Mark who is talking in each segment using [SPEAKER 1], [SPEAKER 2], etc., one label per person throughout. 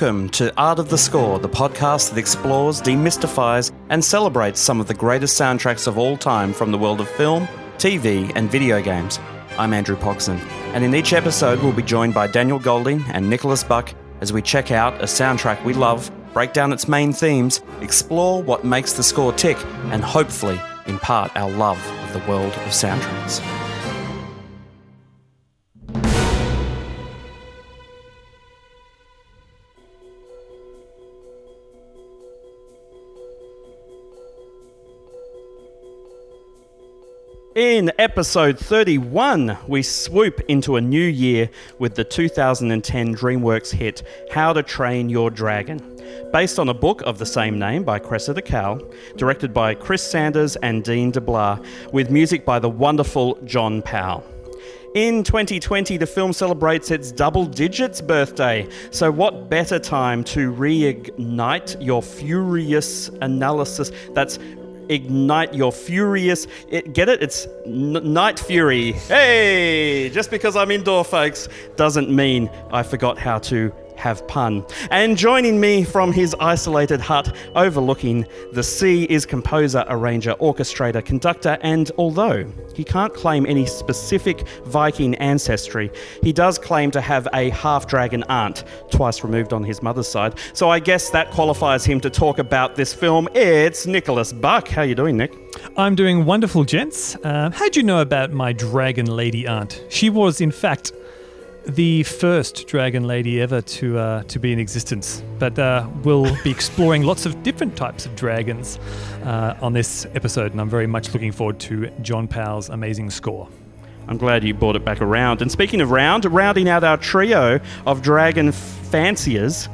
[SPEAKER 1] Welcome to Art of the Score, the podcast that explores, demystifies, and celebrates some of the greatest soundtracks of all time from the world of film, TV, and video games. I'm Andrew Pogson, and in each episode, we'll be joined by Daniel Golding and Nicholas Buck as we check out a soundtrack we love, break down its main themes, explore what makes the score tick, and hopefully impart our love of the world of soundtracks. In episode 31, we swoop into a new year with the 2010 DreamWorks hit How to Train Your Dragon. Based on a book of the same name by Cressida Cowell, directed by Chris Sanders and Dean DeBlois, with music by the wonderful John Powell. In 2020, the film celebrates its double digits birthday. So, what better time to reignite your furious analysis? That's ignite your furious. It, get it? It's n- night fury. Hey, just because I'm indoor, folks, doesn't mean I forgot how to have pun. And joining me from his isolated hut overlooking the sea is composer, arranger, orchestrator, conductor, and although he can't claim any specific Viking ancestry, he does claim to have a half dragon aunt, twice removed on his mother's side. So I guess that qualifies him to talk about this film. It's Nicholas Buck. How you doing, Nick?
[SPEAKER 2] I'm doing wonderful, gents. Uh, how'd you know about my dragon lady aunt? She was, in fact, the first dragon lady ever to uh, to be in existence. But uh, we'll be exploring lots of different types of dragons uh, on this episode, and I'm very much looking forward to John Powell's amazing score.
[SPEAKER 1] I'm glad you brought it back around. And speaking of round, rounding out our trio of dragon fanciers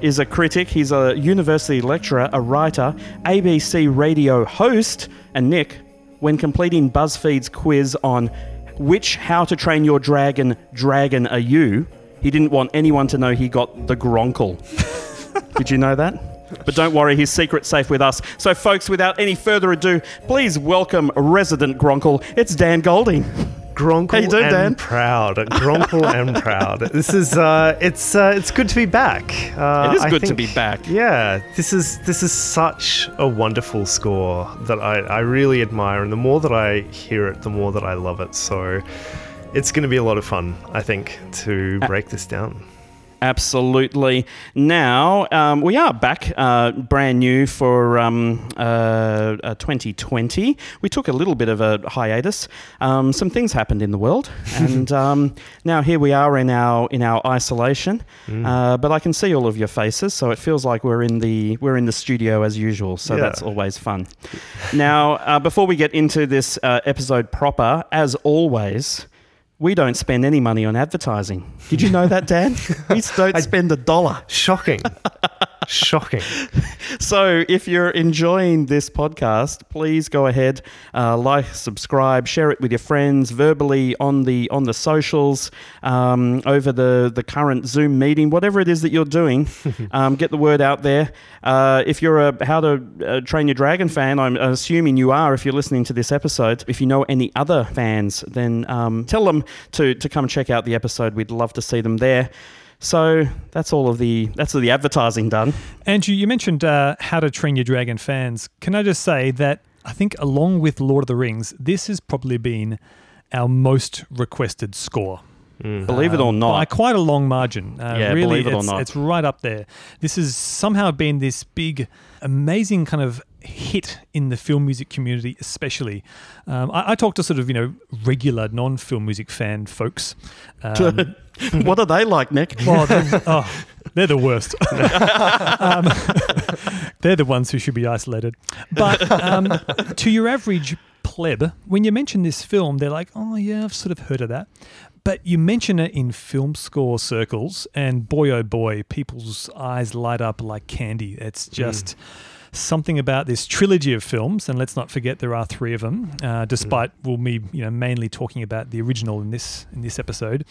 [SPEAKER 1] is a critic. He's a university lecturer, a writer, ABC radio host, and Nick, when completing BuzzFeed's quiz on which How to Train Your Dragon dragon are you? He didn't want anyone to know he got the Gronkle. Did you know that? But don't worry, his secret's safe with us. So, folks, without any further ado, please welcome resident Gronkle. It's Dan Golding.
[SPEAKER 3] Gronkle
[SPEAKER 1] How you doing,
[SPEAKER 3] and
[SPEAKER 1] Dan?
[SPEAKER 3] proud. Gronkle and proud. This is uh, it's uh, it's good to be back. Uh,
[SPEAKER 1] It is
[SPEAKER 3] I
[SPEAKER 1] good to be back.
[SPEAKER 3] Yeah, this is this is such a wonderful score that I, I really admire, and the more that I hear it, the more that I love it. So it's going to be a lot of fun, I think, to break this down.
[SPEAKER 1] Absolutely. Now, um, we are back, uh, brand new for um, uh, uh, 2020. We took a little bit of a hiatus. Um, some things happened in the world, and um, now here we are in our in our isolation. Uh, but I can see all of your faces, so it feels like we're in the we're in the studio as usual. So
[SPEAKER 3] Yeah.
[SPEAKER 1] that's always fun. now, uh, before we get into this uh, episode proper, as always. We don't spend any money on advertising. Did you know that, Dan? We don't spend a dollar.
[SPEAKER 3] Shocking, shocking.
[SPEAKER 1] So, if you're enjoying this podcast, please go ahead, uh, like, subscribe, share it with your friends verbally on the on the socials, um, over the the current Zoom meeting, whatever it is that you're doing. um, get the word out there. Uh, if you're a How to uh, Train Your Dragon fan, I'm assuming you are. If you're listening to this episode, if you know any other fans, then um, tell them to to come check out the episode. We'd love to see them there. So that's all of the that's all the advertising done.
[SPEAKER 2] Andrew, you mentioned uh, How to Train Your Dragon fans. Can I just say that I think, along with Lord of the Rings, this has probably been our most requested score.
[SPEAKER 1] Believe it or not, by
[SPEAKER 2] quite a long margin. Uh,
[SPEAKER 1] Yeah,
[SPEAKER 2] really,
[SPEAKER 1] believe it or not.
[SPEAKER 2] it's right up there. This has somehow been this big, amazing kind of hit in the film music community, especially. Um, I, I talk to sort of you know regular non-film music fan folks. Um,
[SPEAKER 1] what are they like, Nick?
[SPEAKER 2] well, they're, oh, they're the worst. um, they're the ones who should be isolated. But um, to your average pleb, when you mention this film, they're like, oh, yeah, I've sort of heard of that. But you mention it in film score circles, and boy, oh boy, people's eyes light up like candy. It's just. Something about this trilogy of films, and let's not forget there are three of them. Uh, despite well, me, you know, mainly talking about the original in this in this episode,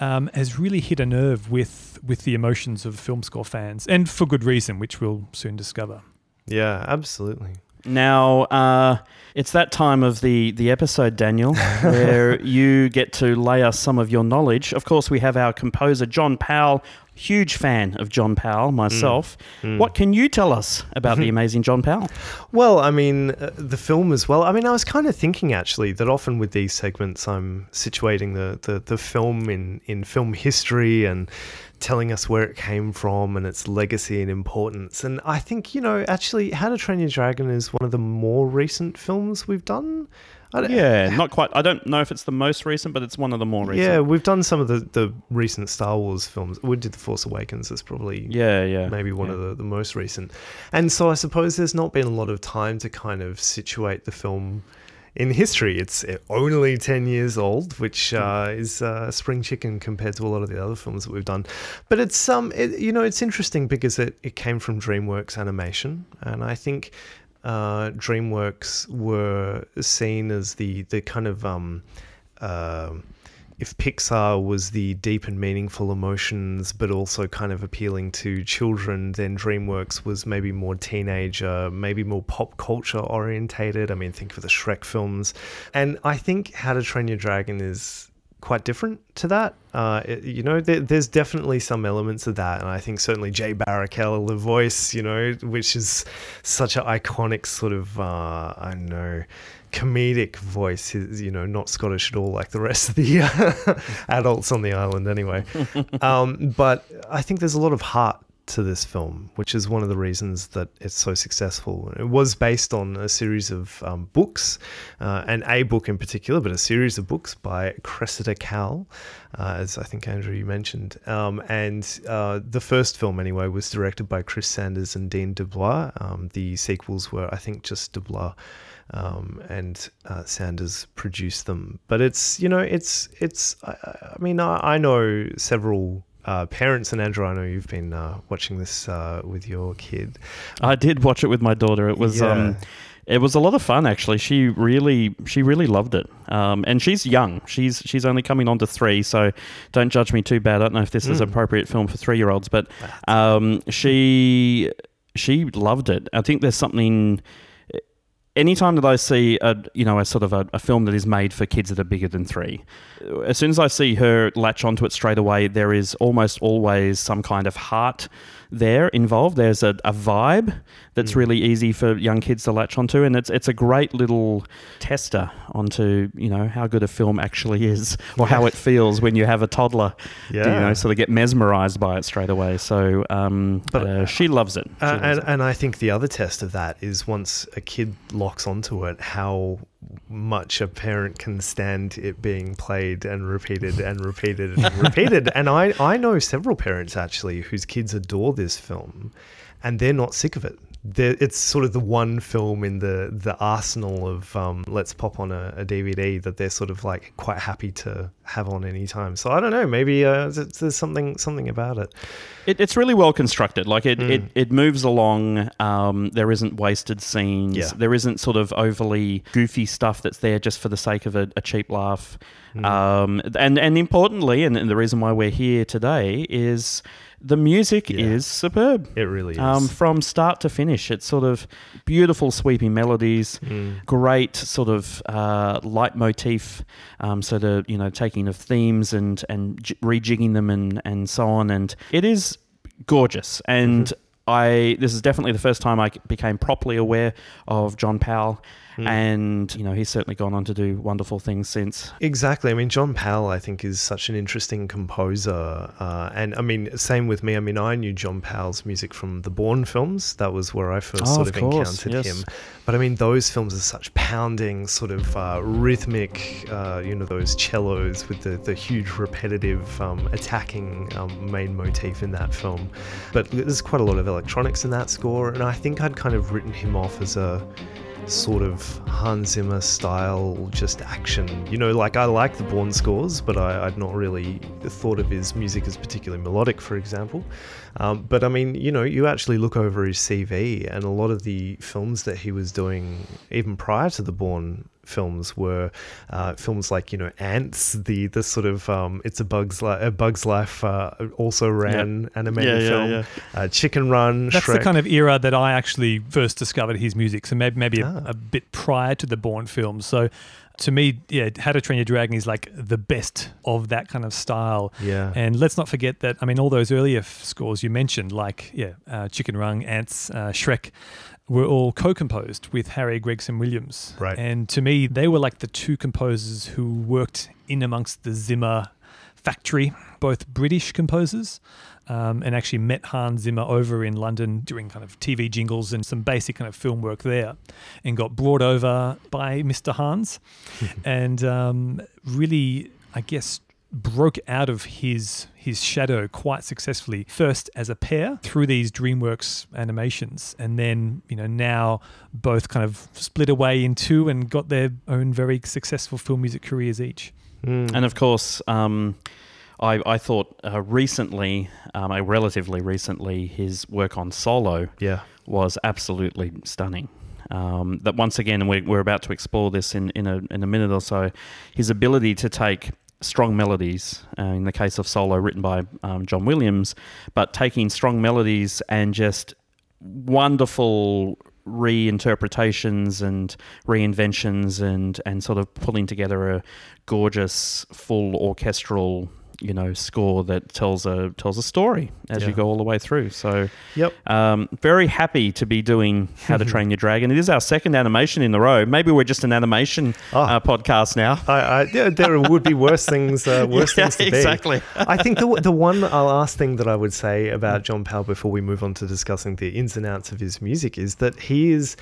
[SPEAKER 2] um, has really hit a nerve with with the emotions of film score fans, and for good reason, which we'll soon discover.
[SPEAKER 3] Yeah, absolutely.
[SPEAKER 1] Now, uh, it's that time of the, the episode, Daniel, where you get to lay us some of your knowledge. Of course, we have our composer, John Powell. Huge fan of John Powell, myself. What can you tell us about the amazing John Powell?
[SPEAKER 3] Well, I mean, uh, the film as well. I mean, I was kind of thinking actually that often with these segments, I'm situating the, the, the film in, in film history and telling us where it came from and its legacy and importance. And I think, you know, actually, How to Train Your Dragon is one of the more recent films we've done. I don't-
[SPEAKER 1] Yeah, not quite. I don't know if it's the most recent, but it's one of the more recent.
[SPEAKER 3] Yeah, we've done some of the, the recent Star Wars films. We did The Force Awakens. It's probably
[SPEAKER 1] Yeah, yeah.
[SPEAKER 3] maybe one
[SPEAKER 1] yeah.
[SPEAKER 3] of the, the most recent. And so I suppose there's not been a lot of time to kind of situate the film in history. It's only 10 years old, which uh, is uh, spring chicken compared to a lot of the other films that we've done. But it's um, it, you know, it's interesting because it, it came from DreamWorks Animation, and I think uh, DreamWorks were seen as the the kind of um, um if Pixar was the deep and meaningful emotions, but also kind of appealing to children, then DreamWorks was maybe more teenager, maybe more pop culture orientated. I mean, think of the Shrek films. And I think How to Train Your Dragon is quite different to that. Uh, it- you know, there, there's definitely some elements of that, and I think certainly Jay Baruchel, the voice, you know, which is such an iconic sort of, uh, I don't know, comedic voice. You know not Scottish at all, like the rest of the uh, adults on the island, anyway. um, but I think there's a lot of heart to this film, which is one of the reasons that it's so successful. It was based on a series of um, books, uh, and a book in particular, but a series of books by Cressida Cowell, uh, as I think Andrew you mentioned. Um, and uh, the first film, anyway, was directed by Chris Sanders and Dean DeBlois. Um, the sequels were, I think, just DeBlois. Um, and uh, Sanders produced them, but it's you know it's it's I, I mean I, I know several uh, parents and Andrew I know you've been uh, watching this uh, with your kid
[SPEAKER 1] I did watch it with my daughter. It was um, it was a lot of fun actually. She really she really loved it. Um, and she's young. She's she's only coming on to three, so don't judge me too bad. I don't know if this is
[SPEAKER 3] Mm.
[SPEAKER 1] appropriate film for three year olds, but um, she she loved it. I think there's something. Anytime that I see a you know a sort of a, a film that is made for kids that are bigger than three, as soon as I see her latch onto it straight away, there is almost always some kind of heart there involved. There's a, a vibe that's really easy for young kids to latch onto, and it's it's a great little tester onto you know how good a film actually is, or how it feels when you have a toddler, you know, so they get mesmerized by it straight away. So, um,
[SPEAKER 3] But,
[SPEAKER 1] but uh, she loves it. She
[SPEAKER 3] Uh,
[SPEAKER 1] loves
[SPEAKER 3] and,
[SPEAKER 1] it.
[SPEAKER 3] and I think the other test of that is once a kid locks onto it, how much a parent can stand it being played and repeated and repeated and repeated. And I, I know several parents actually whose kids adore this film and they're not sick of it. They're, it's sort of the one film in the, the arsenal of um, let's pop on a, a DVD that they're sort of like quite happy to have on any time. So I don't know, maybe uh, there's, there's something something about it.
[SPEAKER 1] It, it's really well constructed. Like it, it,
[SPEAKER 3] Mm.
[SPEAKER 1] it moves along. Um, there isn't wasted scenes.
[SPEAKER 3] Yeah.
[SPEAKER 1] There isn't sort of overly goofy stuff that's there just for the sake of a, a cheap laugh.
[SPEAKER 3] Mm.
[SPEAKER 1] Um, and and importantly, and, and the reason why we're here today is the music
[SPEAKER 3] Yeah.
[SPEAKER 1] is superb.
[SPEAKER 3] It really is.
[SPEAKER 1] Um, from start to finish, it's sort of beautiful, sweeping melodies,
[SPEAKER 3] Mm.
[SPEAKER 1] great sort of uh, leitmotif. Um, so the you know taking of themes and and j- rejigging them and and so on, and it is gorgeous. And I this is definitely the first time I became properly aware of John Powell, and you know he's certainly gone on to do wonderful things since.
[SPEAKER 3] Exactly. I mean, John Powell, I think, is such an interesting composer. Uh, and I mean, same with me. I mean, I knew John Powell's music from the Bourne films. That was where I first
[SPEAKER 1] Oh,
[SPEAKER 3] sort
[SPEAKER 1] of
[SPEAKER 3] of,
[SPEAKER 1] course,
[SPEAKER 3] encountered
[SPEAKER 1] yes.
[SPEAKER 3] him. But I mean, those films are such pounding, sort of uh, rhythmic, uh, you know, those cellos with the, the huge repetitive um, attacking um, main motif in that film. But there's quite a lot of electronics in that score. And I think I'd kind of written him off as a sort of Hans Zimmer style, just action. You know, like I like the Bourne scores, but I, I'd not really thought of his music as particularly melodic, for example. Um, but I mean, you know, you actually look over his CV, and a lot of the films that he was doing, even prior to the Bourne films were uh, films like you know Antz, the the sort of um, it's a Bug's Life, a Bug's Life uh, also ran animated
[SPEAKER 1] Yeah, yeah,
[SPEAKER 3] film.
[SPEAKER 1] yeah.
[SPEAKER 3] Uh, Chicken Run,
[SPEAKER 2] That's
[SPEAKER 3] Shrek.
[SPEAKER 2] the kind of era that I actually first discovered his music. So maybe maybe a,
[SPEAKER 3] Ah.
[SPEAKER 2] a bit prior to the Bourne films. So to me, yeah, How to Train Your Dragon is like the best of that kind of style.
[SPEAKER 3] yeah.
[SPEAKER 2] And let's not forget that, I mean, all those earlier f- scores you mentioned, like, yeah, uh, Chicken Run, Antz, uh, Shrek, were all co composed with Harry Gregson Williams.
[SPEAKER 3] Right.
[SPEAKER 2] And to me, they were like the two composers who worked in amongst the Zimmer factory, both British composers. Um, and actually met Hans Zimmer over in London doing kind of TV jingles and some basic kind of film work there, and got brought over by Mr. Hans, and um, really, I guess, broke out of his his shadow quite successfully. First as a pair through these DreamWorks animations, and then you know now both kind of split away in two and got their own very successful film music careers each.
[SPEAKER 3] Mm.
[SPEAKER 1] And of course, um, I, I thought uh, recently, um, uh, relatively recently, his work on Solo
[SPEAKER 3] yeah.
[SPEAKER 1] was absolutely stunning. Um, that once again, and we're, we're about to explore this in, in, a, in a minute or so, his ability to take strong melodies, uh, in the case of Solo, written by um, John Williams, but taking strong melodies and just wonderful reinterpretations and reinventions and, and sort of pulling together a gorgeous full orchestral you know score that tells a tells a story as you go all the way through so
[SPEAKER 3] Yep.
[SPEAKER 1] um, very happy to be doing How to Train Your Dragon. It is our second animation in the row. Maybe we're just an animation
[SPEAKER 3] Ah.
[SPEAKER 1] uh, podcast now.
[SPEAKER 3] I, I, there, there would be worse things, uh, worse
[SPEAKER 1] Yeah,
[SPEAKER 3] things to be.
[SPEAKER 1] exactly.
[SPEAKER 3] I think the the one uh, last thing that I would say about John Powell before we move on to discussing the ins and outs of his music is that he is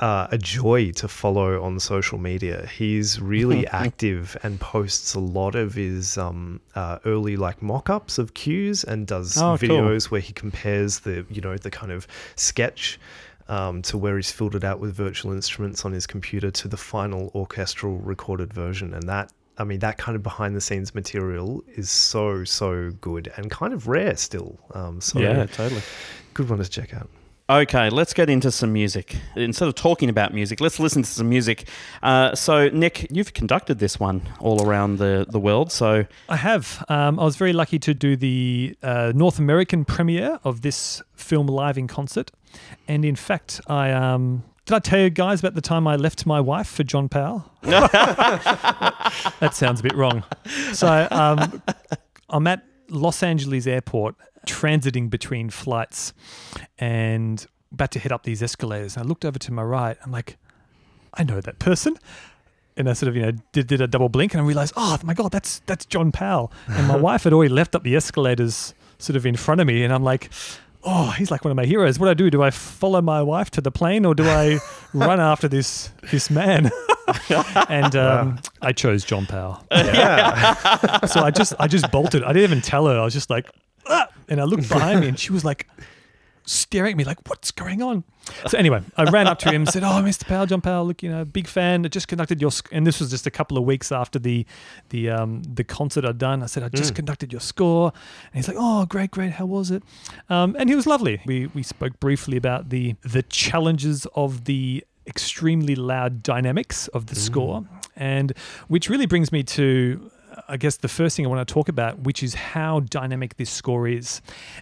[SPEAKER 3] uh, a joy to follow on social media. He's really active and posts a lot of his um, uh, early like mock-ups of cues and does
[SPEAKER 1] Oh, cool.
[SPEAKER 3] videos where he compares the you know the kind of sketch. Um, to where he's filled it out with virtual instruments on his computer to the final orchestral recorded version, and that I mean, that kind of behind the scenes material is so, so good and kind of rare still. Um, so,
[SPEAKER 1] Yeah, totally.
[SPEAKER 3] good one to check out.
[SPEAKER 1] Okay, let's get into some music. Instead of talking about music, let's listen to some music. Uh, so, Nick, you've conducted this one all around the, the world. So,
[SPEAKER 2] I have. Um, I was very lucky to do the uh, North American premiere of this film live in concert. And in fact, I um, did I tell you guys about the time I left my wife for John Powell? that sounds a bit wrong. So um, I'm at Los Angeles airport, transiting between flights, and about to head up these escalators. And I looked over to my right. I'm like, I know that person. And I sort of, you know, did, did a double blink and I realized, oh my God, that's that's John Powell. And my wife had already left up the escalators sort of in front of me. And I'm like, oh, he's like one of my heroes. What do I do? Do I follow my wife to the plane or do I run after this this man? and um, I chose John Powell.
[SPEAKER 3] Yeah.
[SPEAKER 2] So I just I just bolted. I didn't even tell her. I was just like, ah! and I looked behind me and she was like staring at me like, what's going on? So anyway, I ran up to him and said, "Oh, Mr. Powell, John Powell, look, you know, big fan. I just conducted your, sc-, and this was just a couple of weeks after the, the, um, the concert I'd done. I said, I just conducted your score, and he's like, "Oh, great, great. How was it?" Um, and he was lovely. We we spoke briefly about the the challenges of the extremely loud dynamics of the score, and which really brings me to I guess the first thing I want to talk about, which is how dynamic this score is.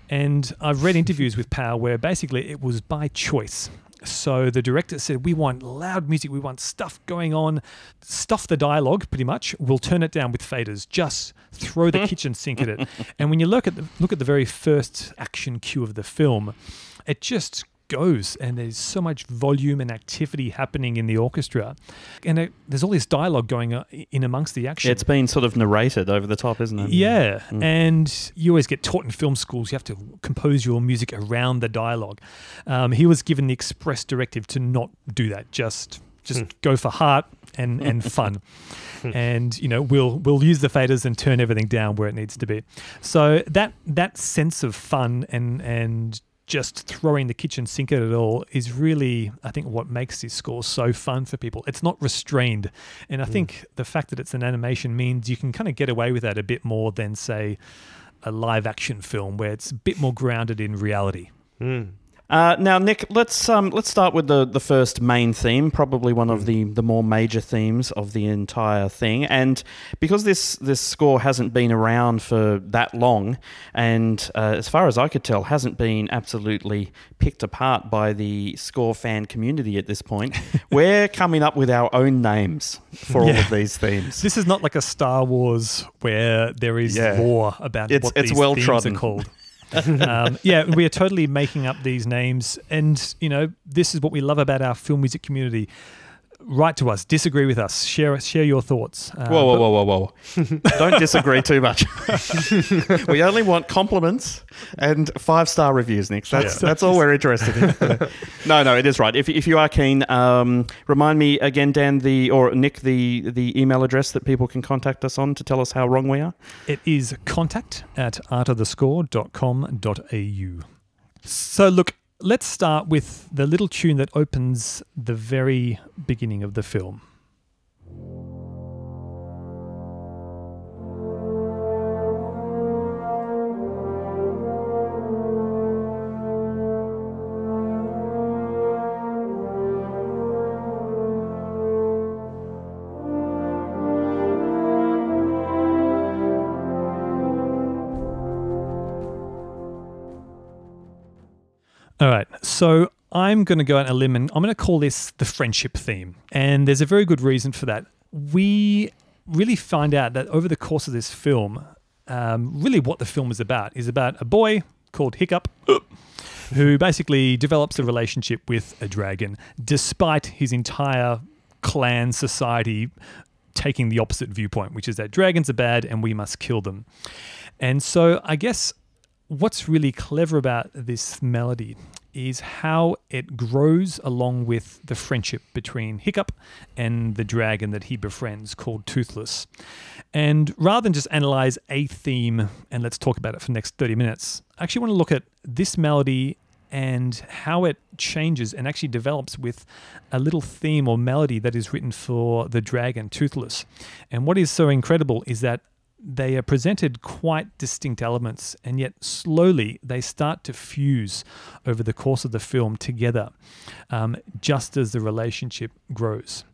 [SPEAKER 2] And I've read interviews with Powell where basically it was by choice. So the director said, We want loud music, we want stuff going on, stuff the dialogue pretty much. We'll turn it down with faders. Just throw the hmm. kitchen sink at it. And when you look at the look at the very first action cue of the film, it just goes and there's so much volume and activity happening in the orchestra and it, there's all this dialogue going on in amongst the action
[SPEAKER 1] it's been sort of narrated over the top, isn't it?
[SPEAKER 2] yeah,
[SPEAKER 1] Mm.
[SPEAKER 2] and you always get taught in film schools you have to compose your music around the dialogue. Um, he was given the express directive to not do that. Just just go for heart and and fun. And you know we'll we'll use the faders and turn everything down where it needs to be. So that that sense of fun and and just throwing the kitchen sink at it all is really, I think, what makes this score so fun for people. It's not restrained. And I think the fact that it's an animation means you can kind of get away with that a bit more than, say, a live action film where it's a bit more grounded in reality.
[SPEAKER 3] Mm.
[SPEAKER 1] Uh, now, Nick, let's um, let's start with the, the first main theme, probably one of the, the more major themes of the entire thing. And because this this score hasn't been around for that long, and uh, as far as I could tell, hasn't been absolutely picked apart by the score fan community at this point, we're coming up with our own names for all
[SPEAKER 2] Yeah.
[SPEAKER 1] of these themes.
[SPEAKER 2] This is not like a Star Wars where there is
[SPEAKER 1] Yeah.
[SPEAKER 2] lore about
[SPEAKER 1] It's-
[SPEAKER 2] what
[SPEAKER 1] it's
[SPEAKER 2] these
[SPEAKER 1] well
[SPEAKER 2] themes
[SPEAKER 1] trodden.
[SPEAKER 2] are called. um, yeah, we are totally making up these names, and you know this is what we love about our film music community. Write to us, disagree with us, share share your thoughts. Uh,
[SPEAKER 1] Whoa, whoa, whoa, whoa, whoa. Don't disagree too much. we only want compliments and five star reviews, Nick. That's,
[SPEAKER 2] Yeah.
[SPEAKER 1] that's all we're interested in. no, no, it is right. If, if you are keen, um, remind me again, Dan, the or Nick, the, the email address that people can contact us on to tell us how wrong we are.
[SPEAKER 2] It is contact at artofthescore.com.au. So, look, let's start with the little tune that opens the very beginning of the film. All right. So I'm going to go out on a limb and I'm going to call this the friendship theme. And there's a very good reason for that. We really find out that over the course of this film, um, really what the film is about is about a boy called Hiccup who basically develops a relationship with a dragon despite his entire clan society taking the opposite viewpoint, which is that dragons are bad and we must kill them. And so I guess what's really clever about this melody is how it grows along with the friendship between Hiccup and the dragon that he befriends called Toothless. And rather than just analyze a theme and let's talk about it for the next 30 minutes, I actually want to look at this melody and how it changes and actually develops with a little theme or melody that is written for the dragon Toothless. And what is so incredible is that they are presented quite distinct elements, and yet slowly they start to fuse over the course of the film together, um, just as the relationship grows.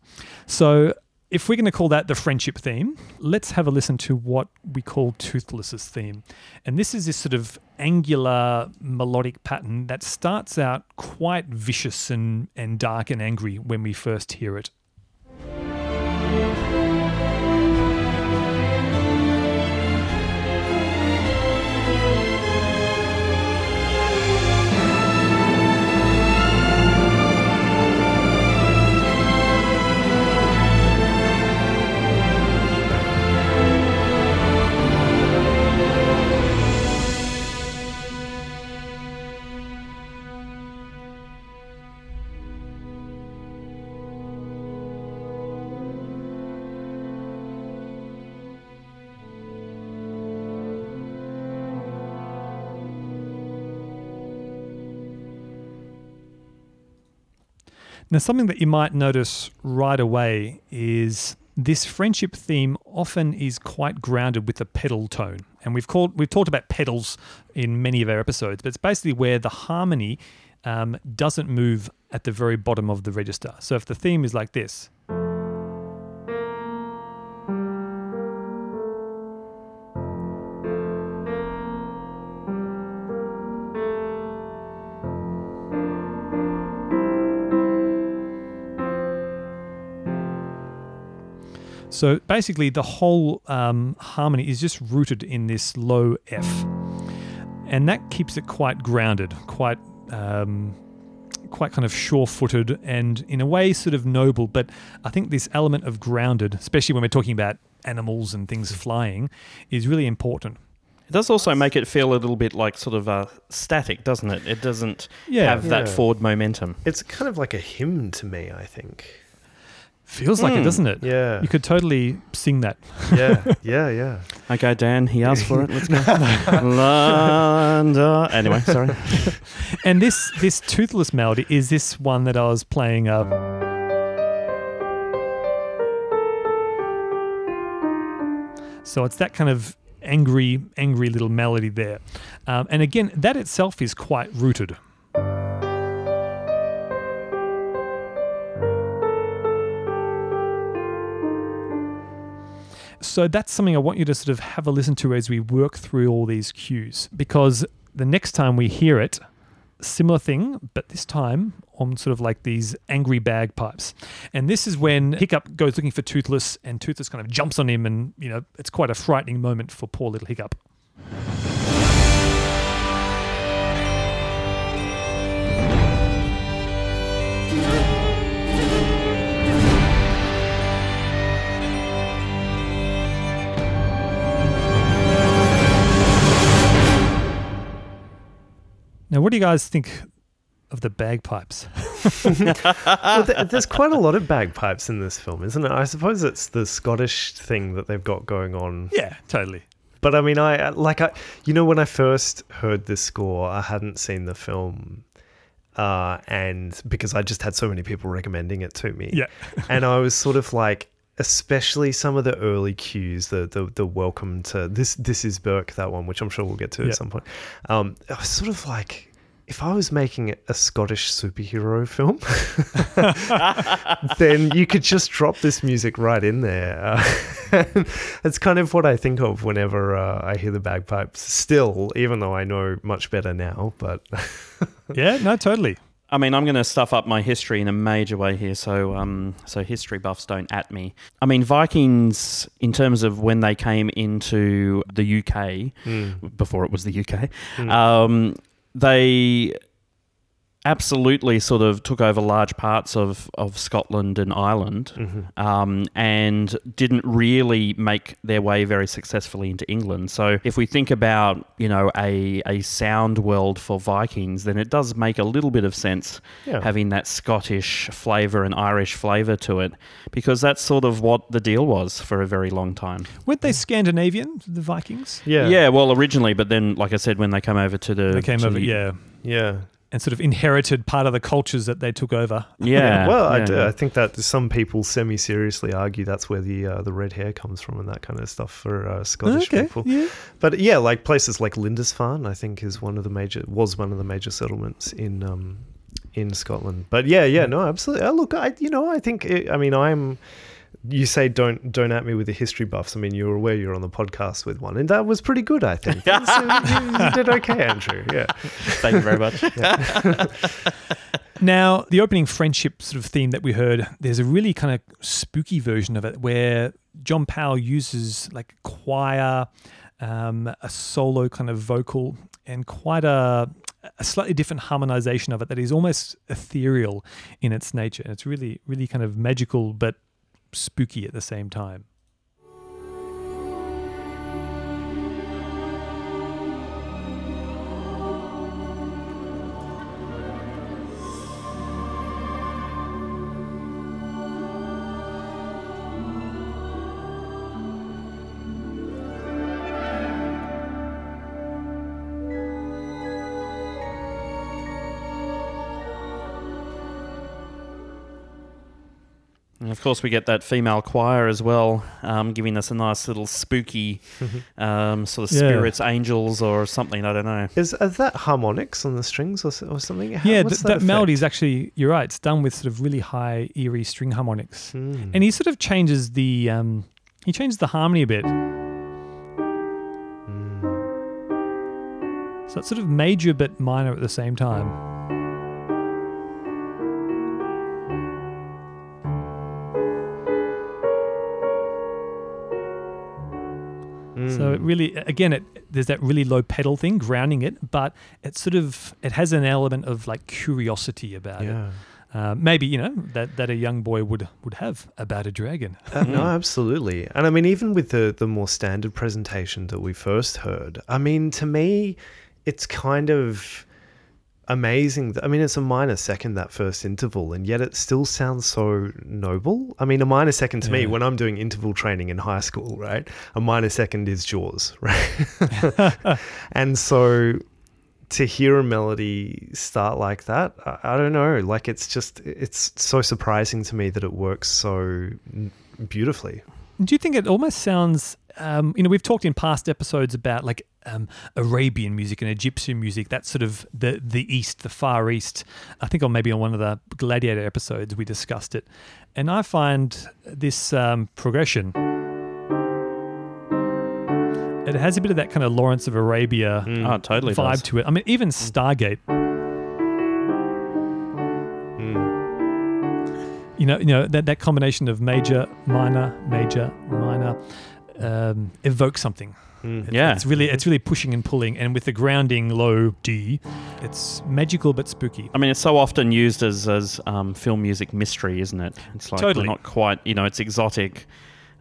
[SPEAKER 2] So, if we're going to call that the friendship theme, let's have a listen to what we call Toothless's theme. And this is this sort of angular melodic pattern that starts out quite vicious and, and dark and angry when we first hear it. Now, something that you might notice right away is this friendship theme often is quite grounded with a pedal tone. And we've called we've talked about pedals in many of our episodes, but it's basically where the harmony um, doesn't move at the very bottom of the register. So if the theme is like this, So basically, the whole um, harmony is just rooted in this low F, and that keeps it quite grounded, quite um, quite kind of sure-footed, and in a way, sort of noble. But I think this element of grounded, especially when we're talking about animals and things flying, is really important.
[SPEAKER 1] It does also make it feel a little bit like sort of uh, static, doesn't it? It doesn't
[SPEAKER 2] Yeah.
[SPEAKER 1] have that forward momentum.
[SPEAKER 3] It's kind of like a hymn to me, I think.
[SPEAKER 2] Feels like it,
[SPEAKER 1] Hmm.
[SPEAKER 2] doesn't it?
[SPEAKER 3] Yeah.
[SPEAKER 2] You could totally sing that.
[SPEAKER 3] yeah. Yeah. Yeah.
[SPEAKER 1] Okay, Dan, he asked for it. Let's go. Landa. Anyway, sorry.
[SPEAKER 2] And this this toothless melody is this one that I was playing uh, So it's that kind of angry, angry little melody there. Um, and again, that itself is quite rooted. So that's something I want you to sort of have a listen to as we work through all these cues because the next time we hear it, similar thing, but this time on sort of like these angry bagpipes. And this is when Hiccup goes looking for Toothless and Toothless kind of jumps on him and, you know, it's quite a frightening moment for poor little Hiccup. Now, what do you guys think of the bagpipes?
[SPEAKER 3] well, there's quite a lot of bagpipes in this film, isn't it? I suppose it's the Scottish thing that they've got going on.
[SPEAKER 2] Yeah, totally.
[SPEAKER 3] But I mean, I like I, you know, when I first heard this score, I hadn't seen the film, uh, and because I just had so many people recommending it to me,
[SPEAKER 2] Yeah.
[SPEAKER 3] and I was sort of like, especially some of the early cues, the the the welcome to this this is Berk that one, which I'm sure we'll get to
[SPEAKER 2] Yeah.
[SPEAKER 3] at some point. Um, I was sort of like. If I was making a Scottish superhero film, then you could just drop this music right in there. Uh, it's kind of what I think of whenever uh, I hear the bagpipes. Still, even though I know much better now, but
[SPEAKER 2] Yeah, no, totally.
[SPEAKER 1] I mean, I'm going to stuff up my history in a major way here, so um, so history buffs don't at me. I mean, Vikings, in terms of when they came into the UK, before it was the UK, um, they absolutely sort of took over large parts of, of Scotland and Ireland um, and didn't really make their way very successfully into England. So if we think about, you know, a, a sound world for Vikings, then it does make a little bit of sense
[SPEAKER 3] Yeah.
[SPEAKER 1] having that Scottish flavour and Irish flavour to it because that's sort of what the deal was for a very long time.
[SPEAKER 2] Weren't they Scandinavian, the Vikings?
[SPEAKER 3] yeah,
[SPEAKER 1] Yeah, well, originally, but then, like I said, when they came over to the...
[SPEAKER 2] They came
[SPEAKER 1] to
[SPEAKER 2] over,
[SPEAKER 1] the-
[SPEAKER 2] yeah,
[SPEAKER 3] yeah.
[SPEAKER 2] And sort of inherited part of the cultures that they took over.
[SPEAKER 1] Yeah.
[SPEAKER 3] well, I, do. I think that some people semi-seriously argue that's where the uh, the red hair comes from and that kind of stuff for uh, Scottish people.
[SPEAKER 2] yeah.
[SPEAKER 3] But yeah, like places like Lindisfarne, I think is one of the major was one of the major settlements in um, in Scotland. But yeah, yeah, no, absolutely. Uh, look, I you know, I think it, I mean, I'm. You say don't don't at me with the history buffs. I mean, you're aware you're on the podcast with one, and that was pretty good. I think so you, you did okay, Andrew. Yeah,
[SPEAKER 1] Thank you very much.
[SPEAKER 2] Now, the opening friendship sort of theme that we heard, there's a really kind of spooky version of it where John Powell uses like choir, um, a solo kind of vocal, and quite a, a slightly different harmonization of it that is almost ethereal in its nature. It's really, really kind of magical but spooky at the same time.
[SPEAKER 1] And of course, we get that female choir as well, um, giving us a nice little spooky um, sort of
[SPEAKER 2] Yeah.
[SPEAKER 1] spirits, angels, or something. I don't know.
[SPEAKER 3] is, is that harmonics on the strings or, or something? How-
[SPEAKER 2] yeah, th- that,
[SPEAKER 3] effect?
[SPEAKER 2] melody is actually, you're right, it's done with sort of really high, eerie string harmonics.
[SPEAKER 3] Hmm.
[SPEAKER 2] And he sort of changes the um, he changes the harmony a bit.
[SPEAKER 3] Hmm.
[SPEAKER 2] So it's sort of major but minor at the same time. So it really, again, it there's that really low pedal thing grounding it, but it sort of it has an element of like curiosity about it.
[SPEAKER 3] yeah.
[SPEAKER 2] Uh, maybe you know that that a young boy would would have about a dragon.
[SPEAKER 3] Uh, no, absolutely. And I mean, even with the, the more standard presentation that we first heard, I mean, to me, it's kind of amazing. I mean, it's a minor second, that first interval, and yet it still sounds so noble. I mean, a minor second to me, when I'm doing interval training in high school, right? A minor second is Jaws, right? and so to hear a melody start like that, I, I don't know. Like, it's just, it's so surprising to me that it works so beautifully.
[SPEAKER 2] Do you think it almost sounds? Um, you know, we've talked in past episodes about like um, Arabian music and Egyptian music. That's sort of the the East, the Far East. I think on maybe on one of the Gladiator episodes we discussed it, and I find this um, progression it has a bit of that kind of Lawrence of Arabia
[SPEAKER 1] Oh, totally
[SPEAKER 2] vibe
[SPEAKER 1] does.
[SPEAKER 2] to it. I mean, even Stargate. You know, you know that, that combination of major, minor, major, minor um, evokes something. It-
[SPEAKER 1] Yeah.
[SPEAKER 2] it's really it's really pushing and pulling, and with the grounding low D, it's magical but spooky.
[SPEAKER 1] I mean, it's so often used as as um, film music mystery, isn't it? It's like
[SPEAKER 2] Totally.
[SPEAKER 1] not quite. You know, it's exotic,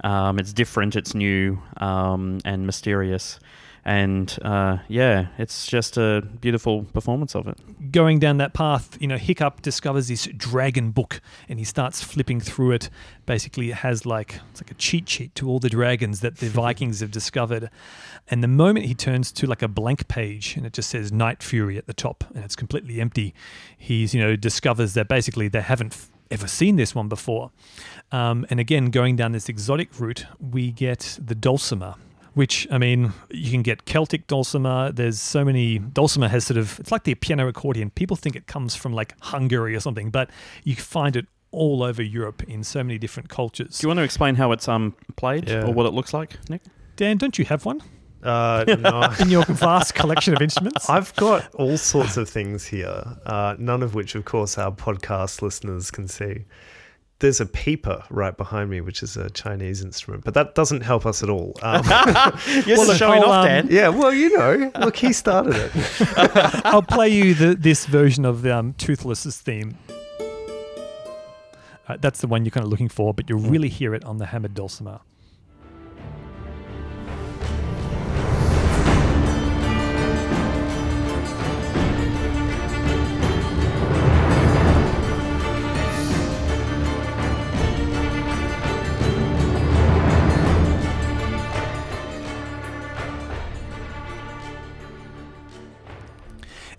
[SPEAKER 1] um, it's different, it's new, um, and mysterious, and uh, yeah, it's just a beautiful performance of it.
[SPEAKER 2] going down that path, you know, Hiccup discovers this dragon book and he starts flipping through it. Basically, it has like it's like a cheat sheet to all the dragons that the Vikings have discovered. And the moment he turns to like a blank page and it just says Night Fury at the top and it's completely empty, he's you know discovers that basically they haven't f- ever seen this one before. Um, and again, going down this exotic route, we get the dulcimer, which I mean, you can get Celtic dulcimer. There's so many. Dulcimer has sort of it's like the piano accordion. People think it comes from like Hungary or something, but you find it all over Europe in so many different cultures.
[SPEAKER 1] Do you want to explain how it's um played
[SPEAKER 3] Yeah.
[SPEAKER 1] or what it looks like, Nick?
[SPEAKER 2] Dan, don't you have one
[SPEAKER 3] Uh, no.
[SPEAKER 2] in your vast collection of instruments?
[SPEAKER 3] I've got all sorts of things here, uh, none of which, of course, our podcast listeners can see. There's a pipa right behind me, which is a Chinese instrument, but that doesn't help us at all. Um,
[SPEAKER 1] You're
[SPEAKER 2] Well,
[SPEAKER 1] showing off,
[SPEAKER 2] um,
[SPEAKER 1] Dan.
[SPEAKER 3] yeah, well, you know, look, he started it.
[SPEAKER 2] I'll play you the, this version of um, Toothless's theme. Uh, that's the one you're kind of looking for, but you'll really hear it on the hammered dulcimer.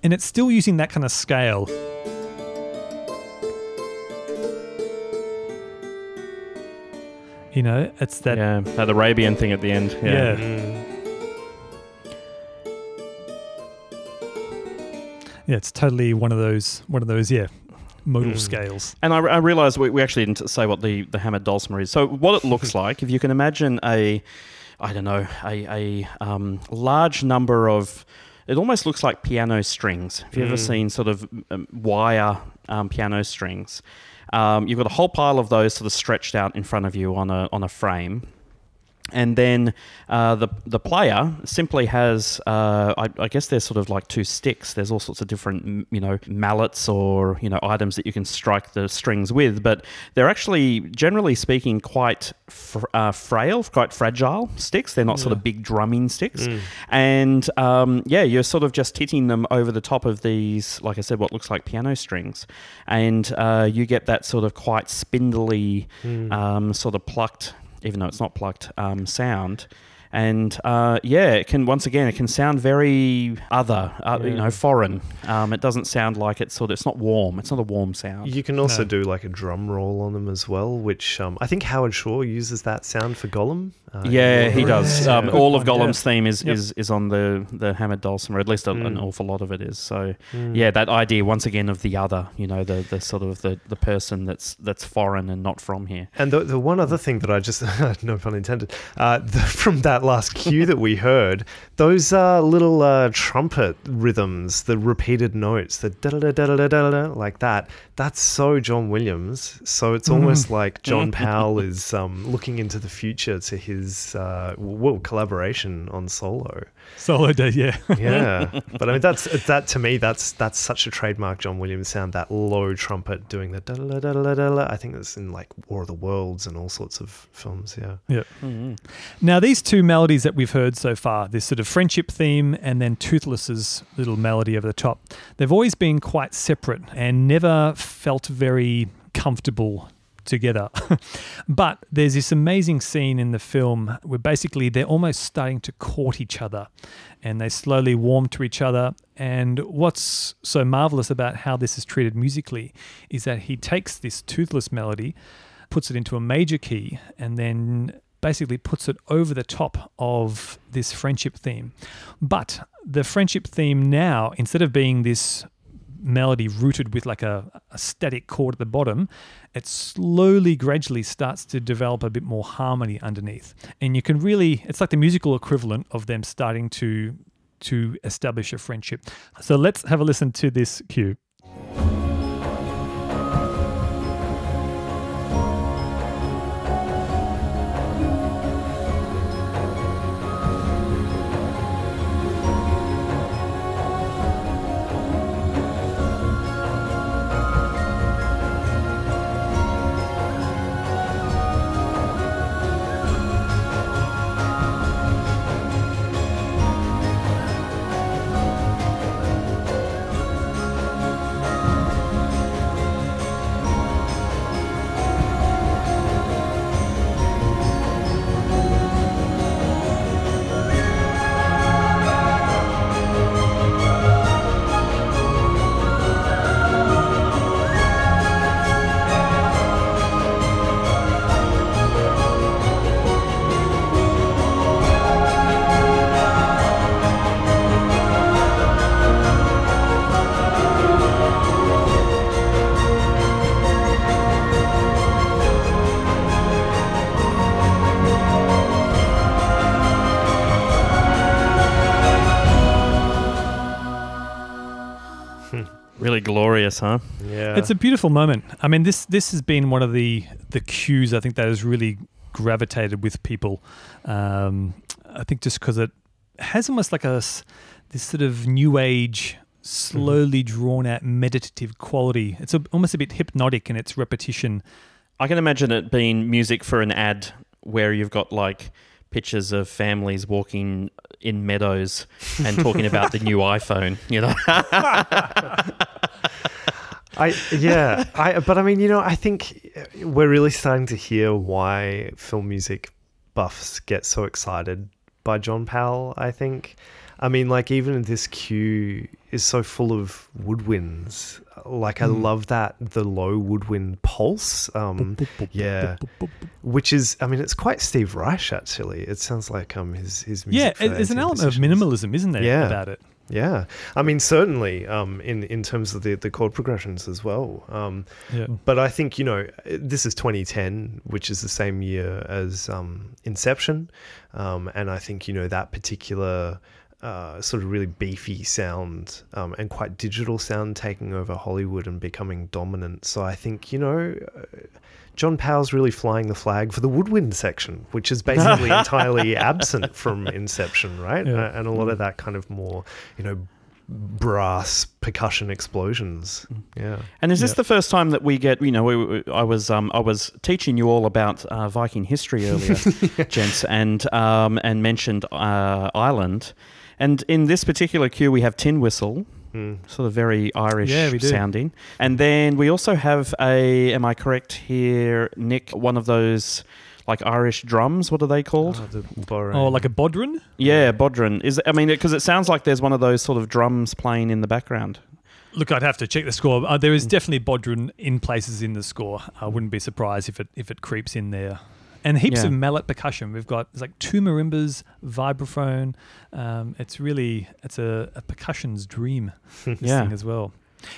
[SPEAKER 2] And it's still using that kind of scale. You know, it's that
[SPEAKER 1] yeah, that Arabian thing at the end.
[SPEAKER 2] yeah.
[SPEAKER 3] Mm.
[SPEAKER 2] Yeah, it's totally one of those one of those yeah modal
[SPEAKER 3] Mm.
[SPEAKER 2] scales.
[SPEAKER 1] And I, I realised we, we actually didn't say what the, the hammered dulcimer is. So what it looks like, if you can imagine a, I don't know, a, a um, large number of, it almost looks like piano strings. Have you ever
[SPEAKER 3] Mm.
[SPEAKER 1] seen sort of um, wire um, piano strings? Um, you've got a whole pile of those sort of stretched out in front of you on a on a frame. And then uh, the the player simply has, uh, I, I guess there's sort of like two sticks. There's all sorts of different, you know, mallets or you know items that you can strike the strings with, but they're actually, generally speaking, quite fr- uh, frail, quite fragile sticks. They're not sort of big drumming sticks, and um, yeah, you're sort of just hitting them over the top of these, like I said, what looks like piano strings, and uh, you get that sort of quite spindly, um, sort of plucked even though it's not plucked, um, sound. And uh, yeah, it can once again it can sound very other, uh, you know, foreign. Um, it doesn't sound like it's sort of it's not warm. It's not a warm sound.
[SPEAKER 3] You can also
[SPEAKER 2] No.
[SPEAKER 3] do like a drum roll on them as well, which um, I think Howard Shore uses that sound for Gollum. Uh,
[SPEAKER 1] yeah, he does. Um,
[SPEAKER 3] Yeah.
[SPEAKER 1] all of
[SPEAKER 2] one, yeah.
[SPEAKER 1] Gollum's theme is,
[SPEAKER 2] Yep.
[SPEAKER 1] is is on the the hammered dulcimer. At least a, an
[SPEAKER 3] Mm.
[SPEAKER 1] awful lot of it is. So
[SPEAKER 3] Mm.
[SPEAKER 1] yeah, that idea once again of the other. You know, the the sort of the, the person that's that's foreign and not from here.
[SPEAKER 3] And the, the one other thing that I just, no pun intended, uh, the, from that last cue that we heard, those uh, little uh, trumpet rhythms, the repeated notes, the da da da da da da da like that, that's so John Williams. So it's almost like John Powell is um, looking into the future to his uh, well, collaboration on solo.
[SPEAKER 2] Solo day, yeah.
[SPEAKER 3] Yeah, but I mean that's that to me that's that's such a trademark John Williams sound. That low trumpet doing the da da da da da da. I think it's in like War of the Worlds and all sorts of films. Yeah.
[SPEAKER 2] yeah.
[SPEAKER 1] Mm-hmm.
[SPEAKER 2] Now these two melodies that we've heard so far, this sort of friendship theme and then Toothless's little melody over the top, they've always been quite separate and never felt very comfortable together. but there's this amazing scene in the film where basically they're almost starting to court each other and they slowly warm to each other. And what's so marvelous about how this is treated musically is that he takes this toothless melody, puts it into a major key, and then basically puts it over the top of this friendship theme. But the friendship theme now, instead of being this melody rooted with like a, a static chord at the bottom, it slowly, gradually starts to develop a bit more harmony underneath. And you can really, it's like the musical equivalent of them starting to to establish a friendship. So let's have a listen to this cue.
[SPEAKER 1] Really glorious, huh?
[SPEAKER 3] Yeah.
[SPEAKER 2] It's a beautiful moment. I mean, this this has been one of the the cues I think that has really gravitated with people. Um, I think just because it has almost like a this sort of new age, slowly drawn out meditative quality. It's a, almost a bit hypnotic in its repetition.
[SPEAKER 1] I can imagine it being music for an ad where you've got like pictures of families walking in meadows and talking about the new iPhone, you know?
[SPEAKER 3] I yeah, I but I mean, you know, I think we're really starting to hear why film music buffs get so excited by John Powell, I think. I mean, like even this cue is so full of woodwinds. Like I love that the low woodwind pulse. Um yeah. Which is I mean, it's quite Steve Reich actually. It sounds like um his his
[SPEAKER 2] Yeah,
[SPEAKER 3] music
[SPEAKER 2] it- there's an element of minimalism, isn't there,
[SPEAKER 3] Yeah.
[SPEAKER 2] about it?
[SPEAKER 3] Yeah, I mean certainly um, in in terms of the the chord progressions as well. Um,
[SPEAKER 2] Yeah.
[SPEAKER 3] but I think you know this is 2010, which is the same year as um, Inception, um, and I think you know that particular. Uh, sort of really beefy sound um, and quite digital sound taking over Hollywood and becoming dominant. So I think you know, uh, John Powell's really flying the flag for the woodwind section, which is basically entirely absent from Inception, right?
[SPEAKER 2] Yeah.
[SPEAKER 3] And a lot of that kind of more, you know, brass percussion explosions. Yeah.
[SPEAKER 1] And is this
[SPEAKER 2] Yeah.
[SPEAKER 1] the first time that we get? You know, we, we- I was um, I was teaching you all about uh, Viking history earlier, gents, and um, and mentioned uh, Ireland, and in this particular cue we have tin whistle,
[SPEAKER 3] Mm.
[SPEAKER 1] sort of very Irish
[SPEAKER 2] Yeah, we do.
[SPEAKER 1] sounding, and then we also have a. Am I correct here, Nick? One of those like Irish drums. What are they called?
[SPEAKER 3] Oh, the.
[SPEAKER 2] Oh, like a bodhran?
[SPEAKER 1] yeah, bodhran. Is I mean, because it sounds like there's one of those sort of drums playing in the background.
[SPEAKER 2] Look, I'd have to check the score. Uh, there is
[SPEAKER 1] Mm.
[SPEAKER 2] definitely bodhran in places in the score. I wouldn't be surprised if it if it creeps in there. And heaps
[SPEAKER 1] Yeah.
[SPEAKER 2] of mallet percussion. We've got there's like two marimbas, vibraphone. Um, it's really it's a, a percussion's dream. This
[SPEAKER 1] Yeah.
[SPEAKER 2] thing as well.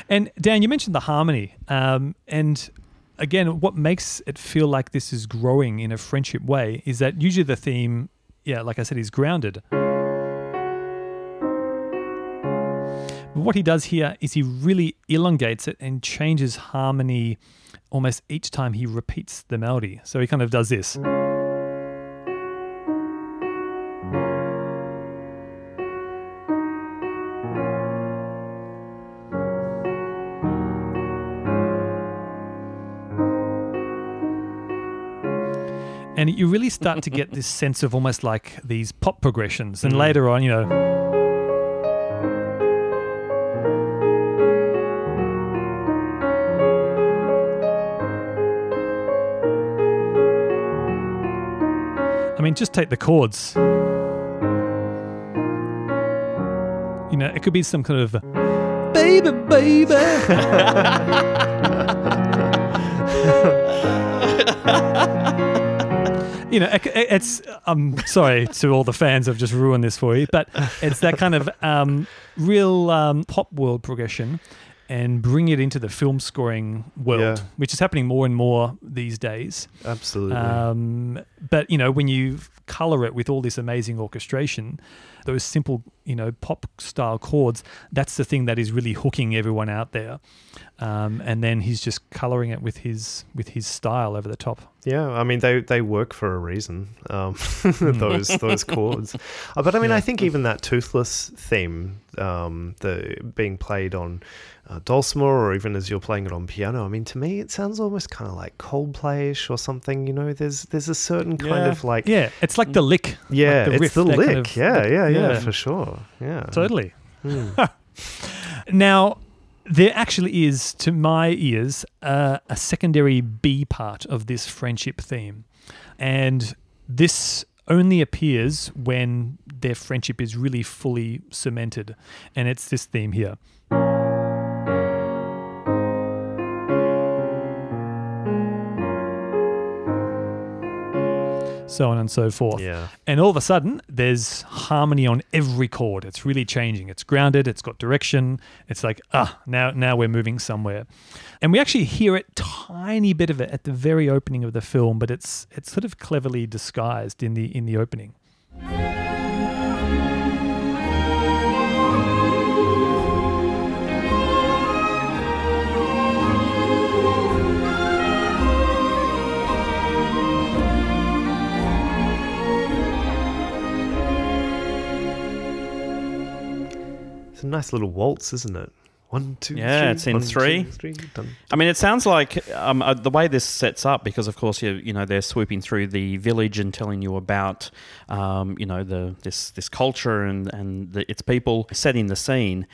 [SPEAKER 2] And Dan, you mentioned the harmony. Um, and again, what makes it feel like this is growing in a friendship way is that usually the theme, yeah, like I said, is grounded. But what he does here is he really elongates it and changes harmony almost each time he repeats the melody. So he kind of does this. And you really start to get this sense of almost like these pop progressions. And later on, you know, I mean, just take the chords. You know, it could be some kind of baby, baby. you know, it- it's. I'm sorry to all the fans. I've just ruined this for you, but it's that kind of um, real um, pop world progression. And bring it into the film scoring world,
[SPEAKER 3] Yeah.
[SPEAKER 2] which is happening more and more these days.
[SPEAKER 3] Absolutely.
[SPEAKER 2] Um, but you know, when you color it with all this amazing orchestration, those simple, you know, pop style chords, that's the thing that is really hooking everyone out there. Um, and then he's just coloring it with his with his style over the top.
[SPEAKER 3] Yeah, I mean they, they work for a reason. Um, those those chords, uh, but I mean
[SPEAKER 2] Yeah.
[SPEAKER 3] I think even that toothless theme, um, the being played on uh, dulcimer or even as you're playing it on piano. I mean to me it sounds almost kind of like Coldplayish or something. You know, there's there's a certain kind
[SPEAKER 1] Yeah.
[SPEAKER 3] of like
[SPEAKER 2] Yeah, it's like the lick.
[SPEAKER 3] yeah,
[SPEAKER 2] like the
[SPEAKER 3] it's
[SPEAKER 2] riff,
[SPEAKER 3] the lick.
[SPEAKER 2] kind of-
[SPEAKER 3] yeah, yeah, yeah,
[SPEAKER 2] yeah.
[SPEAKER 3] for sure. Yeah,
[SPEAKER 2] Totally.
[SPEAKER 3] Hmm.
[SPEAKER 2] Now, there actually is, to my ears, uh, a secondary B part of this friendship theme. And this only appears when their friendship is really fully cemented. And it's this theme here. So on and so forth.
[SPEAKER 3] Yeah.
[SPEAKER 2] And all of a sudden, there's harmony on every chord. It's really changing. It's grounded. It's got direction. It's like ah, now now we're moving somewhere. And we actually hear it tiny bit of it at the very opening of the film, but it's it's sort of cleverly disguised in the in the opening.
[SPEAKER 3] It's a nice little waltz, isn't it? One, two,
[SPEAKER 1] Yeah,
[SPEAKER 3] three,
[SPEAKER 1] it's in
[SPEAKER 3] one, two,
[SPEAKER 1] three.
[SPEAKER 3] three, done.
[SPEAKER 1] I mean, it sounds like um, uh, the way this sets up, because of course you you know they're swooping through the village and telling you about um, you know the this this culture and and the, its people, setting the scene.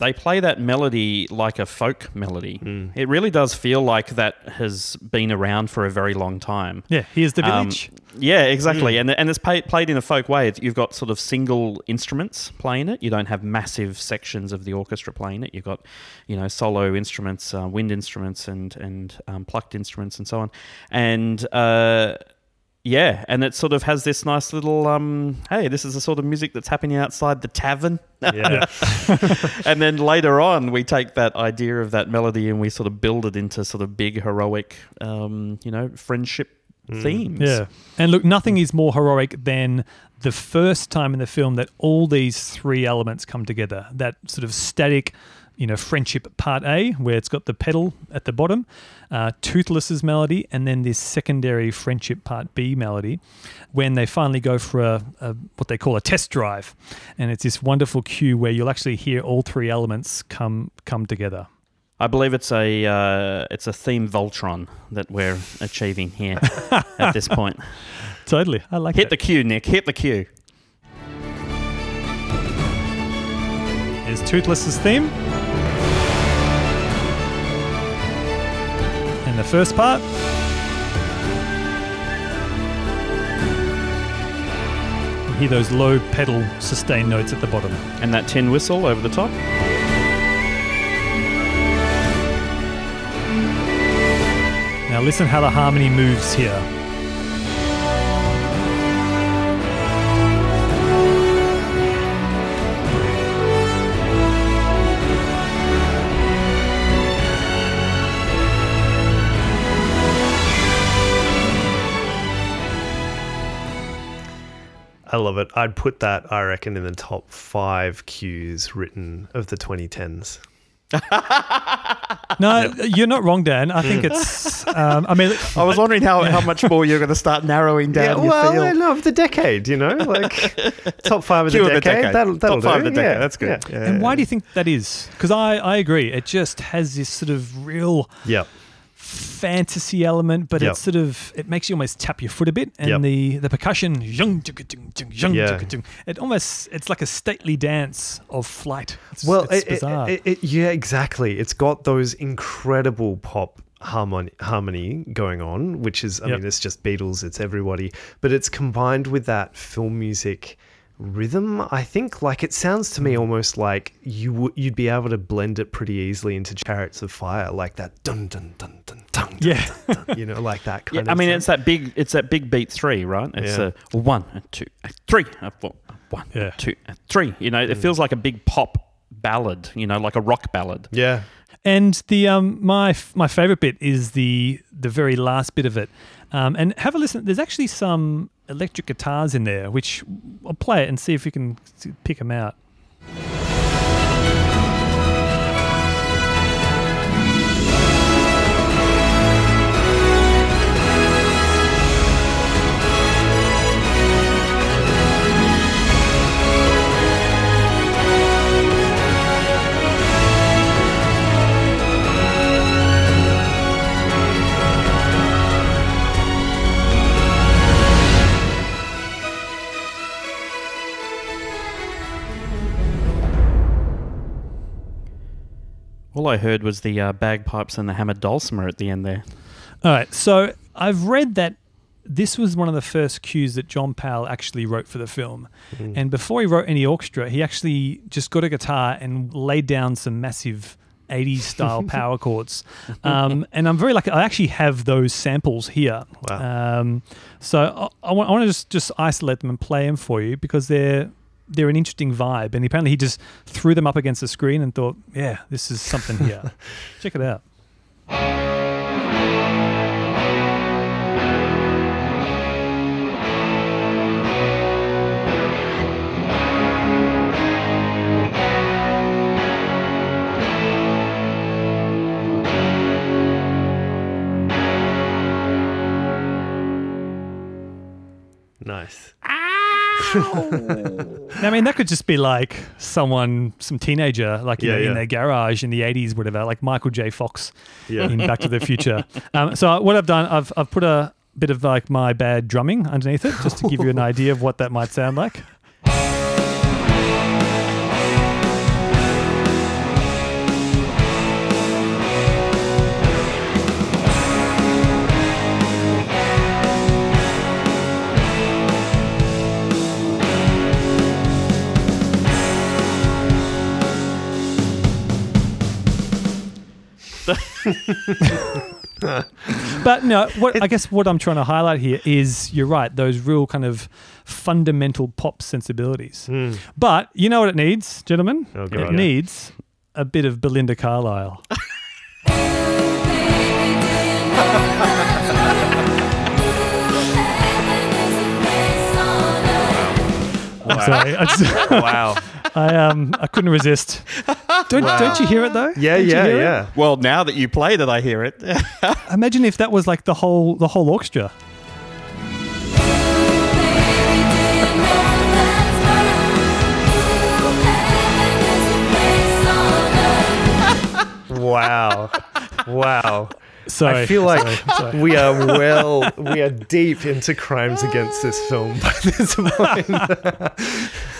[SPEAKER 1] They play that melody like a folk melody.
[SPEAKER 3] Mm.
[SPEAKER 1] It really does feel like that has been around for a very long time.
[SPEAKER 2] Yeah, here's the
[SPEAKER 1] Um,
[SPEAKER 2] village.
[SPEAKER 1] Yeah, exactly.
[SPEAKER 3] Mm.
[SPEAKER 1] And and it's played played in a folk way. It's, you've got sort of single instruments playing it. You don't have massive sections of the orchestra playing it. You've got, you know, solo instruments, uh, wind instruments, and and um, plucked instruments, and so on. And uh, yeah, and it sort of has this nice little um, hey, this is the sort of music that's happening outside the tavern.
[SPEAKER 3] Yeah.
[SPEAKER 1] and then later on, we take that idea of that melody and we sort of build it into sort of big heroic, um, you know, friendship themes.
[SPEAKER 2] Yeah. And look, nothing is more heroic than the first time in the film that all these three elements come together. That sort of static, you know, friendship part A, where it's got the pedal at the bottom, uh, Toothless's melody, and then this secondary friendship part B melody, when they finally go for a, a what they call a test drive, and it's this wonderful cue where you'll actually hear all three elements come come together.
[SPEAKER 1] I believe it's a uh, it's a theme Voltron that we're achieving here at this point.
[SPEAKER 2] Totally, I like it.
[SPEAKER 1] Hit
[SPEAKER 2] that.
[SPEAKER 1] the cue, Nick. Hit the cue.
[SPEAKER 2] Here's Toothless's theme. The first part. You hear those low pedal sustain notes at the bottom.
[SPEAKER 1] And that tin whistle over the top.
[SPEAKER 2] Now listen how the harmony moves here.
[SPEAKER 3] I love it. I'd put that, I reckon, in the top five cues written of the 2010s.
[SPEAKER 2] No, you're not wrong, Dan. I think it's. Um, I mean,
[SPEAKER 1] I was wondering how, how much more you're going to start narrowing down your
[SPEAKER 3] well,
[SPEAKER 1] field.
[SPEAKER 3] I love the decade, you know, like top five of the
[SPEAKER 1] Cue of the
[SPEAKER 3] decade.
[SPEAKER 1] decade.
[SPEAKER 3] That'll, that'll
[SPEAKER 1] Top five of the decade.
[SPEAKER 3] Yeah,
[SPEAKER 1] That's good.
[SPEAKER 3] Yeah.
[SPEAKER 2] and why do you think that is? Because I, I agree. It just has this sort of real
[SPEAKER 3] Yep.
[SPEAKER 2] Fantasy element, but
[SPEAKER 3] Yep.
[SPEAKER 2] it's sort of it makes you almost tap your foot a bit, and
[SPEAKER 3] Yep.
[SPEAKER 2] the the percussion,
[SPEAKER 3] Yeah.
[SPEAKER 2] it almost it's like a stately dance of flight. It's,
[SPEAKER 3] Well,
[SPEAKER 2] it's
[SPEAKER 3] it, it, it, it- yeah, exactly. It's got those incredible pop harmony harmony going on, which is, I
[SPEAKER 2] Yep.
[SPEAKER 3] mean, it's just Beatles, it's everybody, but it's combined with that film music rhythm. I think, like, it sounds to me
[SPEAKER 2] Hmm.
[SPEAKER 3] almost like you would you'd be able to blend it pretty easily into Chariots of Fire, like that dun dun dun dun dun. dun,
[SPEAKER 2] Yeah.
[SPEAKER 3] dun, dun, you know, like that kind
[SPEAKER 1] Yeah,
[SPEAKER 3] of.
[SPEAKER 1] I mean,
[SPEAKER 3] thing.
[SPEAKER 1] it's that big. It's that big beat three, right? It's
[SPEAKER 3] Yeah.
[SPEAKER 1] a one, a two, a three, a four, a one, a
[SPEAKER 2] Yeah.
[SPEAKER 1] two, a three. You know, it feels like a big pop ballad. You know, like a rock ballad.
[SPEAKER 3] yeah.
[SPEAKER 2] And the um, my f- my favorite bit is the the very last bit of it. Um, and have a listen. There's actually some electric guitars in there, which I'll play it and see if we can pick them out.
[SPEAKER 1] All I heard was the uh, bagpipes and the hammered dulcimer at the end there.
[SPEAKER 2] All right. So I've read that this was one of the first cues that John Powell actually wrote for the film. And before he wrote any orchestra, he actually just got a guitar and laid down some massive 80s style power chords. Um, and I'm very lucky. I actually have those samples here.
[SPEAKER 3] Wow.
[SPEAKER 2] Um, so I, I want, I want to just, just isolate them and play them for you because they're they're an interesting vibe. And apparently he just threw them up against the screen and thought, yeah, this is something here. Check it out.
[SPEAKER 3] Nice. Ah!
[SPEAKER 2] I mean, that could just be like someone, some teenager, like you
[SPEAKER 3] Yeah,
[SPEAKER 2] know,
[SPEAKER 3] yeah.
[SPEAKER 2] in their garage in the '80s, whatever, like Michael J. Fox
[SPEAKER 3] Yeah.
[SPEAKER 2] in Back to the Future. Um, so what I've done, I've I've put a bit of like my bad drumming underneath it, just to give you an idea of what that might sound like. But no, what I guess what I'm trying to highlight here is you're right, those real kind of fundamental pop sensibilities.
[SPEAKER 3] Hmm.
[SPEAKER 2] But you know what it needs, gentlemen?
[SPEAKER 3] Oh,
[SPEAKER 2] it
[SPEAKER 3] God.
[SPEAKER 2] needs a bit of Belinda Carlisle. Sorry, I, just-
[SPEAKER 1] wow.
[SPEAKER 2] I um I couldn't resist. Don't don't you hear it though?
[SPEAKER 3] Yeah,
[SPEAKER 2] Don't you
[SPEAKER 3] yeah,
[SPEAKER 2] it?
[SPEAKER 3] yeah.
[SPEAKER 1] Well, now that you play that I hear it.
[SPEAKER 2] Imagine if that was like the whole the whole orchestra.
[SPEAKER 3] Wow. Wow.
[SPEAKER 2] Sorry,
[SPEAKER 3] I feel like
[SPEAKER 2] sorry, sorry.
[SPEAKER 3] we are well, we are deep into crimes against this film by this point.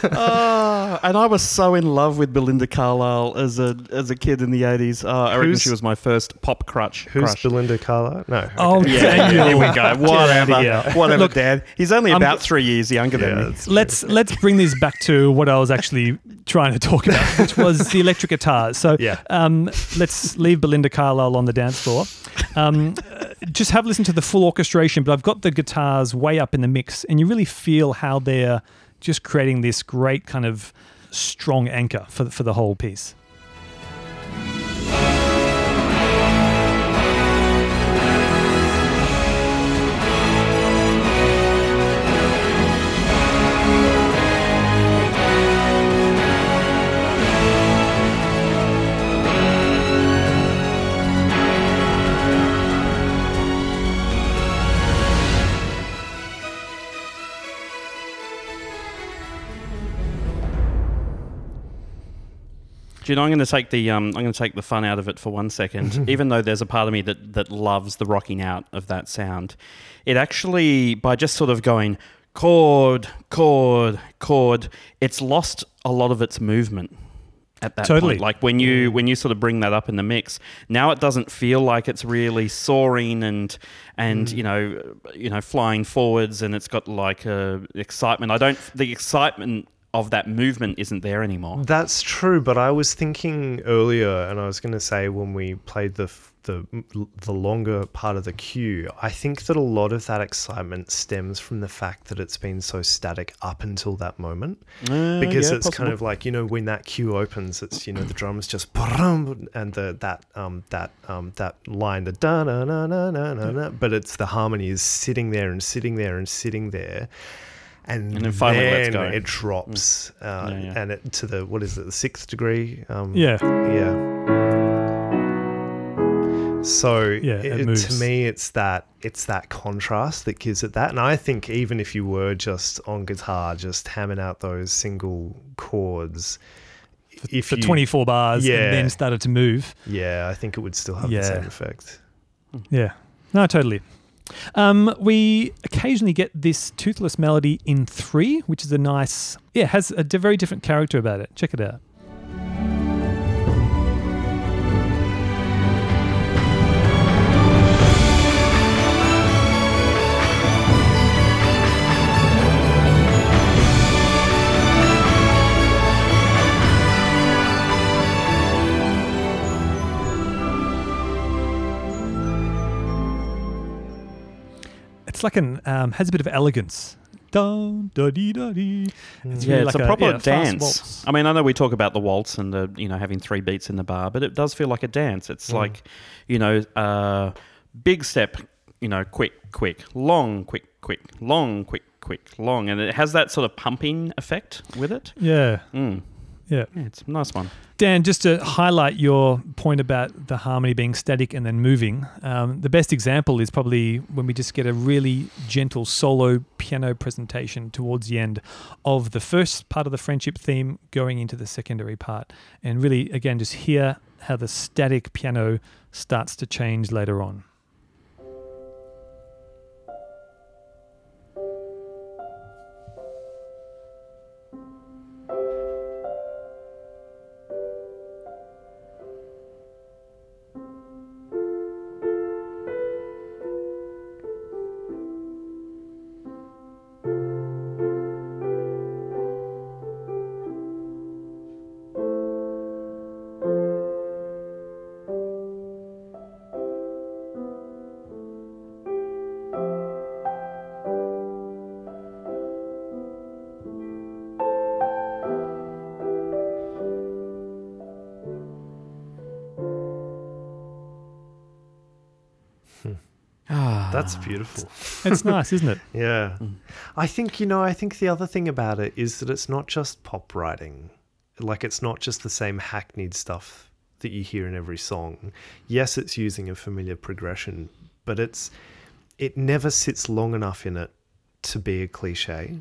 [SPEAKER 1] oh, and I was so in love with Belinda Carlisle as a as a kid in the eighties. Oh, I reckon she was my first pop crutch.
[SPEAKER 3] Who's
[SPEAKER 1] crush.
[SPEAKER 3] Belinda Carlisle? No.
[SPEAKER 2] Oh,
[SPEAKER 3] okay.
[SPEAKER 1] Yeah,
[SPEAKER 2] Daniel.
[SPEAKER 1] yeah, here we go. Whatever,
[SPEAKER 2] outta
[SPEAKER 1] whatever,
[SPEAKER 2] Look,
[SPEAKER 1] Dad. He's only
[SPEAKER 2] I'm-
[SPEAKER 1] about three years younger
[SPEAKER 3] Yeah,
[SPEAKER 1] than me.
[SPEAKER 2] let's let's bring this back to what I was actually trying to talk about, which was the electric guitars. So,
[SPEAKER 3] Yeah.
[SPEAKER 2] um, let's leave Belinda Carlisle on the dance floor. Um, just have listened to the full orchestration, but I've got the guitars way up in the mix, and you really feel how they're just creating this great kind of strong anchor for the, for the whole piece.
[SPEAKER 1] Do you know? I'm going to take the um, I'm going to take the fun out of it for one second. Even though there's a part of me that that loves the rocking out of that sound, it actually by just sort of going chord, chord, chord, it's lost a lot of its movement at that
[SPEAKER 2] Totally.
[SPEAKER 1] point. Like when you mm. when you sort of bring that up in the mix, now it doesn't feel like it's really soaring and and mm. you know you know flying forwards, and it's got like a excitement. I don't the excitement of that movement isn't there anymore.
[SPEAKER 3] That's true, but I was thinking earlier, and I was going to say when we played the the the longer part of the cue, I think that a lot of that excitement stems from the fact that it's been so static up until that moment,
[SPEAKER 1] Uh,
[SPEAKER 3] because
[SPEAKER 1] yeah,
[SPEAKER 3] it's kind of like you know when that cue opens, it's you know the drums just and the that um that um that line the da na na na na na, but it's the harmony is sitting there and sitting there and sitting there. And,
[SPEAKER 1] And then finally lets
[SPEAKER 3] then
[SPEAKER 1] go.
[SPEAKER 3] it drops, uh,
[SPEAKER 1] Yeah, yeah.
[SPEAKER 3] and it to the what is it, the sixth degree? Um,
[SPEAKER 2] Yeah.
[SPEAKER 3] yeah. So
[SPEAKER 2] Yeah, it
[SPEAKER 3] it- to me, it's that it's that contrast that gives it that, and I think even if you were just on guitar, just hammering out those single chords, if
[SPEAKER 2] For
[SPEAKER 3] you,
[SPEAKER 2] 24 bars
[SPEAKER 3] Yeah.
[SPEAKER 2] and then started to move.
[SPEAKER 3] yeah, I think it would still have the same effect.
[SPEAKER 2] Yeah. No, totally. Um, we occasionally get this toothless melody in three, which is a nice, yeah, has a very different character about it. Check it out. It's like an um, has a bit of elegance. Dun, da, dee, da, dee. It's
[SPEAKER 1] yeah,
[SPEAKER 2] really
[SPEAKER 1] it's
[SPEAKER 2] like
[SPEAKER 1] a proper
[SPEAKER 2] yeah,
[SPEAKER 1] dance. I mean, I know we talk about the waltz and the you know having three beats in the bar, but it does feel like a dance.
[SPEAKER 2] Mm.
[SPEAKER 1] It's like you know, uh, big step, you know, quick, quick, long, quick, quick, long, quick, quick, long, and it has that sort of pumping effect with it.
[SPEAKER 2] Yeah,
[SPEAKER 1] Mm.
[SPEAKER 2] Yeah.
[SPEAKER 1] Yeah, it's a nice one.
[SPEAKER 2] Dan, just to highlight your point about the harmony being static and then moving, um, the best example is probably when we just get a really gentle solo piano presentation towards the end of the first part of the friendship theme going into the secondary part. And really, again, just hear how the static piano starts to change later on.
[SPEAKER 1] Ah,
[SPEAKER 3] That's beautiful.
[SPEAKER 2] It's nice, isn't it?
[SPEAKER 3] Yeah. I think, you know, I think the other thing about it is that it's not just pop writing. Like, it's not just the same hackneyed stuff that you hear in every song. Yes, it's using a familiar progression, but it's it never sits long enough in it to be a cliche.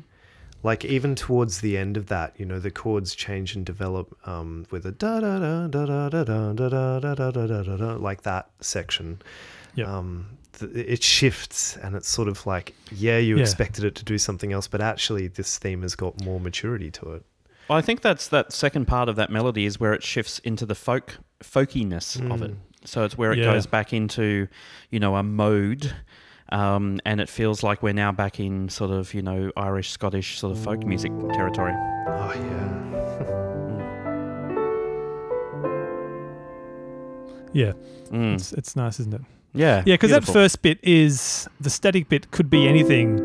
[SPEAKER 3] Like even towards the end of that, you know, the chords change and develop um, with a da da da da da da da da da da da da da da like that section
[SPEAKER 2] Yep.
[SPEAKER 3] um, th- it shifts and it's sort of like yeah you
[SPEAKER 2] Yeah.
[SPEAKER 3] expected it to do something else but actually this theme has got more maturity to it
[SPEAKER 1] Well, I think that's that second part of that melody is where it shifts into the folk folkiness of it. So it's where it
[SPEAKER 2] Yeah.
[SPEAKER 1] goes back into, you know, a mode, um, and it feels like we're now back in sort of you know Irish, Scottish sort of folk music territory.
[SPEAKER 3] oh yeah
[SPEAKER 2] Yeah,
[SPEAKER 1] Mm.
[SPEAKER 2] it's, it's nice, isn't it?
[SPEAKER 1] Yeah,
[SPEAKER 2] Yeah, because that first bit is the static bit could be anything.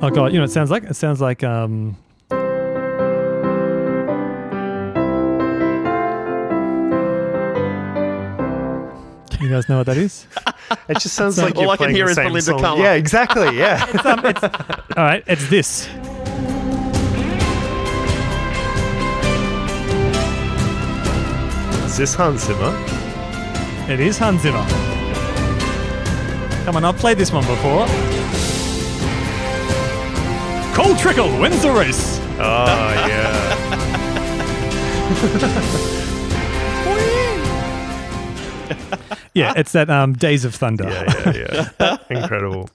[SPEAKER 2] Oh god, you know it sounds like? It sounds like um You guys know what that is?
[SPEAKER 3] it just sounds
[SPEAKER 2] So-
[SPEAKER 3] like
[SPEAKER 1] All
[SPEAKER 3] you're
[SPEAKER 1] I can
[SPEAKER 3] playing
[SPEAKER 1] hear
[SPEAKER 3] the
[SPEAKER 1] is
[SPEAKER 3] same
[SPEAKER 1] Belinda. Carlisle.
[SPEAKER 3] yeah exactly yeah it's
[SPEAKER 2] All right, it's this.
[SPEAKER 3] This Hans Zimmer
[SPEAKER 2] It is Hans Zimmer. Come on, I've played this one before. Cole Trickle wins the race.
[SPEAKER 3] oh yeah
[SPEAKER 2] Yeah, it's that um, Days of Thunder.
[SPEAKER 3] yeah yeah yeah incredible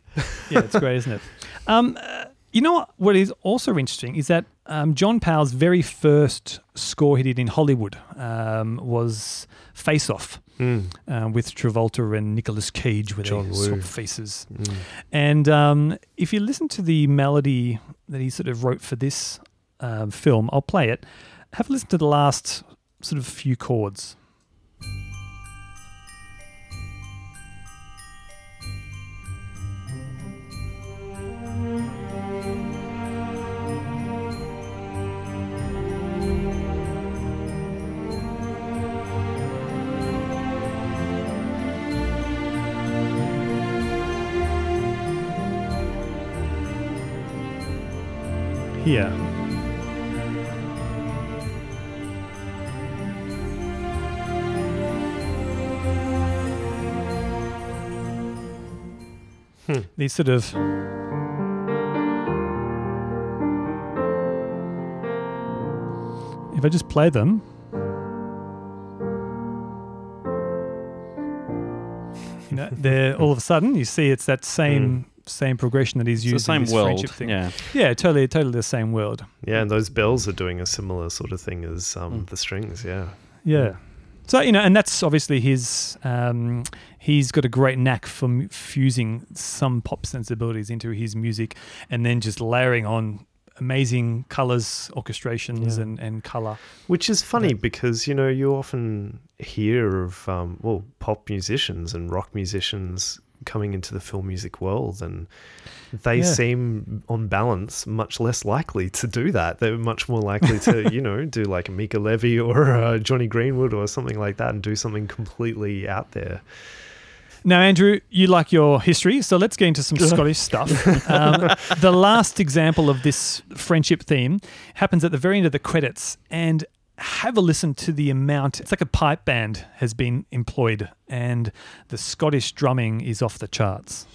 [SPEAKER 2] yeah, it's great, isn't it? Um, uh, you know what? What is also interesting is that um, John Powell's very first score he did in Hollywood um, was Face Off.
[SPEAKER 3] Mm.
[SPEAKER 2] uh, with Travolta and Nicolas Cage, where
[SPEAKER 3] John
[SPEAKER 2] they
[SPEAKER 3] Woo.
[SPEAKER 2] swap faces.
[SPEAKER 3] Mm.
[SPEAKER 2] And um, if you listen to the melody that he sort of wrote for this um, film, I'll play it. Have a listen to the last sort of few chords. Here.
[SPEAKER 3] Hmm.
[SPEAKER 2] These sort of if I just play them, you know, they're all of a sudden you see it's that same same progression that he's
[SPEAKER 1] It's the
[SPEAKER 2] using.
[SPEAKER 1] same
[SPEAKER 2] this
[SPEAKER 1] world.
[SPEAKER 2] friendship thing.
[SPEAKER 1] Yeah.
[SPEAKER 2] yeah, totally, totally the same world.
[SPEAKER 3] Yeah, and those bells are doing a similar sort of thing as um,
[SPEAKER 1] Mm.
[SPEAKER 3] the strings. Yeah.
[SPEAKER 2] Yeah. So you know, and that's obviously his. Um, he's got a great knack for m- fusing some pop sensibilities into his music, and then just layering on amazing colors, orchestrations,
[SPEAKER 3] Yeah.
[SPEAKER 2] and and color.
[SPEAKER 3] Which is funny
[SPEAKER 2] Yeah.
[SPEAKER 3] because you know you often hear of um, well pop musicians and rock musicians coming into the film music world, and they
[SPEAKER 2] Yeah.
[SPEAKER 3] seem on balance much less likely to do that. They're much more likely to you know do like Mica Levi or uh, Jonny Greenwood or something like that, and do something completely out there.
[SPEAKER 2] Now, Andrew, you like your history, so let's get into some Scottish stuff. Um, the last example of this friendship theme happens at the very end of the credits, and have a listen to the amount. It's like a pipe band has been employed, and the Scottish drumming is off the charts.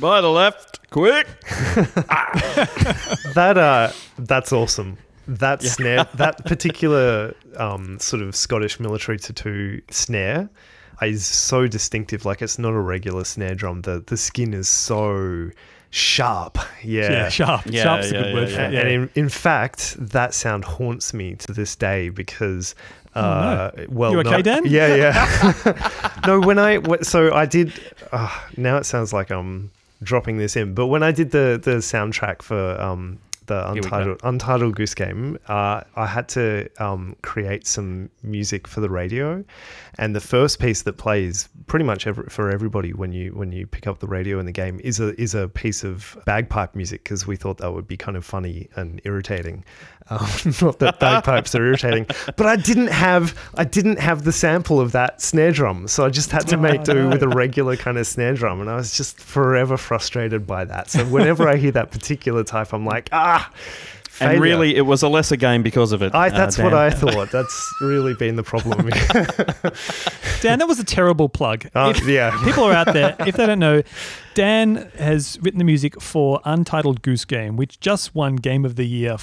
[SPEAKER 1] By the left, quick.
[SPEAKER 3] That uh, that's awesome. That snare, that particular um, sort of Scottish military tattoo snare, is so distinctive. Like it's not a regular snare drum. The the skin is so sharp. Yeah.
[SPEAKER 2] Yeah, sharp.
[SPEAKER 1] Yeah,
[SPEAKER 2] Sharp's
[SPEAKER 1] yeah,
[SPEAKER 2] a good word
[SPEAKER 1] yeah,
[SPEAKER 2] for
[SPEAKER 3] And,
[SPEAKER 2] it.
[SPEAKER 3] and in, in fact, that sound haunts me to this day because,
[SPEAKER 2] Oh,
[SPEAKER 3] uh, well,
[SPEAKER 2] You okay,
[SPEAKER 3] no-
[SPEAKER 2] Dan?
[SPEAKER 3] Yeah, yeah. no, when I so I did. Uh, now it sounds like I'm dropping this in, but when I did the the soundtrack for um, the
[SPEAKER 1] Here we go.
[SPEAKER 3] untitled untitled Goose Game, uh, I had to um, create some music for the radio, and the first piece that plays pretty much every, for everybody when you when you pick up the radio in the game is a is a piece of bagpipe music because we thought that would be kind of funny and irritating. Um, not that bagpipes are irritating, but I didn't have I didn't have the sample of that snare drum, so I just had to make do with a regular kind of snare drum, and I was just forever frustrated by that. So whenever I hear that particular type, I'm like, ah.
[SPEAKER 1] And really, it was a lesser game because of it.
[SPEAKER 3] I,
[SPEAKER 1] uh,
[SPEAKER 3] that's what I thought. That's really been the problem.
[SPEAKER 2] Dan, that was a terrible plug.
[SPEAKER 3] Uh,
[SPEAKER 2] If-
[SPEAKER 3] yeah.
[SPEAKER 2] people are out there, if they don't know, Dan has written the music for Untitled Goose Game, which just won Game of the Year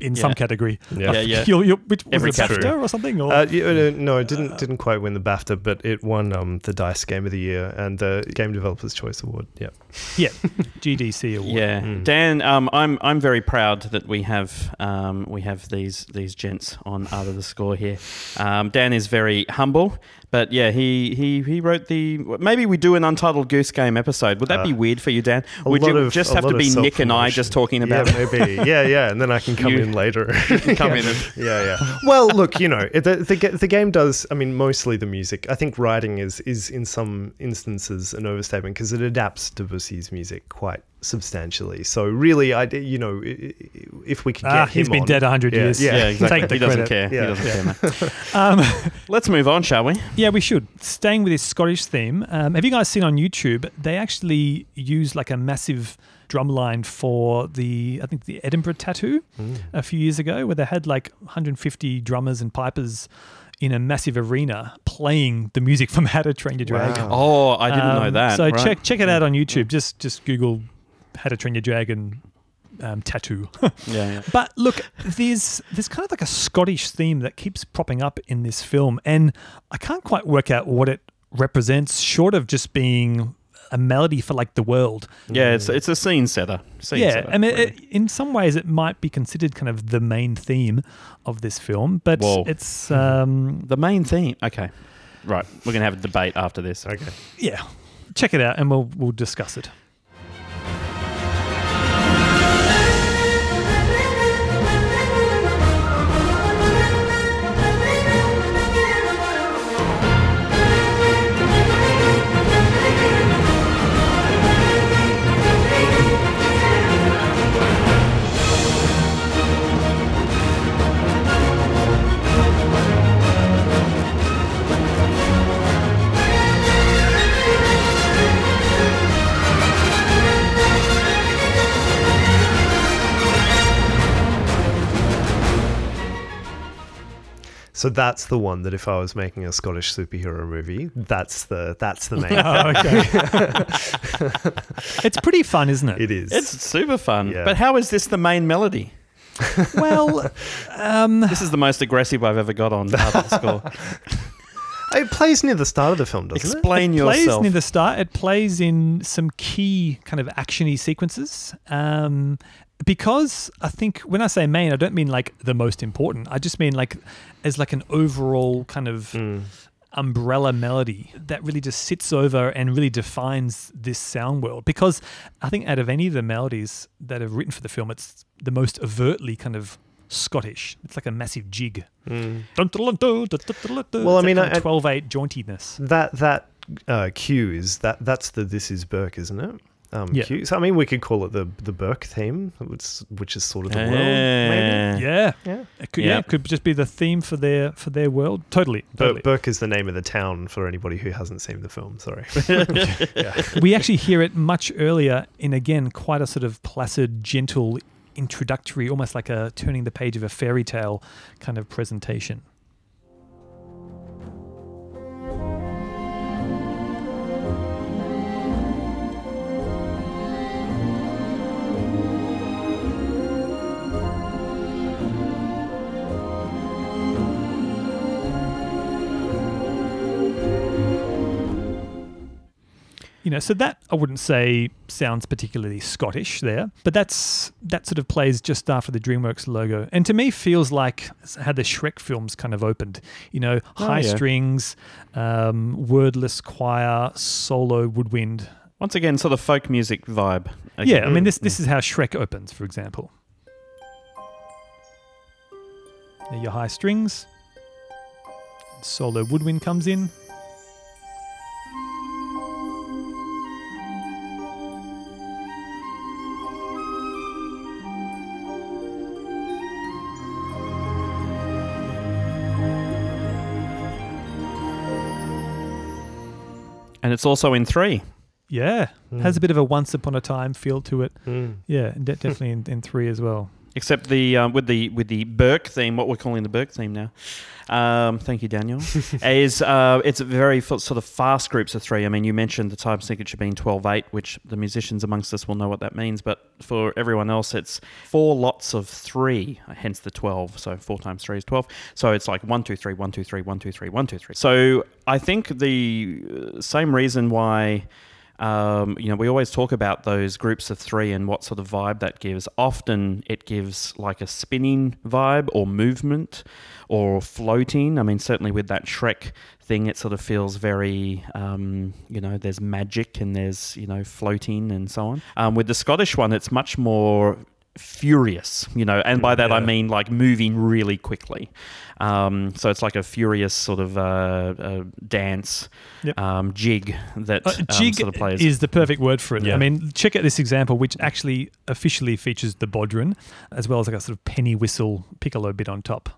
[SPEAKER 2] f- in some category.
[SPEAKER 3] Yeah.
[SPEAKER 1] Yeah, yeah.
[SPEAKER 2] You're, you're, which, was
[SPEAKER 1] Every
[SPEAKER 2] it
[SPEAKER 1] category.
[SPEAKER 2] BAFTA or something? Or?
[SPEAKER 3] Uh, yeah, uh, no, it didn't didn't quite win the BAFTA, but it won um, the Dice Game of the Year and the Game Developers Choice Award. Yeah.
[SPEAKER 2] yeah, GDC award.
[SPEAKER 1] Yeah,
[SPEAKER 3] Mm.
[SPEAKER 1] Dan, um, I'm I'm very proud that we have um, we have these these gents on Art of the Score here. Um, Dan is very humble, but yeah, he he he wrote the. Maybe we do an Untitled Goose Game episode. Would that
[SPEAKER 3] Uh,
[SPEAKER 1] be weird for you, Dan? Would you
[SPEAKER 3] of-
[SPEAKER 1] just have to be Nick and I just talking about
[SPEAKER 3] yeah, maybe. Yeah, yeah, and then I can come
[SPEAKER 1] You-
[SPEAKER 3] in later.
[SPEAKER 1] Come
[SPEAKER 3] yeah.
[SPEAKER 1] in and-
[SPEAKER 3] yeah, yeah. Well, look, you know, the, the the game does. I mean, mostly the music. I think writing is is in some instances an overstatement because it adapts Debussy's music quite substantially. So really, I you know, i- i- if we could get
[SPEAKER 2] Ah,
[SPEAKER 3] him
[SPEAKER 2] he's been
[SPEAKER 3] on-
[SPEAKER 2] dead 100
[SPEAKER 3] yeah,
[SPEAKER 2] years.
[SPEAKER 3] Yeah,
[SPEAKER 1] Yeah, exactly.
[SPEAKER 2] Take the
[SPEAKER 1] he doesn't
[SPEAKER 2] credit.
[SPEAKER 1] care.
[SPEAKER 3] Yeah.
[SPEAKER 1] He doesn't care, mate.
[SPEAKER 2] Um,
[SPEAKER 1] Let's move on, shall we?
[SPEAKER 2] Yeah, we should. Staying with this Scottish theme, um, have you guys seen on YouTube? They actually use like a massive drum line for the, I think the Edinburgh Tattoo
[SPEAKER 3] Mm.
[SPEAKER 2] a few years ago, where they had like 150 drummers and pipers in a massive arena playing the music from How to Train Your Dragon.
[SPEAKER 3] Wow.
[SPEAKER 1] Oh, I didn't know
[SPEAKER 2] Um,
[SPEAKER 1] that.
[SPEAKER 2] So
[SPEAKER 1] right.
[SPEAKER 2] check check it out on YouTube. Just just Google How to Train Your Dragon um, tattoo.
[SPEAKER 1] Yeah, yeah.
[SPEAKER 2] But look, there's there's kind of like a Scottish theme that keeps propping up in this film, and I can't quite work out what it represents, short of just being a melody for like the world.
[SPEAKER 1] Yeah, it's it's a scene setter. Scene
[SPEAKER 2] yeah,
[SPEAKER 1] setter,
[SPEAKER 2] I mean,
[SPEAKER 1] really.
[SPEAKER 2] it, in some ways, it might be considered kind of the main theme of this film, but
[SPEAKER 1] Whoa.
[SPEAKER 2] it's um,
[SPEAKER 1] the main theme. Okay, right. We're gonna have a debate after this.
[SPEAKER 3] Okay.
[SPEAKER 2] yeah. Check it out, and we'll we'll discuss it.
[SPEAKER 3] So that's the one that if I was making a Scottish superhero movie, that's the that's the main.
[SPEAKER 2] Oh, okay. it's pretty fun, isn't it?
[SPEAKER 3] it is.
[SPEAKER 1] It's super fun.
[SPEAKER 3] Yeah.
[SPEAKER 1] But how is this the main melody?
[SPEAKER 2] well, um,
[SPEAKER 1] This is the most aggressive I've ever got on part the score.
[SPEAKER 3] it plays near the start of the film, doesn't it?
[SPEAKER 1] Explain
[SPEAKER 2] it plays
[SPEAKER 1] yourself.
[SPEAKER 2] near the start. It plays in some key kind of actiony sequences. Um, because I think when I say main, I don't mean like the most important. I just mean like as like an overall kind of?
[SPEAKER 3] Mm.
[SPEAKER 2] umbrella melody that really just sits over and really defines this sound world. Because I think out of any of the melodies that are written for the film, it's the most overtly kind of Scottish. It's like a massive jig.
[SPEAKER 3] Mm.
[SPEAKER 2] Well,
[SPEAKER 3] I mean,
[SPEAKER 2] 12 8 jauntiness.
[SPEAKER 3] That that uh, cue is that that's the this is Berk, isn't it? Um,
[SPEAKER 2] Yeah.
[SPEAKER 3] cue. So I mean, we could call it the the Berk theme, which which is sort of the world. Maybe.
[SPEAKER 2] Yeah.
[SPEAKER 3] Yeah.
[SPEAKER 2] It could, yeah.
[SPEAKER 1] Yeah.
[SPEAKER 2] it could just be the theme for their for their world. Totally.
[SPEAKER 3] Bur-
[SPEAKER 2] totally.
[SPEAKER 3] Berk is the name of the town for anybody who hasn't seen the film. Sorry.
[SPEAKER 2] we actually hear it much earlier in again quite a sort of placid, gentle, introductory, almost like a turning the page of a fairy tale kind of presentation. Know, so that I wouldn't say sounds particularly Scottish there, but that's that sort of plays just after the DreamWorks logo, and to me feels like how the Shrek films kind of opened. You know,
[SPEAKER 1] Oh,
[SPEAKER 2] high
[SPEAKER 1] yeah.
[SPEAKER 2] strings, um, wordless choir, solo woodwind.
[SPEAKER 1] Once again, sort of folk music vibe.
[SPEAKER 2] Yeah, I mean
[SPEAKER 3] Mm,
[SPEAKER 2] this this is how Shrek opens, for example. There your high strings, solo woodwind comes in.
[SPEAKER 1] It's also in three.
[SPEAKER 2] Yeah,
[SPEAKER 3] Mm.
[SPEAKER 2] has a bit of a once upon a time feel to it.
[SPEAKER 3] Mm.
[SPEAKER 2] Yeah, de- definitely in, in three as well.
[SPEAKER 1] Except the um, with the with the Berk theme, what we're calling the Berk theme now. Um, thank you, Daniel. is uh, it's a very f- sort of fast groups of three. I mean, you mentioned the time signature being 12-8, which the musicians amongst us will know what that means. But for everyone else, it's four lots of three, hence the 12. So four times three is 12. So it's like one, two, three, one, two, three, one, two, three, one, two, three. So I think the uh, same reason why um, you know, we always talk about those groups of three and what sort of vibe that gives. Often it gives like a spinning vibe or movement or floating. I mean, certainly with that Shrek thing, it sort of feels very, um, you know, there's magic and there's, you know, floating and so on. Um, with the Scottish one, it's much more furious, you know, and by that I mean like moving really quickly. Um, so it's like a furious sort of uh, uh, dance
[SPEAKER 2] Yep.
[SPEAKER 1] um, jig that
[SPEAKER 2] Uh,
[SPEAKER 1] um,
[SPEAKER 2] jig
[SPEAKER 1] sort of plays.
[SPEAKER 2] is the perfect word for it.
[SPEAKER 3] Yeah.
[SPEAKER 2] I mean, check out this example, which actually officially features the bodhrán, as well as like a sort of penny whistle piccolo bit on top.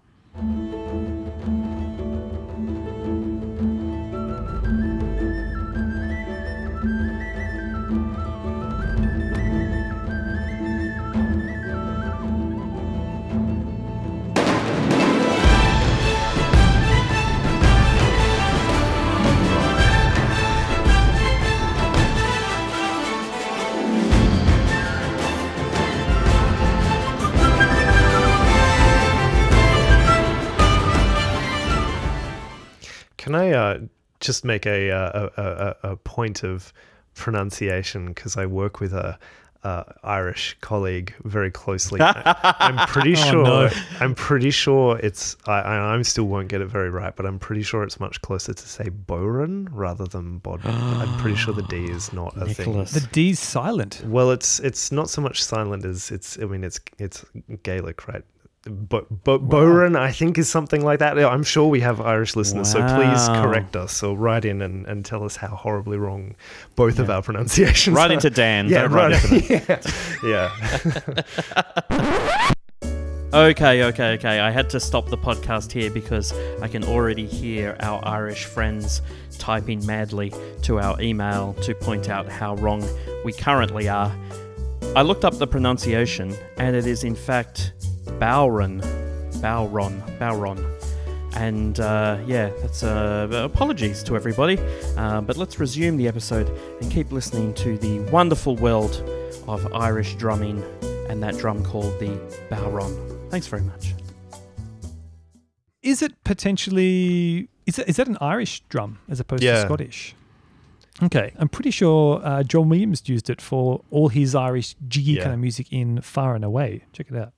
[SPEAKER 3] Can I uh, just make a, uh, a, a, a point of pronunciation because I work with a, uh Irish colleague very closely. I, I'm pretty
[SPEAKER 2] Oh,
[SPEAKER 3] sure.
[SPEAKER 2] no.
[SPEAKER 3] I'm pretty sure it's. I, I I'm still won't get it very right, but I'm pretty sure it's much closer to say Boran rather than Bod. I'm pretty sure the D is not a
[SPEAKER 1] Nicholas.
[SPEAKER 2] The D's silent.
[SPEAKER 3] Well, it's it's not so much silent as it's. I mean, it's it's Gaelic, right? But but Boran, I think, is something like that. I'm sure we have Irish listeners, so please correct us or write in and, and tell us how horribly wrong both of our pronunciations.
[SPEAKER 1] right
[SPEAKER 3] are.
[SPEAKER 1] into Dan.
[SPEAKER 3] yeah,
[SPEAKER 1] don't write
[SPEAKER 3] right.
[SPEAKER 1] into me.
[SPEAKER 3] yeah, yeah.
[SPEAKER 1] Okay, okay, okay. I had to stop the podcast here because I can already hear our Irish friends typing madly to our email to point out how wrong we currently are. I looked up the pronunciation and it is in fact Bodhrán. Bodhrán. Bodhrán. And uh, yeah, that's uh, apologies to everybody. Uh, but let's resume the episode and keep listening to the wonderful world of Irish drumming and that drum called the Bodhrán. Thanks very much.
[SPEAKER 2] Is it potentially is that, is that an Irish drum as opposed to Scottish? Okay, I'm pretty sure uh, John Williams used it for all his Irish jiggy
[SPEAKER 3] Yeah.
[SPEAKER 2] kind of music in Far and Away. Check it out.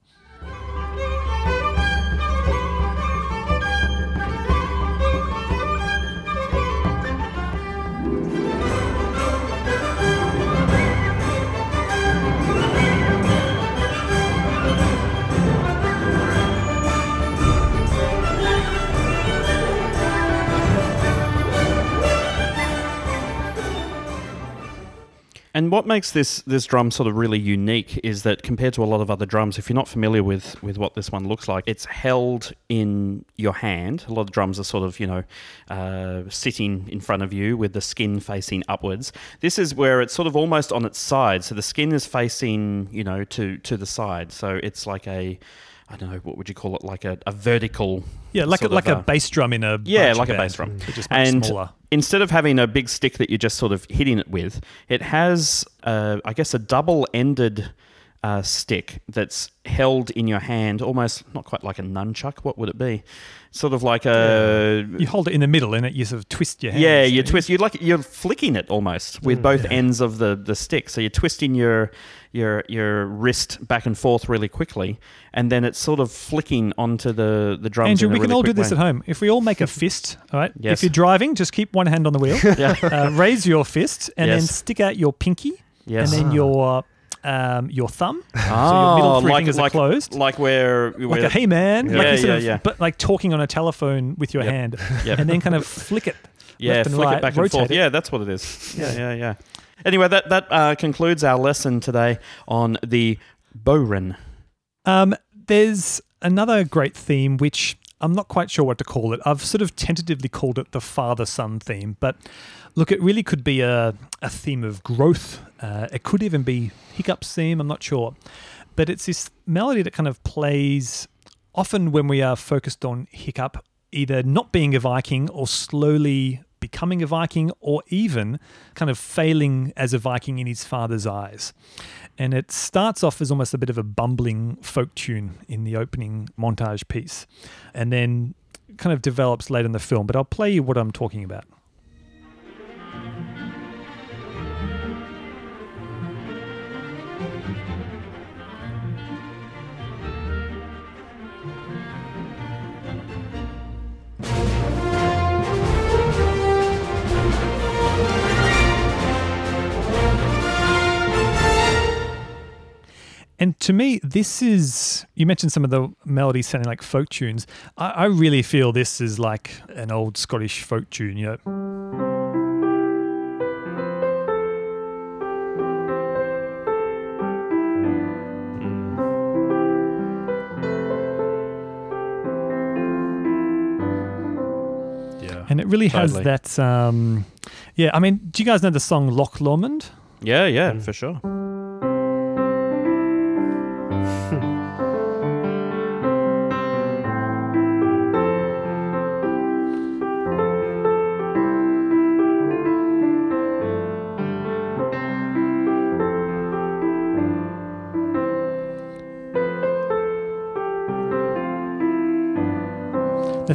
[SPEAKER 1] And what makes this this drum sort of really unique is that compared to a lot of other drums, if you're not familiar with with what this one looks like, it's held in your hand. A lot of drums are sort of you know uh, sitting in front of you with the skin facing upwards. This is where it's sort of almost on its side, so the skin is facing you know to to the side. So it's like a I don't know what would you call it, like a, a vertical.
[SPEAKER 2] Yeah, like a, like a
[SPEAKER 1] uh,
[SPEAKER 2] bass drum in a
[SPEAKER 1] yeah, like a bass drum. And
[SPEAKER 2] smaller.
[SPEAKER 1] instead of having a big stick that you're just sort of hitting it with, it has, uh, I guess, a double-ended uh, stick that's held in your hand, almost not quite like a nunchuck. What would it be? Sort of like a
[SPEAKER 2] You hold it in the middle and it you sort of twist your hands.
[SPEAKER 1] yeah, you twist. You like you're flicking it almost with both ends of the the stick. So you're twisting your your your wrist back and forth really quickly, and then it's sort of flicking onto the the drums.
[SPEAKER 2] Andrew, we can
[SPEAKER 1] really
[SPEAKER 2] all do this
[SPEAKER 1] way.
[SPEAKER 2] at home. If we all make a fist, all right?
[SPEAKER 1] Yes.
[SPEAKER 2] If you're driving, just keep one hand on the wheel.
[SPEAKER 1] Yeah.
[SPEAKER 2] uh, raise your fist and then stick out your pinky
[SPEAKER 1] Yes.
[SPEAKER 2] and then your um, your thumb.
[SPEAKER 1] Oh,
[SPEAKER 2] so your middle three
[SPEAKER 1] like,
[SPEAKER 2] fingers
[SPEAKER 1] like,
[SPEAKER 2] are closed.
[SPEAKER 1] Like where,
[SPEAKER 2] Like
[SPEAKER 1] where
[SPEAKER 2] a hey man,
[SPEAKER 3] Yeah.
[SPEAKER 2] like
[SPEAKER 1] Yeah, yeah,
[SPEAKER 2] of,
[SPEAKER 1] yeah.
[SPEAKER 2] but like talking on a telephone with your
[SPEAKER 1] Yep.
[SPEAKER 2] hand,
[SPEAKER 1] Yep.
[SPEAKER 2] and then kind of flick it.
[SPEAKER 1] yeah,
[SPEAKER 2] left and
[SPEAKER 1] flick
[SPEAKER 2] right,
[SPEAKER 1] it back and forth.
[SPEAKER 2] it.
[SPEAKER 1] Yeah, that's what it is. Yeah, yeah, yeah. Anyway, that that uh, concludes our lesson today on the Borin.
[SPEAKER 2] Um, there's another great theme which I'm not quite sure what to call it. I've sort of tentatively called it the father son theme, but look, it really could be a, a theme of growth. Uh, it could even be Hiccup's theme, I'm not sure. But it's this melody that kind of plays often when we are focused on Hiccup, either not being a Viking or slowly becoming a Viking or even kind of failing as a Viking in his father's eyes. And it starts off as almost a bit of a bumbling folk tune in the opening montage piece and then kind of develops later in the film. But I'll play you what I'm talking about. And to me, this is, you mentioned some of the melodies sounding like folk tunes. I, I really feel this is like an old Scottish folk tune, you know.
[SPEAKER 3] Yeah.
[SPEAKER 2] And it really has that, um, yeah, I mean, do you guys know the song Loch Lomond?
[SPEAKER 1] Yeah, yeah,
[SPEAKER 3] Mm.
[SPEAKER 1] for sure.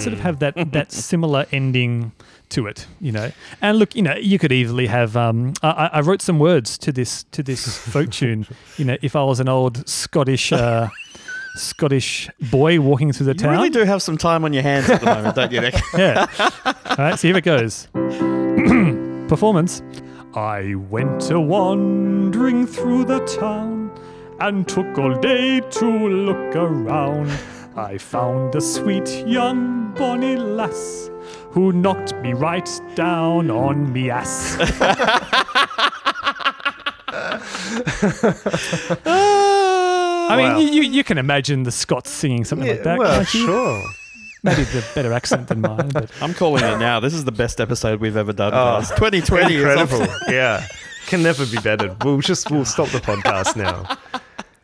[SPEAKER 2] Sort of have that that similar ending to it, you know. And look, you know, you could easily have. Um, I, I- I wrote some words to this to this folk tune. You know, if I was an old Scottish uh, Scottish boy walking through the
[SPEAKER 1] You
[SPEAKER 2] town.
[SPEAKER 1] You really do have some time on your hands at the moment, don't you, Nick?
[SPEAKER 2] Yeah. All right, so here it goes. Performance. I went a wandering through the town and took all day to look around. I found a sweet young bonny lass who knocked me right down on me ass. I mean,
[SPEAKER 3] Wow.
[SPEAKER 2] you, you, you can imagine the Scots singing something like that.
[SPEAKER 3] well, sure.
[SPEAKER 2] Maybe the better accent than mine, but
[SPEAKER 1] I'm calling it now. This is the best episode we've ever done.
[SPEAKER 3] Oh,
[SPEAKER 1] guys. 2020 is
[SPEAKER 3] Incredible. yeah. Can never be better. We'll just we'll stop the podcast now.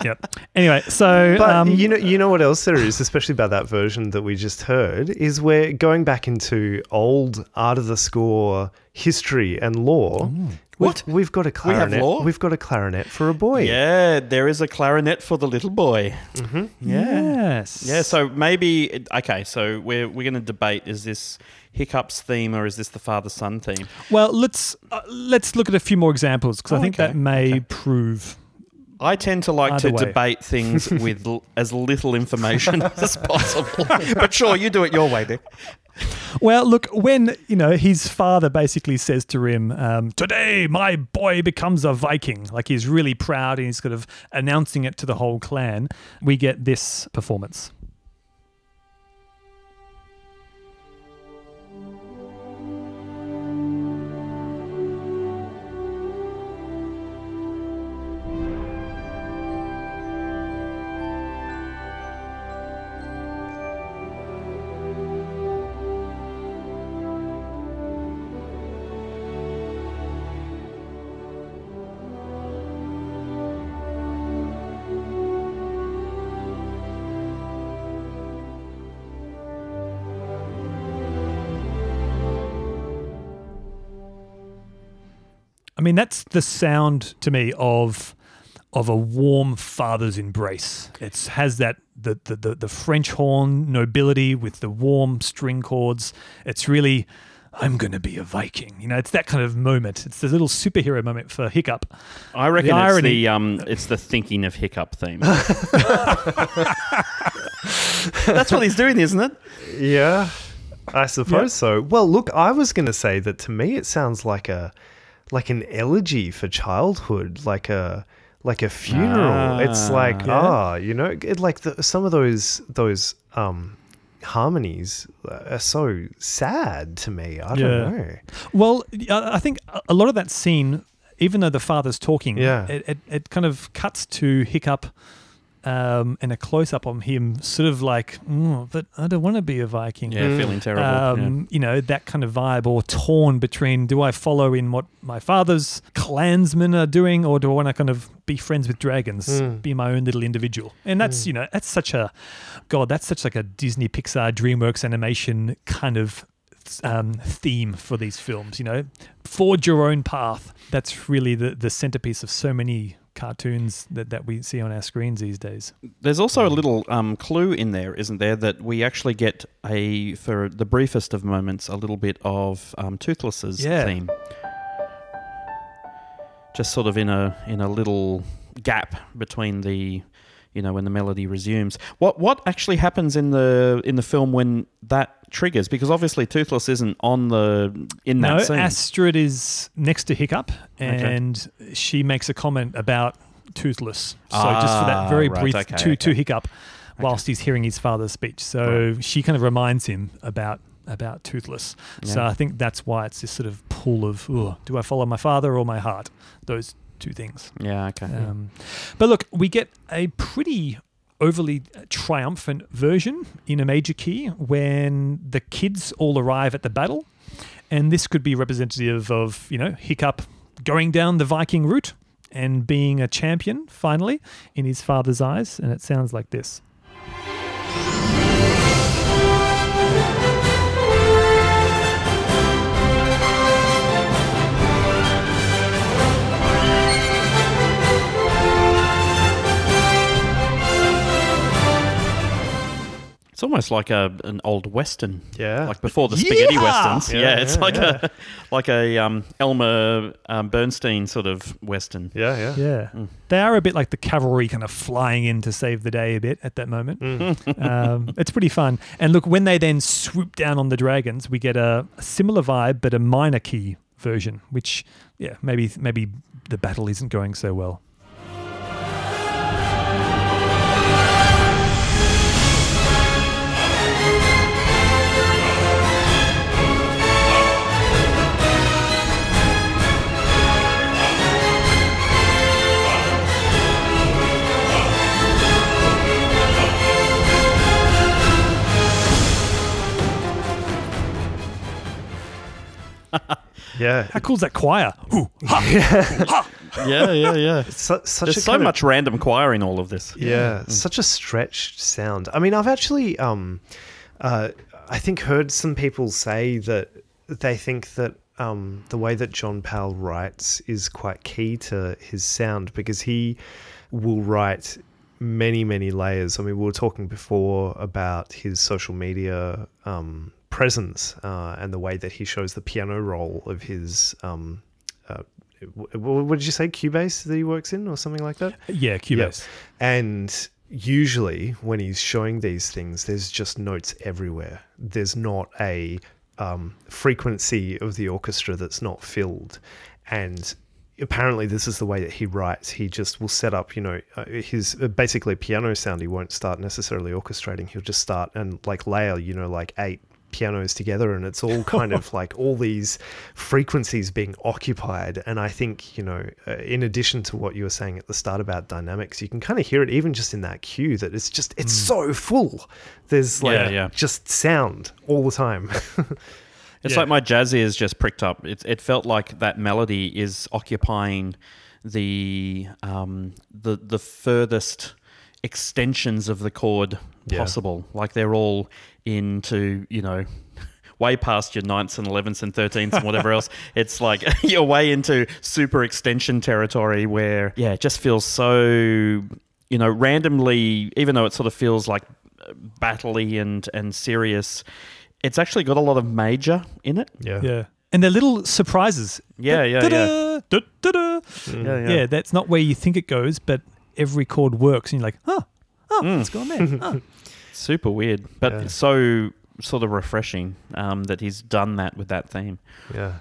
[SPEAKER 2] Yep. Anyway, so
[SPEAKER 3] But
[SPEAKER 2] um,
[SPEAKER 3] you know, you know what else there is, especially about that version that we just heard, is we're going back into old art of the score history and lore.
[SPEAKER 1] What?
[SPEAKER 3] We've, we've got a
[SPEAKER 1] have
[SPEAKER 3] clarinet.
[SPEAKER 1] lore?
[SPEAKER 3] We've got a clarinet for a boy.
[SPEAKER 1] Yeah, there is a clarinet for the little boy. Mm-hmm. Yeah.
[SPEAKER 2] yes,
[SPEAKER 1] Yeah, so maybe okay. So we're we're going to debate: is this Hiccup's theme or is this the father son theme?
[SPEAKER 2] Well, let's uh, let's look at a few more examples because I
[SPEAKER 1] Oh,
[SPEAKER 2] think
[SPEAKER 1] okay,
[SPEAKER 2] that may
[SPEAKER 1] okay.
[SPEAKER 2] prove.
[SPEAKER 1] I tend to like
[SPEAKER 2] Either
[SPEAKER 1] to
[SPEAKER 2] way.
[SPEAKER 1] debate things with l- as little information as possible. but sure, you do it your way, Nick.
[SPEAKER 2] Well, look, when you know his father basically says to him, um, "Today, my boy becomes a Viking," like he's really proud and he's kind of announcing it to the whole clan. We get this performance. I mean, that's the sound to me of of a warm father's embrace. It has that the, the the the French horn nobility with the warm string chords. It's really I'm going to be a Viking. You know, it's that kind of moment. It's the little superhero moment for Hiccup.
[SPEAKER 1] I reckon it's
[SPEAKER 2] irony-
[SPEAKER 1] the um, it's the thinking of Hiccup theme. That's what he's doing, isn't it?
[SPEAKER 3] Yeah, I suppose so. Well, look, I was going to say that to me it sounds like a like an elegy for childhood, like a like a funeral. it's
[SPEAKER 1] Ah.
[SPEAKER 3] like
[SPEAKER 2] Yeah.
[SPEAKER 3] ah, you know, it, like the, some of those those um harmonies are so sad to me. I
[SPEAKER 2] Yeah.
[SPEAKER 3] don't know.
[SPEAKER 2] Well, I think a- a lot of that scene, even though the father's talking,
[SPEAKER 3] Yeah.
[SPEAKER 2] it, it, it kind of cuts to Hiccup um, and a close up on him, sort of like, "Mm, but I don't want to be a Viking.
[SPEAKER 1] Yeah, feeling terrible.
[SPEAKER 2] Um, You know, that kind of vibe, or torn between do I follow in what my father's clansmen are doing, or do I want to kind of be friends with dragons,
[SPEAKER 3] Mm.
[SPEAKER 2] be my own little individual? And that's, you know, that's such a, God, that's such like a Disney, Pixar, DreamWorks animation kind of um, theme for these films, you know, forge your own path. That's really the, the centerpiece of so many cartoons that, that we see on our screens these days.
[SPEAKER 1] There's also a little um, clue in there, isn't there, that we actually get a for the briefest of moments a little bit of um, Toothless's
[SPEAKER 2] Yeah.
[SPEAKER 1] theme, just sort of in a in a little gap between the, you know, when the melody resumes. What what actually happens in the in the film when that triggers? Because obviously Toothless isn't on the in that
[SPEAKER 2] no,
[SPEAKER 1] scene.
[SPEAKER 2] Astrid is next to Hiccup, and she makes a comment about toothless. So just for that
[SPEAKER 1] Ah,
[SPEAKER 2] very
[SPEAKER 1] right,
[SPEAKER 2] brief
[SPEAKER 1] okay,
[SPEAKER 2] two two
[SPEAKER 1] okay.
[SPEAKER 2] hiccup whilst he's hearing his father's speech. So she kind of reminds him about about toothless. So I think that's why it's this sort of pull of do I follow my father or my heart? Those two things.
[SPEAKER 1] Yeah, okay.
[SPEAKER 2] Um, but look, we get a pretty overly triumphant version in a major key when the kids all arrive at the battle. And this could be representative of, you know, Hiccup going down the Viking route and being a champion finally in his father's eyes. And it sounds like this.
[SPEAKER 1] It's almost like a an old western,
[SPEAKER 3] Yeah.
[SPEAKER 1] like before the spaghetti
[SPEAKER 2] Yeehaw!
[SPEAKER 1] westerns. Yeah,
[SPEAKER 3] Yeah,
[SPEAKER 1] it's
[SPEAKER 3] yeah,
[SPEAKER 1] like a like a um, Elmer um, Bernstein sort of western.
[SPEAKER 3] yeah, yeah.
[SPEAKER 2] Yeah.
[SPEAKER 1] Mm.
[SPEAKER 2] They are a bit like the cavalry kind of flying in to save the day a bit at that moment.
[SPEAKER 3] Mm.
[SPEAKER 2] um, it's pretty fun. And look, when they then swoop down on the dragons, we get a, a similar vibe, but a minor key version, which, yeah, maybe maybe the battle isn't going so well.
[SPEAKER 3] Yeah.
[SPEAKER 2] How cool is that choir? Ooh, ha!
[SPEAKER 1] Yeah, yeah, yeah.
[SPEAKER 3] Su- such
[SPEAKER 1] There's
[SPEAKER 3] a
[SPEAKER 1] so
[SPEAKER 3] kind of-
[SPEAKER 1] much random choir in all of this.
[SPEAKER 3] Yeah, such a stretched sound. I mean, I've actually, um, uh, I think, heard some people say that they think that um, the way that John Powell writes is quite key to his sound because he will write many, many layers. I mean, we were talking before about his social media um, presence uh, and the way that he shows the piano roll of his. Um, uh, what did you say? Cubase that he works in, or something like that.
[SPEAKER 2] Yeah, Cubase.
[SPEAKER 3] And usually, when he's showing these things, there's just notes everywhere. There's not a um, frequency of the orchestra that's not filled. And apparently, this is the way that he writes. He just will set up, you know, uh, his uh, basically piano sound. He won't start necessarily orchestrating. He'll just start and like layer, you know, like eight pianos together and it's all kind of like all these frequencies being occupied and i think you know uh, in addition to what you were saying at the start about dynamics you can kind of hear it even just in that cue that it's just it's so full there's like
[SPEAKER 1] Yeah, yeah.
[SPEAKER 3] just sound all the time
[SPEAKER 1] It's
[SPEAKER 2] Yeah.
[SPEAKER 1] like my jazz ears just pricked up. It, it felt like that melody is occupying the um, the the furthest extensions of the chord
[SPEAKER 3] Yeah.
[SPEAKER 1] possible. Like they're all into you know way past your ninths and elevenths and thirteenths and whatever else. It's like you're way into super extension territory where yeah, it just feels so you know randomly. Even though it sort of feels like battley and and serious. It's actually got a lot of major in it.
[SPEAKER 3] yeah
[SPEAKER 2] Yeah. And they're little surprises.
[SPEAKER 1] Yeah, yeah, yeah.
[SPEAKER 2] Da-da, da-da-da. Mm-hmm.
[SPEAKER 1] Yeah,
[SPEAKER 2] Yeah, that's not where you think it goes, but every chord works, and you're like, oh, oh,
[SPEAKER 1] Mm.
[SPEAKER 2] it's gone there. Oh.
[SPEAKER 1] Super weird, but
[SPEAKER 3] Yeah.
[SPEAKER 1] so sort of refreshing um, that he's done that with that theme.
[SPEAKER 3] yeah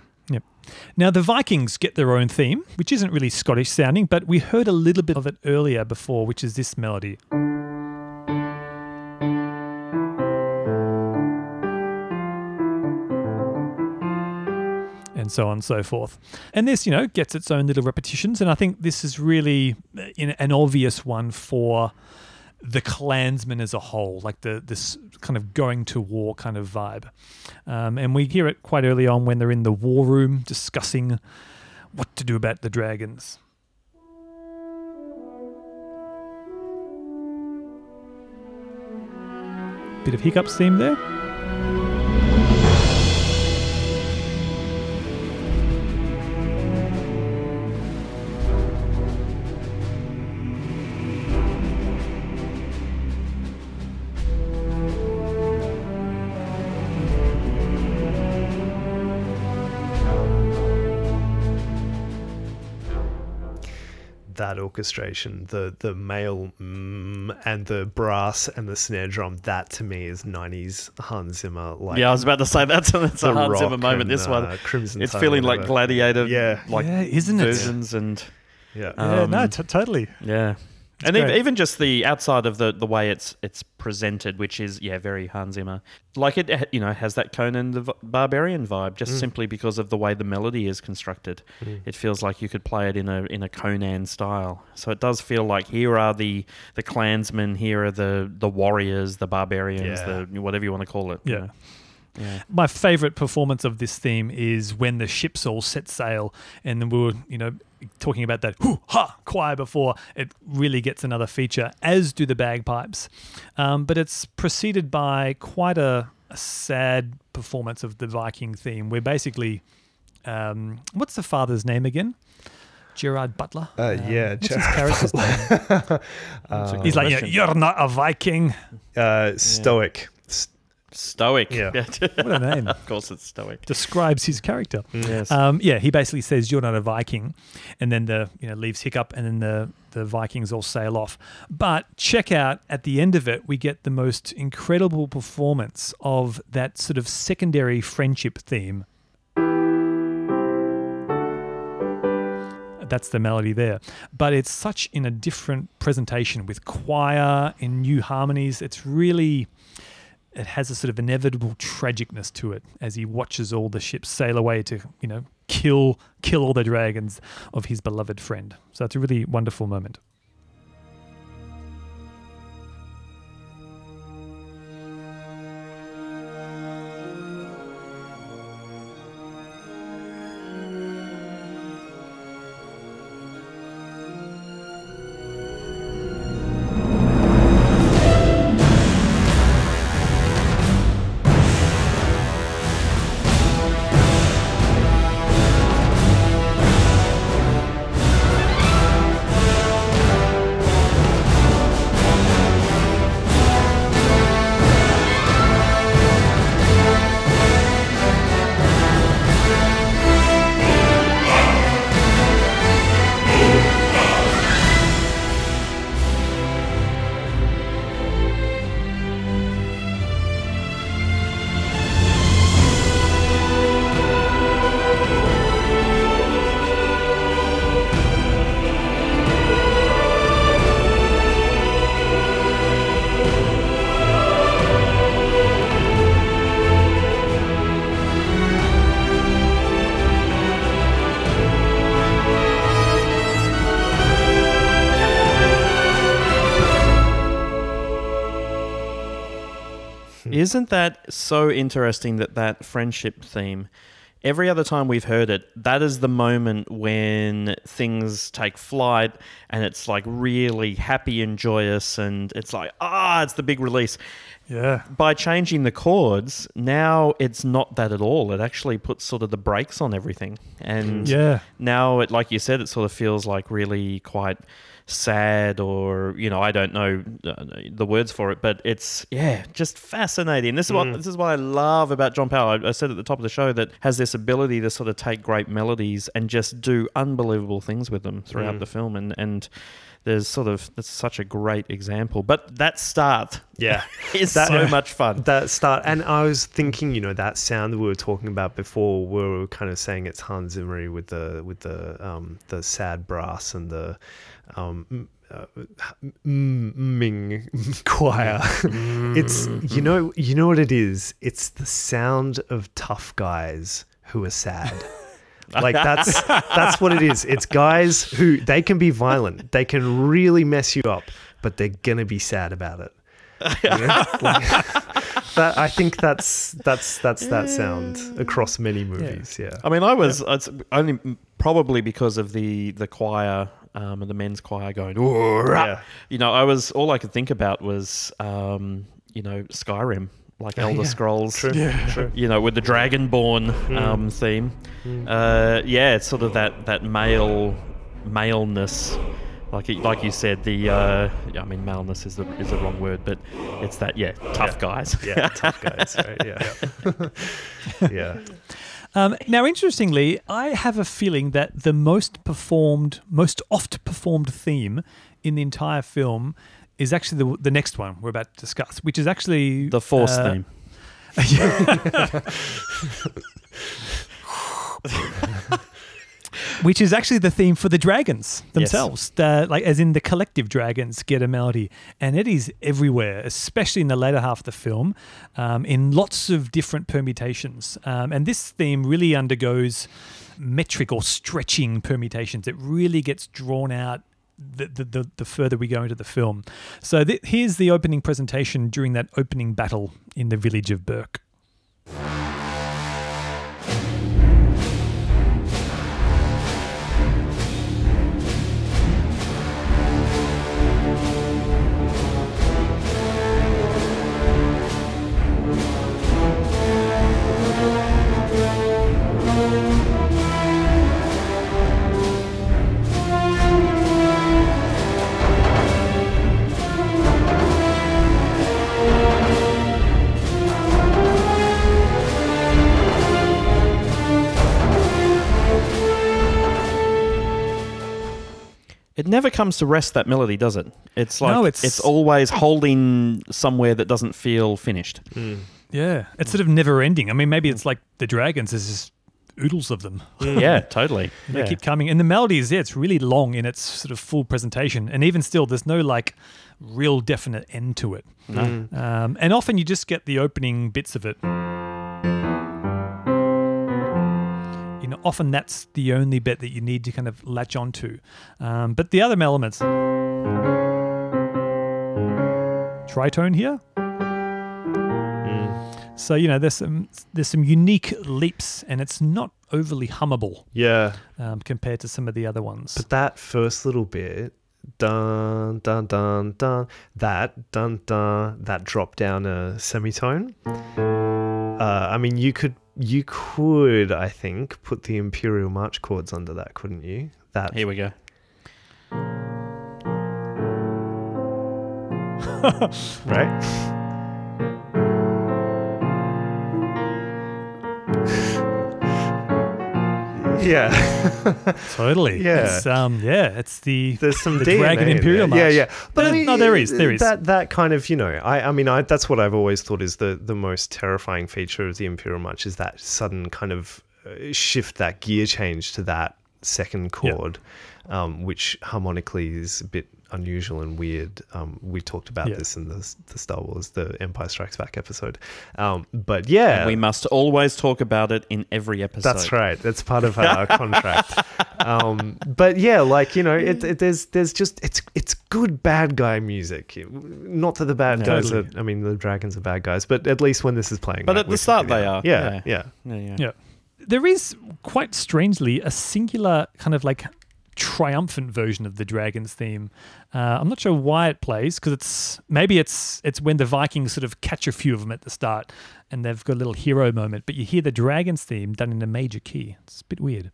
[SPEAKER 2] Now, the Vikings get their own theme, which isn't really Scottish sounding, but we heard a little bit of it earlier before, which is this melody. And so on and so forth. And this, you know, gets its own little repetitions. And I think this is really uh, an obvious one for the clansmen as a whole, like the this kind of going to war kind of vibe. Um, and we hear it quite early on when they're in the war room discussing what to do about the dragons. Bit of hiccups theme there.
[SPEAKER 3] Orchestration the the male mm, and the brass and the snare drum that to me is 90s hans zimmer like
[SPEAKER 1] yeah, I was about to say that's, that's a
[SPEAKER 3] The
[SPEAKER 1] Hans Zimmer moment.
[SPEAKER 3] and,
[SPEAKER 1] This one,
[SPEAKER 3] uh, Crimson
[SPEAKER 1] it's
[SPEAKER 3] Tide,
[SPEAKER 1] feeling like gladiator,
[SPEAKER 3] Yeah.
[SPEAKER 1] like
[SPEAKER 2] Yeah, isn't it?
[SPEAKER 1] versions and
[SPEAKER 3] Yeah.
[SPEAKER 2] yeah, no,
[SPEAKER 1] Um,
[SPEAKER 2] t- totally.
[SPEAKER 1] Yeah. And even,
[SPEAKER 2] great.
[SPEAKER 1] even just the outside of the, the way it's it's presented, which is yeah very Hans Zimmer, like it you know has that Conan the Barbarian vibe, just mm. simply because of the way the melody is constructed. Mm. It feels like you could play it in a in a Conan style. So it does feel like here are the the clansmen, here are the the warriors, the barbarians,
[SPEAKER 3] Yeah.
[SPEAKER 1] the whatever you want to call it. you
[SPEAKER 2] Yeah.
[SPEAKER 1] know. Yeah.
[SPEAKER 2] My favorite performance of this theme is when the ships all set sail, and then we were, you know, talking about that hoo ha choir before. It really gets another feature, as do the bagpipes. Um, but it's preceded by quite a, a sad performance of the Viking theme, where basically, um, what's the father's name again? Gerard Butler.
[SPEAKER 3] Uh,
[SPEAKER 2] Um,
[SPEAKER 3] yeah,
[SPEAKER 2] what's his
[SPEAKER 3] Gerard
[SPEAKER 2] character's name?
[SPEAKER 1] That's
[SPEAKER 3] Uh,
[SPEAKER 2] He's like,
[SPEAKER 1] question.
[SPEAKER 2] you're not a Viking.
[SPEAKER 3] Uh, Stoick. S-
[SPEAKER 1] Stoick.
[SPEAKER 3] Yeah.
[SPEAKER 2] What a name.
[SPEAKER 1] of course, it's Stoick.
[SPEAKER 2] Describes his character.
[SPEAKER 1] Yes.
[SPEAKER 2] Um, yeah, he basically says you're not a Viking, and then the you know leaves Hiccup, and then the the Vikings all sail off. But check out at the end of it, we get the most incredible performance of that sort of secondary friendship theme. That's the melody there, but it's such in a different presentation with choir and new harmonies. It's really it has a sort of inevitable tragicness to it as he watches all the ships sail away to, you know, kill kill all the dragons of his beloved friend. So it's a really wonderful moment.
[SPEAKER 1] Isn't that so interesting that that friendship theme, every other time we've heard it, that is the moment when things take flight and it's like really happy and joyous and it's like, ah, it's the big release.
[SPEAKER 2] Yeah.
[SPEAKER 1] By changing the chords, now it's not that at all. It actually puts sort of the brakes on everything. And
[SPEAKER 2] Yeah.
[SPEAKER 1] now it like you said it sort of feels like really quite sad or you know i don't know uh, the words for it but it's yeah just fascinating. This is what this is what i love about john powell. I, I said at the top of the show that has this ability to sort of take great melodies and just do unbelievable things with them throughout the film and and there's sort of that's such a great example. But that start
[SPEAKER 3] Yeah.
[SPEAKER 1] is
[SPEAKER 3] That-
[SPEAKER 1] so much fun.
[SPEAKER 3] That start and I was thinking, you know, that sound that we were talking about before, we were kind of saying it's Hans Zimmer with the with the um, the sad brass and the um, uh, ming choir. it's you know you know what it is. It's the sound of tough guys who are sad. like that's that's what it is. It's guys who they can be violent. They can really mess you up, but they're gonna be sad about it. You know? Like, that I think that's that's that's that sound across many movies. Yeah.
[SPEAKER 1] I mean, I was it's only probably because of the the choir um, and the men's choir going.
[SPEAKER 3] Yeah.
[SPEAKER 1] You know, I was all I could think about was um, you know Skyrim, like Elder
[SPEAKER 3] yeah.
[SPEAKER 1] Scrolls.
[SPEAKER 3] True. True.
[SPEAKER 1] You know, with the Dragonborn um, theme. Uh, yeah, it's sort of that that male maleness. Like, it- like you said, the uh, I mean, maleness is the is the wrong word, but it's that yeah, tough
[SPEAKER 3] Yeah.
[SPEAKER 1] guys.
[SPEAKER 3] Yeah, tough guys, right? Yeah. yeah.
[SPEAKER 2] Um, now, interestingly, I have a feeling that the most performed, most oft performed theme in the entire film is actually the, the next one we're about to discuss, which is actually
[SPEAKER 1] The Force
[SPEAKER 2] uh,
[SPEAKER 1] theme.
[SPEAKER 2] which is actually the theme for the dragons themselves, the, like as in the collective dragons get a melody, and it is everywhere, especially in the later half of the film, um, in lots of different permutations. Um, and this theme really undergoes metric or stretching permutations. It really gets drawn out the, the, the, the further we go into the film. So th- here's the opening presentation during that opening battle in the village of Berk.
[SPEAKER 1] It never comes to rest that melody, does it? It's like
[SPEAKER 2] No,
[SPEAKER 1] it's,
[SPEAKER 2] it's-
[SPEAKER 1] always holding somewhere that doesn't feel finished. Mm.
[SPEAKER 2] Yeah, it's sort of never ending. I mean, maybe it's mm. like the dragons. There's just oodles of them. Mm.
[SPEAKER 1] yeah, totally.
[SPEAKER 2] They
[SPEAKER 1] Yeah.
[SPEAKER 2] keep coming, and the melody is yeah, it's really long in its sort of full presentation, and even still, there's no like real definite end to it.
[SPEAKER 1] No.
[SPEAKER 2] Um, and often you just get the opening bits of it. You often that's the only bit that you need to kind of latch onto. Um, but the other elements, tritone here. So you know, there's some there's some unique leaps, and it's not overly hummable
[SPEAKER 3] Yeah.
[SPEAKER 2] um, compared to some of the other ones.
[SPEAKER 3] But that first little bit, dun dun dun dun, that dun dun, that drop down a semitone. Uh, I mean, you could you could I think put the Imperial March chords under that, couldn't you? That
[SPEAKER 1] Here we go.
[SPEAKER 3] right? yeah,
[SPEAKER 2] Totally.
[SPEAKER 3] Yeah.
[SPEAKER 2] It's, um, yeah. It's the
[SPEAKER 3] there's some
[SPEAKER 2] the
[SPEAKER 3] DNA
[SPEAKER 2] Dragon Imperial
[SPEAKER 3] there.
[SPEAKER 2] March.
[SPEAKER 3] Yeah, yeah. But I
[SPEAKER 2] No,
[SPEAKER 3] mean,
[SPEAKER 2] no, there is, there is.
[SPEAKER 3] that that kind of you know. I I mean, I that's what I've always thought is the the most terrifying feature of the Imperial March is that sudden kind of uh, shift, that gear change to that second
[SPEAKER 2] Yeah.
[SPEAKER 3] chord, um, which harmonically is a bit unusual and weird. Um, we talked about
[SPEAKER 2] Yeah.
[SPEAKER 3] this in the the Star Wars, the Empire Strikes Back episode. Um, but yeah,
[SPEAKER 1] We must always talk about it in every episode.
[SPEAKER 3] that's right. That's part of our contract. Um, but yeah, like you know, it, it, there's there's just it's it's good bad guy music. Not that the bad
[SPEAKER 1] No.
[SPEAKER 3] guys
[SPEAKER 2] Totally.
[SPEAKER 3] are. I mean, the dragons are bad guys, but at least when this is playing.
[SPEAKER 1] But
[SPEAKER 3] right,
[SPEAKER 1] at the start they are.
[SPEAKER 3] Yeah, yeah.
[SPEAKER 1] Yeah, yeah.
[SPEAKER 2] Yeah. There is quite strangely a singular kind of like triumphant version of the Dragons theme. Uh, I'm not sure why it plays because it's maybe it's it's when the Vikings sort of catch a few of them at the start and they've got a little hero moment, but you hear the Dragons theme done in a major key. It's a bit weird.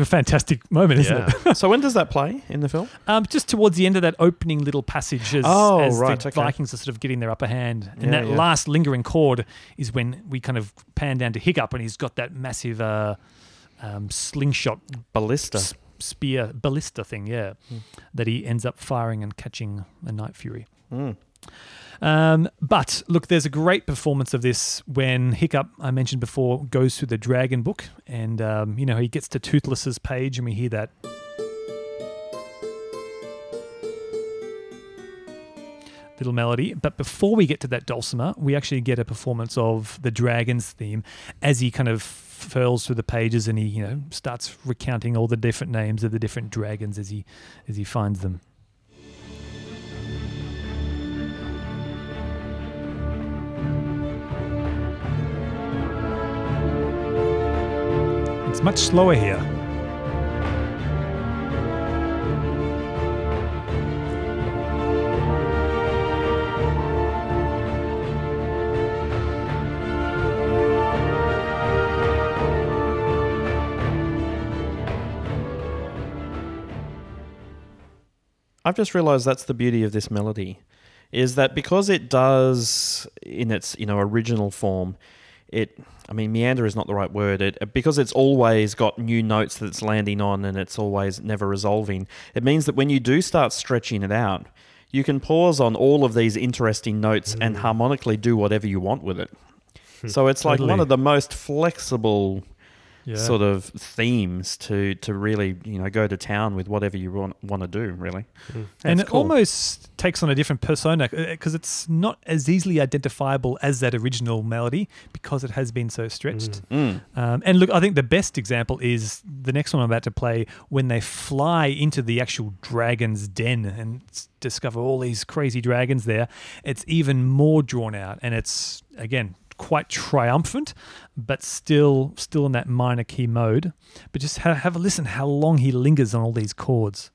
[SPEAKER 2] It's quite a fantastic moment, isn't
[SPEAKER 3] Yeah.
[SPEAKER 2] it?
[SPEAKER 1] so when does that play in the film?
[SPEAKER 2] Um, just towards the end of that opening little passage, as,
[SPEAKER 1] Oh,
[SPEAKER 2] as
[SPEAKER 1] right,
[SPEAKER 2] the
[SPEAKER 1] okay.
[SPEAKER 2] Vikings are sort of getting their upper hand, and
[SPEAKER 1] Yeah,
[SPEAKER 2] that
[SPEAKER 1] yeah.
[SPEAKER 2] last lingering chord is when we kind of pan down to Hiccup, and he's got that massive uh, um, slingshot
[SPEAKER 1] Ballista.
[SPEAKER 2] s- spear ballista thing, yeah, that he ends up firing and catching a Night Fury.
[SPEAKER 1] Mm.
[SPEAKER 2] Um, but look, there's a great performance of this when Hiccup, I mentioned before, goes through the Dragon Book, and um, you know he gets to Toothless's page, and we hear that. Little melody, but before we get to that dulcimer, we actually get a performance of the dragon's theme as he kind of furls through the pages and he, you know, starts recounting all the different names of the different dragons as he as he finds them. Much slower here.
[SPEAKER 1] I've just realised that's the beauty of this melody, is that because it does in its you know original form, it I mean meander is not the right word. It because it's always got new notes that it's landing on and it's always never resolving. It means that when you do start stretching it out, you can pause on all of these interesting notes and mm. harmonically do whatever you want with it. Hmm. So it's like one of the most flexible
[SPEAKER 2] Yeah.
[SPEAKER 1] sort of themes to to really you know go to town with whatever you want want to do really.
[SPEAKER 2] and it
[SPEAKER 1] cool.
[SPEAKER 2] almost takes on a different persona because it's not as easily identifiable as that original melody because it has been so stretched.
[SPEAKER 1] Mm.
[SPEAKER 2] Um, and look, I think the best example is the next one I'm about to play when they fly into the actual dragon's den and discover all these crazy dragons there. It's even more drawn out and it's, again, quite triumphant, but still still in that minor key mode. But just ha- have a listen how long he lingers on all these chords.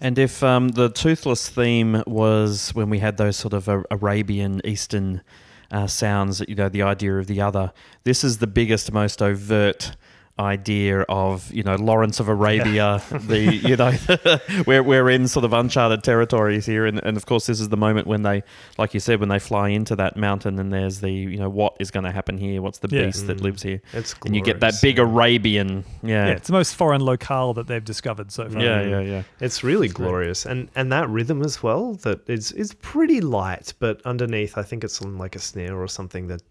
[SPEAKER 1] And if um, the toothless theme was when we had those sort of uh, Arabian Eastern uh, sounds, you know, the idea of the other, this is the biggest, most overt idea of you know Lawrence of Arabia, yeah. the you know we're we're in sort of uncharted territories here, and, and of course this is the moment when they, like you said, when they fly into that mountain, and there's the you know what is going to happen here? What's the
[SPEAKER 2] yeah.
[SPEAKER 1] beast mm. that lives here?
[SPEAKER 3] It's glorious.
[SPEAKER 1] and you get that big Arabian,
[SPEAKER 2] yeah.
[SPEAKER 1] yeah.
[SPEAKER 2] it's the most foreign locale that they've discovered so far.
[SPEAKER 1] Yeah, mm. yeah, yeah.
[SPEAKER 3] It's really glorious, and and that rhythm as well that is is pretty light, but underneath I think it's on like a snare or something that.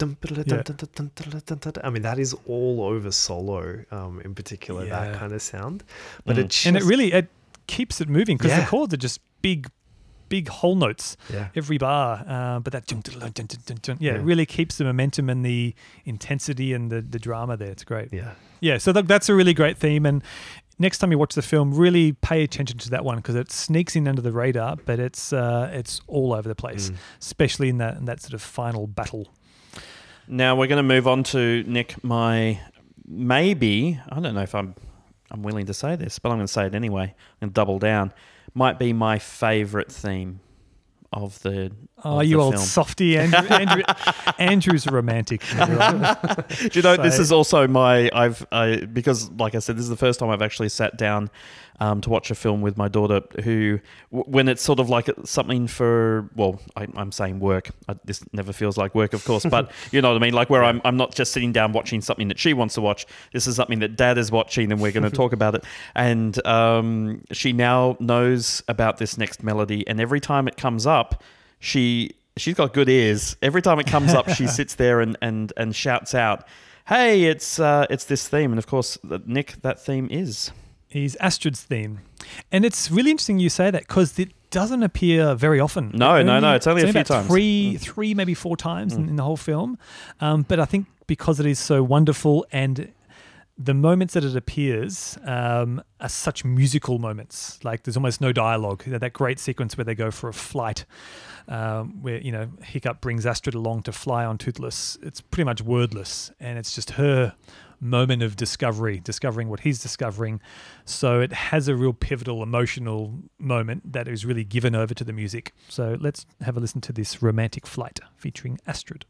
[SPEAKER 3] I mean that is all over solo um, in particular.
[SPEAKER 2] Yeah.
[SPEAKER 3] That kind of sound, but
[SPEAKER 1] Mm.
[SPEAKER 3] it just,
[SPEAKER 2] And it really it keeps it moving because
[SPEAKER 3] Yeah.
[SPEAKER 2] the chords are just big, big whole notes
[SPEAKER 3] yeah.
[SPEAKER 2] every bar. Uh, but that dun- dun- dun- dun- dun- dun- yeah,
[SPEAKER 3] Yeah.
[SPEAKER 2] it really keeps the momentum and the intensity and the, the drama there. It's great.
[SPEAKER 3] Yeah,
[SPEAKER 2] Yeah, so th- that's a really great theme. And next time you watch the film, really pay attention to that one because it sneaks in under the radar, but it's uh, it's all over the place,
[SPEAKER 3] Mm.
[SPEAKER 2] especially in that in that sort of final battle.
[SPEAKER 1] Now we're going to move on to Nick. My maybe I don't know if I'm I'm willing to say this, but I'm going to say it anyway and double down. Might be my favourite theme of the.
[SPEAKER 2] Oh, you old
[SPEAKER 1] film.
[SPEAKER 2] softy, Andrew. Andrew Andrew's a romantic.
[SPEAKER 1] Do you know this is also my I've I because like I said this is the first time I've actually sat down um, to watch a film with my daughter who w- when it's sort of like something for well I, I'm saying work I, this never feels like work of course but you know what I mean like where I'm I'm not just sitting down watching something that she wants to watch this is something that dad is watching and we're going to talk about it and um, she now knows about this next melody and every time it comes up she she's got good ears. Every time it comes up, she sits there and and and shouts out, "Hey, it's uh, it's this theme!" And of course, Nick, that theme is.
[SPEAKER 2] He's Astrid's theme, and it's really interesting you say that because it doesn't appear very often.
[SPEAKER 1] No, no, no, it's only a few times.
[SPEAKER 2] Three,
[SPEAKER 1] Mm.
[SPEAKER 2] three, maybe four times in, in the whole film. Um, but I think because it is so wonderful and the moments that it appears um, are such musical moments. Like there's almost no dialogue. That great sequence where they go for a flight, um, where you know Hiccup brings Astrid along to fly on Toothless. It's pretty much wordless, and it's just her moment of discovery, discovering what he's discovering. So it has a real pivotal emotional moment that is really given over to the music. So let's have a listen to this romantic flight featuring Astrid.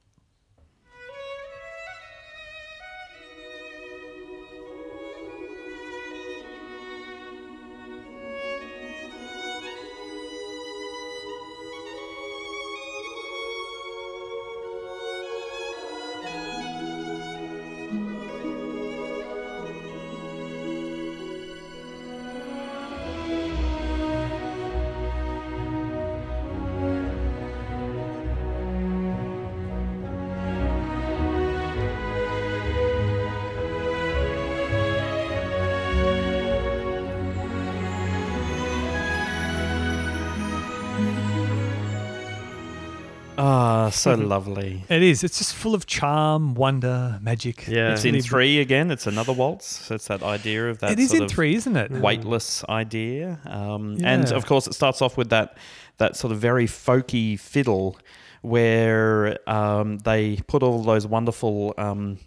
[SPEAKER 1] So lovely.
[SPEAKER 2] It is. It's just full of charm, wonder, magic.
[SPEAKER 3] Yeah.
[SPEAKER 1] It's in
[SPEAKER 2] really-
[SPEAKER 1] three again. It's another waltz. So it's that idea of that
[SPEAKER 2] It is
[SPEAKER 1] sort
[SPEAKER 2] in
[SPEAKER 1] of
[SPEAKER 2] three, isn't it?
[SPEAKER 1] weightless idea. Um, And of course, it starts off with that that sort of very folky fiddle, where um, they put all those wonderful um,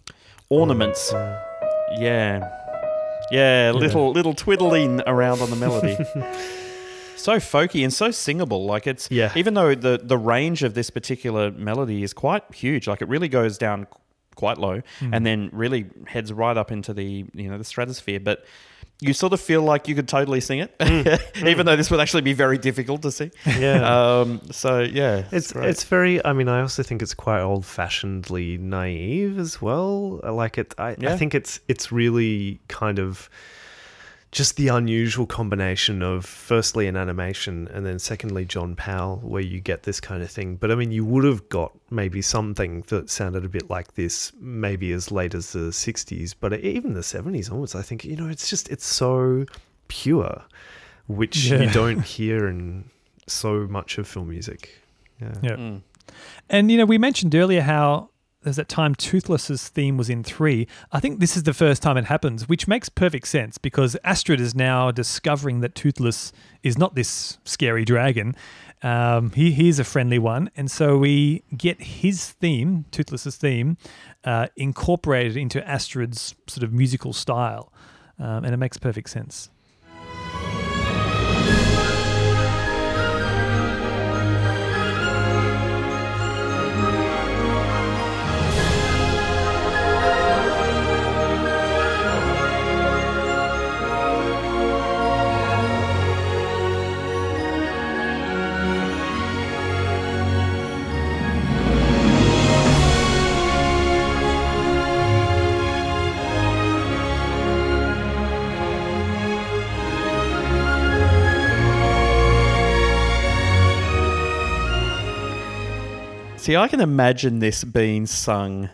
[SPEAKER 1] ornaments. Yeah, yeah, little little twiddling around on the melody. so folky and so singable. Like it's
[SPEAKER 3] Yeah.
[SPEAKER 1] Even though the the range of this particular melody is quite huge, like it really goes down quite low hmm. and then really heads right up into the you know the stratosphere, but. You sort of feel like you could totally sing it, hmm. Hmm. even though this would actually be very difficult to sing.
[SPEAKER 3] Yeah.
[SPEAKER 1] Um, so yeah,
[SPEAKER 3] It's
[SPEAKER 1] great.
[SPEAKER 3] it's very. I mean, I also think it's quite old fashionedly naive as well. I Like it. I,
[SPEAKER 1] Yeah.
[SPEAKER 3] I think it's it's really kind of just the unusual combination of firstly an animation and then secondly John Powell, where you get this kind of thing. But I mean, you would have got maybe something that sounded a bit like this, maybe as late as the '60s, but even the '70s onwards. I think you know, it's just it's so pure, which you don't hear in so much of film music. Yeah.
[SPEAKER 2] Yeah.
[SPEAKER 1] Mm.
[SPEAKER 2] And you know, we mentioned earlier how there's that time Toothless's theme was in three. I think this is the first time it happens, which makes perfect sense because Astrid is now discovering that Toothless is not this scary dragon. Um, he he's a friendly one, and so we get his theme, Toothless's theme, uh, incorporated into Astrid's sort of musical style, um, and it makes perfect sense.
[SPEAKER 1] See, I can imagine this being sung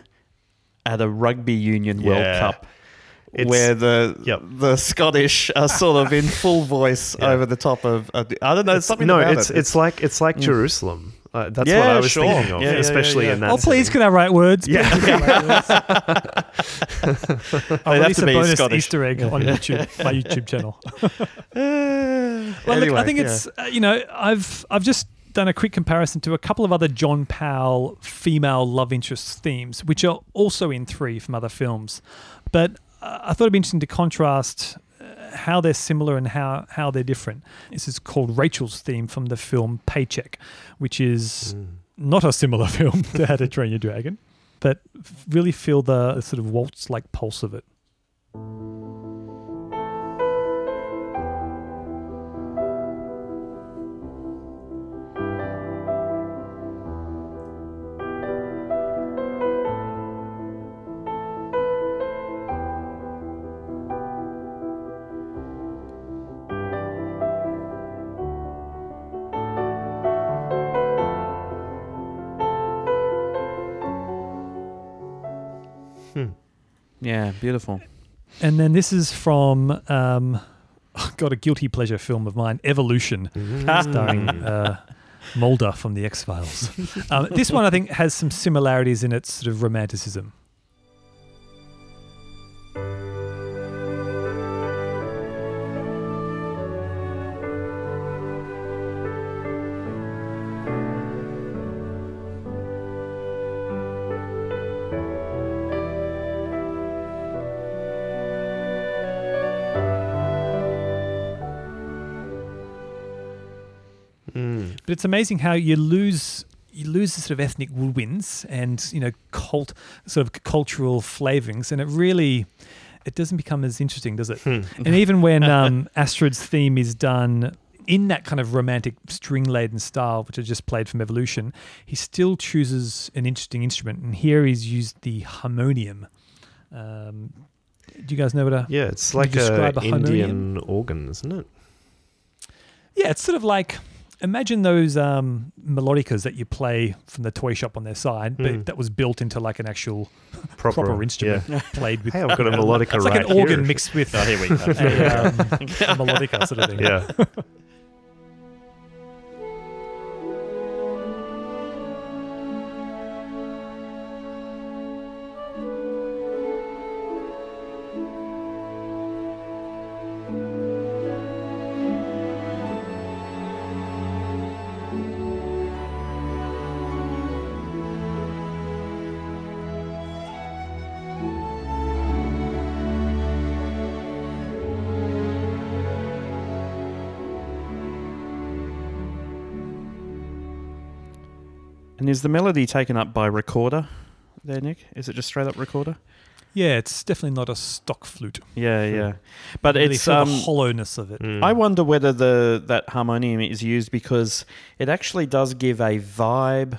[SPEAKER 1] at a rugby union World
[SPEAKER 3] Yeah.
[SPEAKER 1] Cup.
[SPEAKER 3] It's-
[SPEAKER 1] where the
[SPEAKER 3] Yep.
[SPEAKER 1] the Scottish are sort of in full voice
[SPEAKER 3] Yeah.
[SPEAKER 1] over the top of, of I don't know something
[SPEAKER 3] no,
[SPEAKER 1] about
[SPEAKER 3] it's
[SPEAKER 1] it.
[SPEAKER 3] it's like it's like Jerusalem. Uh, that's what
[SPEAKER 1] Yeah,
[SPEAKER 3] I was
[SPEAKER 1] sure.
[SPEAKER 3] thinking of,
[SPEAKER 1] Yeah, yeah, yeah,
[SPEAKER 3] especially
[SPEAKER 1] yeah.
[SPEAKER 3] in that.
[SPEAKER 2] Oh, please,
[SPEAKER 3] setting.
[SPEAKER 2] can I write words?
[SPEAKER 3] Yeah.
[SPEAKER 2] Please, can I write words? I'll
[SPEAKER 1] have
[SPEAKER 2] release
[SPEAKER 1] to
[SPEAKER 2] a
[SPEAKER 1] be
[SPEAKER 2] bonus
[SPEAKER 1] Scottish.
[SPEAKER 2] Easter egg on YouTube, my YouTube channel.
[SPEAKER 1] Uh,
[SPEAKER 2] Well, look,
[SPEAKER 1] anyway,
[SPEAKER 2] I think
[SPEAKER 1] yeah.
[SPEAKER 2] it's uh, you know I've I've just done a quick comparison to a couple of other John Powell female love interest themes, which are also in three from other films. But uh, I thought it'd be interesting to contrast uh, how they're similar and how how they're different. This is called Rachel's theme from the film Paycheck, which is not a similar film to How to Train Your Dragon, but really feel the, the sort of waltz like pulse of it.
[SPEAKER 1] Yeah, beautiful.
[SPEAKER 2] And then this is from, um, got a guilty pleasure film of mine, Evolution, starring uh, Mulder from The X Files. um, this one, I think, has some similarities in its sort of romanticism. But it's amazing how you lose you lose the sort of ethnic woodwinds and you know cult sort of cultural flavorings, and it really it doesn't become as interesting, does it?
[SPEAKER 3] Hmm.
[SPEAKER 2] and even when um, Astrid's theme is done in that kind of romantic string laden style, which I just played from Evolution, he still chooses an interesting instrument, and here he's used the harmonium. Um, do you guys know what a
[SPEAKER 3] Yeah, it's like a
[SPEAKER 2] a
[SPEAKER 3] Indian organ, isn't it?
[SPEAKER 2] Yeah, it's sort of like imagine those um, melodicas that you play from the toy shop on their side, but
[SPEAKER 3] Mm.
[SPEAKER 2] that was built into like an actual
[SPEAKER 3] Proper,
[SPEAKER 2] proper, instrument
[SPEAKER 3] Yeah.
[SPEAKER 2] played with.
[SPEAKER 3] Hey, I've got a melodica
[SPEAKER 2] it's like
[SPEAKER 3] right
[SPEAKER 2] an organ
[SPEAKER 3] here.
[SPEAKER 2] mixed with
[SPEAKER 1] Oh, here we go.
[SPEAKER 2] a, um, a melodica sort of thing.
[SPEAKER 3] Yeah.
[SPEAKER 1] And is the melody taken up by recorder there, Nick? Is it just straight up recorder?
[SPEAKER 2] Yeah, it's definitely not a stock flute.
[SPEAKER 1] Yeah, yeah. But
[SPEAKER 2] Really
[SPEAKER 1] it's um,
[SPEAKER 2] the hollowness of it.
[SPEAKER 3] Mm.
[SPEAKER 1] I wonder whether the that harmonium is used because it actually does give a vibe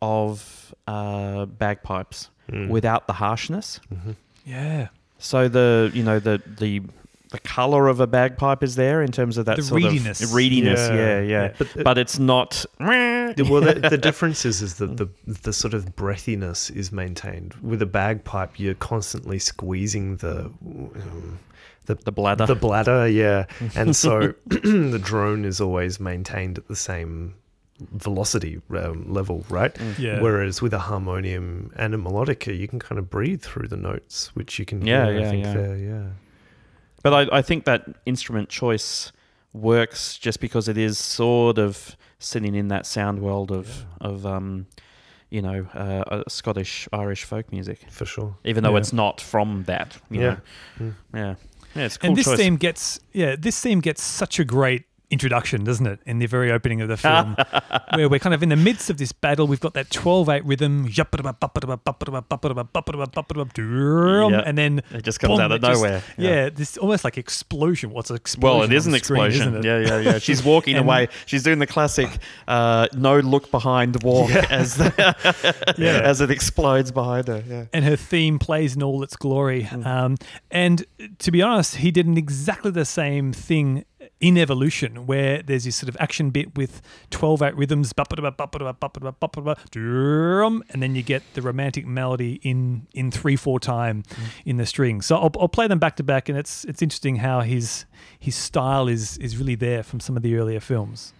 [SPEAKER 1] of uh, bagpipes
[SPEAKER 3] Mm.
[SPEAKER 1] without the harshness.
[SPEAKER 3] Mhm.
[SPEAKER 2] Yeah,
[SPEAKER 1] So the you know the the the color of a bagpipe is there in terms of that
[SPEAKER 2] The
[SPEAKER 1] sort
[SPEAKER 2] reediness.
[SPEAKER 1] of reediness.
[SPEAKER 3] Yeah,
[SPEAKER 1] Yeah, yeah.
[SPEAKER 3] yeah. But,
[SPEAKER 1] But it's not.
[SPEAKER 3] The- well, the, the difference is, is that the the sort of breathiness is maintained. With a bagpipe, you're constantly squeezing the um, the
[SPEAKER 1] The bladder.
[SPEAKER 3] the bladder, yeah, and so the drone is always maintained at the same velocity um, level, right?
[SPEAKER 2] yeah.
[SPEAKER 3] Whereas with a harmonium and a melodica, you can kind of breathe through the notes, which you can
[SPEAKER 1] Yeah,
[SPEAKER 3] hear, I
[SPEAKER 1] yeah,
[SPEAKER 3] think
[SPEAKER 1] yeah.
[SPEAKER 3] there, yeah.
[SPEAKER 1] But I, I think that instrument choice works just because it is sort of sitting in that sound world of of um, you know, uh, uh, Scottish Irish folk music,
[SPEAKER 3] For sure.
[SPEAKER 1] even though
[SPEAKER 2] Yeah.
[SPEAKER 1] it's not from that. You
[SPEAKER 3] Yeah.
[SPEAKER 1] know?
[SPEAKER 3] Mm.
[SPEAKER 1] yeah, yeah. It's a cool
[SPEAKER 2] and this
[SPEAKER 1] choice.
[SPEAKER 2] theme gets yeah, this theme gets such a great introduction, doesn't it? In the very opening of the film, where we're kind of in the midst of this battle, we've got that 12-8 rhythm,
[SPEAKER 1] Yeah.
[SPEAKER 2] and then
[SPEAKER 1] it just comes
[SPEAKER 2] boom,
[SPEAKER 1] out of
[SPEAKER 2] it just-
[SPEAKER 1] nowhere.
[SPEAKER 2] yeah. this almost like explosion. What's an explosion?
[SPEAKER 1] Well, it is an
[SPEAKER 2] the screen,
[SPEAKER 1] explosion.
[SPEAKER 2] isn't it?
[SPEAKER 1] Yeah, yeah, yeah. She's walking
[SPEAKER 2] And-
[SPEAKER 1] away. She's doing the classic uh, no look behind walk as
[SPEAKER 2] Yeah.
[SPEAKER 1] as it explodes behind her. Yeah.
[SPEAKER 2] and her theme plays in all its glory.
[SPEAKER 1] Mm.
[SPEAKER 2] Um, and to be honest, he did an exactly the same thing in Evolution, where there's this sort of action bit with 12 8 rhythms, and then you get the romantic melody in in three four time
[SPEAKER 1] Mm.
[SPEAKER 2] in the string. So I'll, I'll play them back to back, and it's it's interesting how his his style is is really there from some of the earlier films.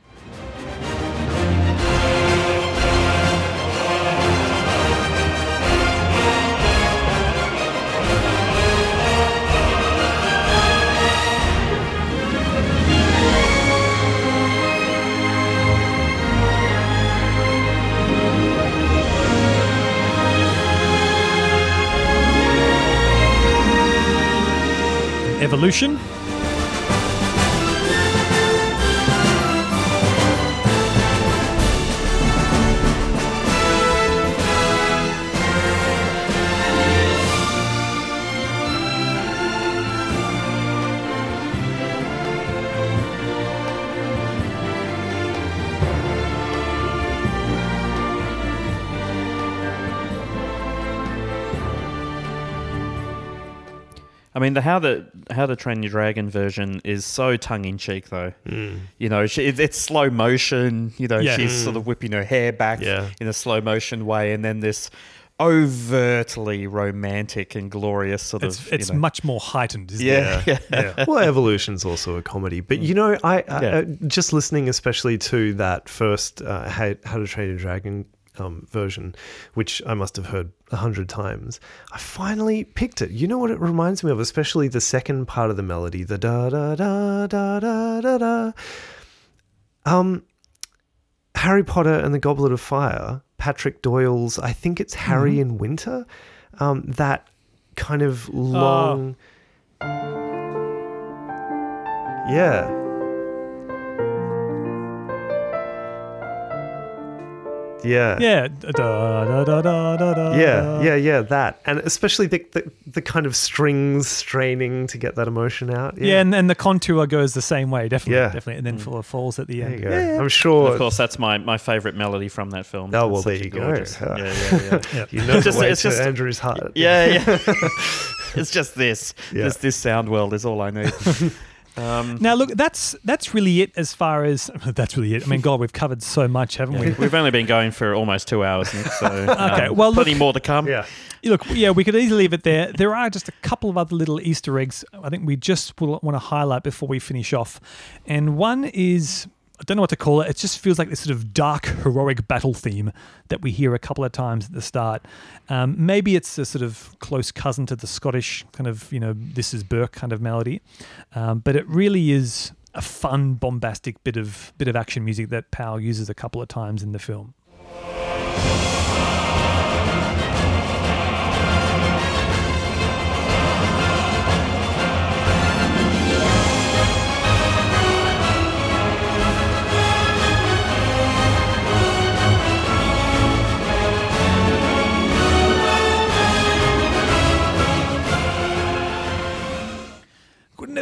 [SPEAKER 2] Evolution.
[SPEAKER 1] Mean, the how the how to train your dragon version is so tongue in cheek, though.
[SPEAKER 3] Mm.
[SPEAKER 1] You know, she, it's slow motion. You know,
[SPEAKER 2] Yeah.
[SPEAKER 1] she's
[SPEAKER 3] Mm.
[SPEAKER 1] sort of whipping her hair back
[SPEAKER 3] Yeah.
[SPEAKER 1] in a slow motion way, and then this overtly romantic and glorious sort
[SPEAKER 2] It's
[SPEAKER 1] of.
[SPEAKER 2] it's
[SPEAKER 1] you know,
[SPEAKER 2] much more heightened, isn't
[SPEAKER 1] yeah,
[SPEAKER 2] it?
[SPEAKER 1] yeah.
[SPEAKER 2] Yeah.
[SPEAKER 3] well, Evolution's also a comedy, but you know, I, I
[SPEAKER 1] Yeah.
[SPEAKER 3] uh, just listening, especially to that first uh, How, How to Train Your Dragon um, version, which I must have heard a hundred times. I finally picked it. You know what it reminds me of, especially the second part of the melody, the da da da da da da da. Um, Harry Potter and the Goblet of Fire, Patrick Doyle's. I think it's Harry in Winter. Um, that kind of long. Yeah. Yeah.
[SPEAKER 2] Yeah. Da, da, da, da, da, da,
[SPEAKER 3] Yeah, yeah, yeah, that. And especially the, the, the kind of strings straining to get that emotion out.
[SPEAKER 2] Yeah, and, and the contour goes the same way, definitely,
[SPEAKER 3] Yeah.
[SPEAKER 2] definitely, and then mm. full falls at the
[SPEAKER 3] there
[SPEAKER 2] end.
[SPEAKER 3] you go.
[SPEAKER 2] Yeah, yeah.
[SPEAKER 3] I'm sure.
[SPEAKER 1] Of course, that's my, my favorite melody from that film.
[SPEAKER 3] Oh, well,
[SPEAKER 1] It's
[SPEAKER 3] there you go.
[SPEAKER 1] gorgeous-
[SPEAKER 3] Yeah.
[SPEAKER 1] Yeah, yeah, yeah.
[SPEAKER 2] Yeah.
[SPEAKER 3] You know
[SPEAKER 1] Just-
[SPEAKER 3] the way
[SPEAKER 1] it's
[SPEAKER 3] to
[SPEAKER 1] just-
[SPEAKER 3] Andrew's heart.
[SPEAKER 1] Yeah, yeah. it's just this.
[SPEAKER 3] Yeah.
[SPEAKER 1] This this sound world is all I need. Um,
[SPEAKER 2] Now, look, that's that's really it as far as that's really it. I mean, God, we've covered so much, haven't we?
[SPEAKER 1] we've only been going for almost two hours, Nick, so
[SPEAKER 2] Okay,
[SPEAKER 1] um,
[SPEAKER 2] well, look-
[SPEAKER 1] plenty more to come.
[SPEAKER 3] Yeah.
[SPEAKER 2] Look, yeah, we could easily leave it there. There are just a couple of other little Easter eggs I think we just will want to highlight before we finish off. And one is I don't know what to call it. It just feels like this sort of dark, heroic battle theme that we hear a couple of times at the start. Um, maybe it's a sort of close cousin to the Scottish kind of, you know, this is Berk kind of melody. Um, but it really is a fun, bombastic bit of bit of action music that Powell uses a couple of times in the film.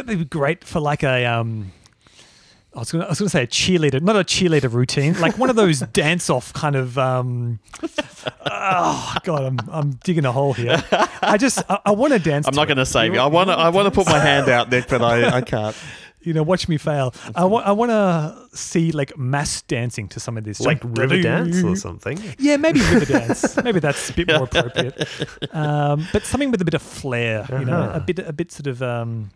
[SPEAKER 2] Be great for like a um. I was gonna, I was gonna say a cheerleader, not a cheerleader routine, like one of those dance-off kind of. Um, oh God, I'm I'm digging a hole here. I just I, I want to dance.
[SPEAKER 1] I'm not going to save you. I want to. I want to put my hand out, Nick, but I, I can't.
[SPEAKER 2] You know, watch me fail. I want I want to see like mass dancing to some of this,
[SPEAKER 3] Like
[SPEAKER 2] Jump-
[SPEAKER 3] river dance or something.
[SPEAKER 2] Yeah, maybe river dance. Maybe that's a bit more appropriate. Um, but something with a bit of flair, you know,
[SPEAKER 3] Uh-huh.
[SPEAKER 2] a bit a bit sort of um,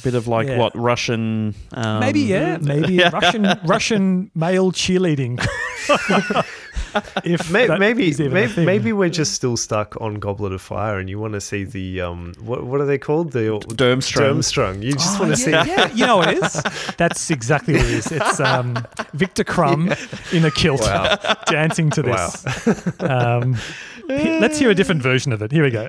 [SPEAKER 1] A bit of like
[SPEAKER 2] Yeah.
[SPEAKER 1] what Russian? Um,
[SPEAKER 2] maybe yeah, maybe Russian Russian male cheerleading. if
[SPEAKER 3] May-
[SPEAKER 2] that
[SPEAKER 3] maybe
[SPEAKER 2] is even a
[SPEAKER 3] maybe, maybe we're just still stuck on Goblet of Fire, and you want to see the um what what are they called the
[SPEAKER 1] Durmstrang.
[SPEAKER 3] Durmstrang. You just
[SPEAKER 2] Oh,
[SPEAKER 3] want to
[SPEAKER 2] yeah,
[SPEAKER 3] see.
[SPEAKER 2] yeah, you know what it is. That's exactly what it is. It's um, Viktor Krum in a kilt
[SPEAKER 3] Wow.
[SPEAKER 2] dancing to this. Um, let's hear a different version of it. Here we go.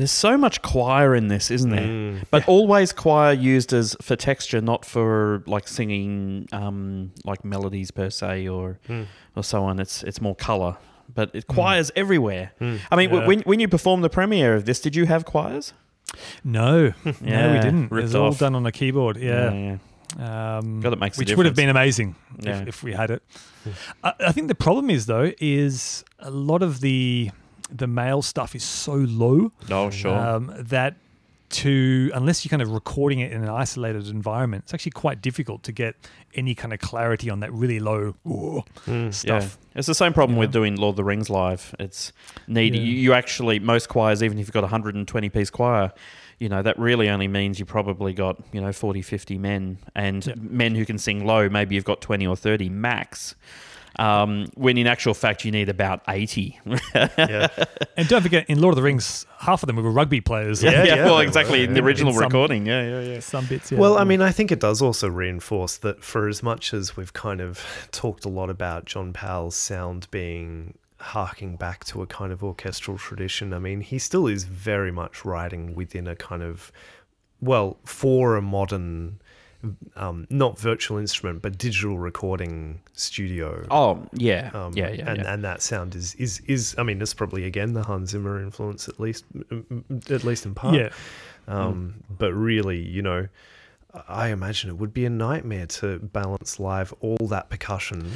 [SPEAKER 1] There's so much choir in this, isn't there?
[SPEAKER 3] Mm.
[SPEAKER 1] But always choir used as for texture, not for like singing um, like melodies per se or
[SPEAKER 3] Hmm.
[SPEAKER 1] or so on. It's it's more color. But it, choirs everywhere.
[SPEAKER 3] Hmm.
[SPEAKER 1] I mean,
[SPEAKER 2] Yeah.
[SPEAKER 1] when when you performed the premiere of this, did you have choirs?
[SPEAKER 2] No, no, we didn't. It
[SPEAKER 1] ripped
[SPEAKER 2] was all done on a keyboard. Yeah.
[SPEAKER 1] yeah.
[SPEAKER 2] Um,
[SPEAKER 1] God, it makes a
[SPEAKER 2] which would have been amazing
[SPEAKER 1] Yeah.
[SPEAKER 2] if, if we had it. I, I think the problem is though is a lot of the the male stuff is so low
[SPEAKER 1] Oh, sure.
[SPEAKER 2] um, that to unless you're kind of recording it in an isolated environment, it's actually quite difficult to get any kind of clarity on that really low ooh,
[SPEAKER 3] Mm.
[SPEAKER 2] stuff.
[SPEAKER 1] Yeah. It's the same problem
[SPEAKER 2] you
[SPEAKER 1] with doing Lord of the Rings live. It's need
[SPEAKER 2] Yeah.
[SPEAKER 1] you, you actually most choirs, even if you've got a 120 piece choir, you know that really only means you probably got you know 40, 50 men, and
[SPEAKER 2] Yeah.
[SPEAKER 1] men who can sing low. Maybe you've got 20 or 30 max. Um, when in actual fact you need about 80.
[SPEAKER 3] Yeah.
[SPEAKER 2] And don't forget, in Lord of the Rings, half of them were rugby players.
[SPEAKER 3] Yeah, yeah,
[SPEAKER 1] well, exactly
[SPEAKER 3] were,
[SPEAKER 1] in the original
[SPEAKER 2] In some-
[SPEAKER 1] recording. Yeah, yeah, yeah.
[SPEAKER 2] Some bits. Yeah.
[SPEAKER 3] Well, I mean, I think it does also reinforce that for as much as we've kind of talked a lot about John Powell's sound being harking back to a kind of orchestral tradition, I mean, he still is very much writing within a kind of, well, for a modern, um, not virtual instrument, but digital recording studio.
[SPEAKER 1] Oh, yeah,
[SPEAKER 3] Um,
[SPEAKER 1] yeah, yeah.
[SPEAKER 3] and,
[SPEAKER 1] yeah.
[SPEAKER 3] and that sound is, is is I mean it's probably again the Hans Zimmer influence at least at least in part.
[SPEAKER 2] yeah.
[SPEAKER 3] Um, But really, you know, I imagine it would be a nightmare to balance live all that percussion.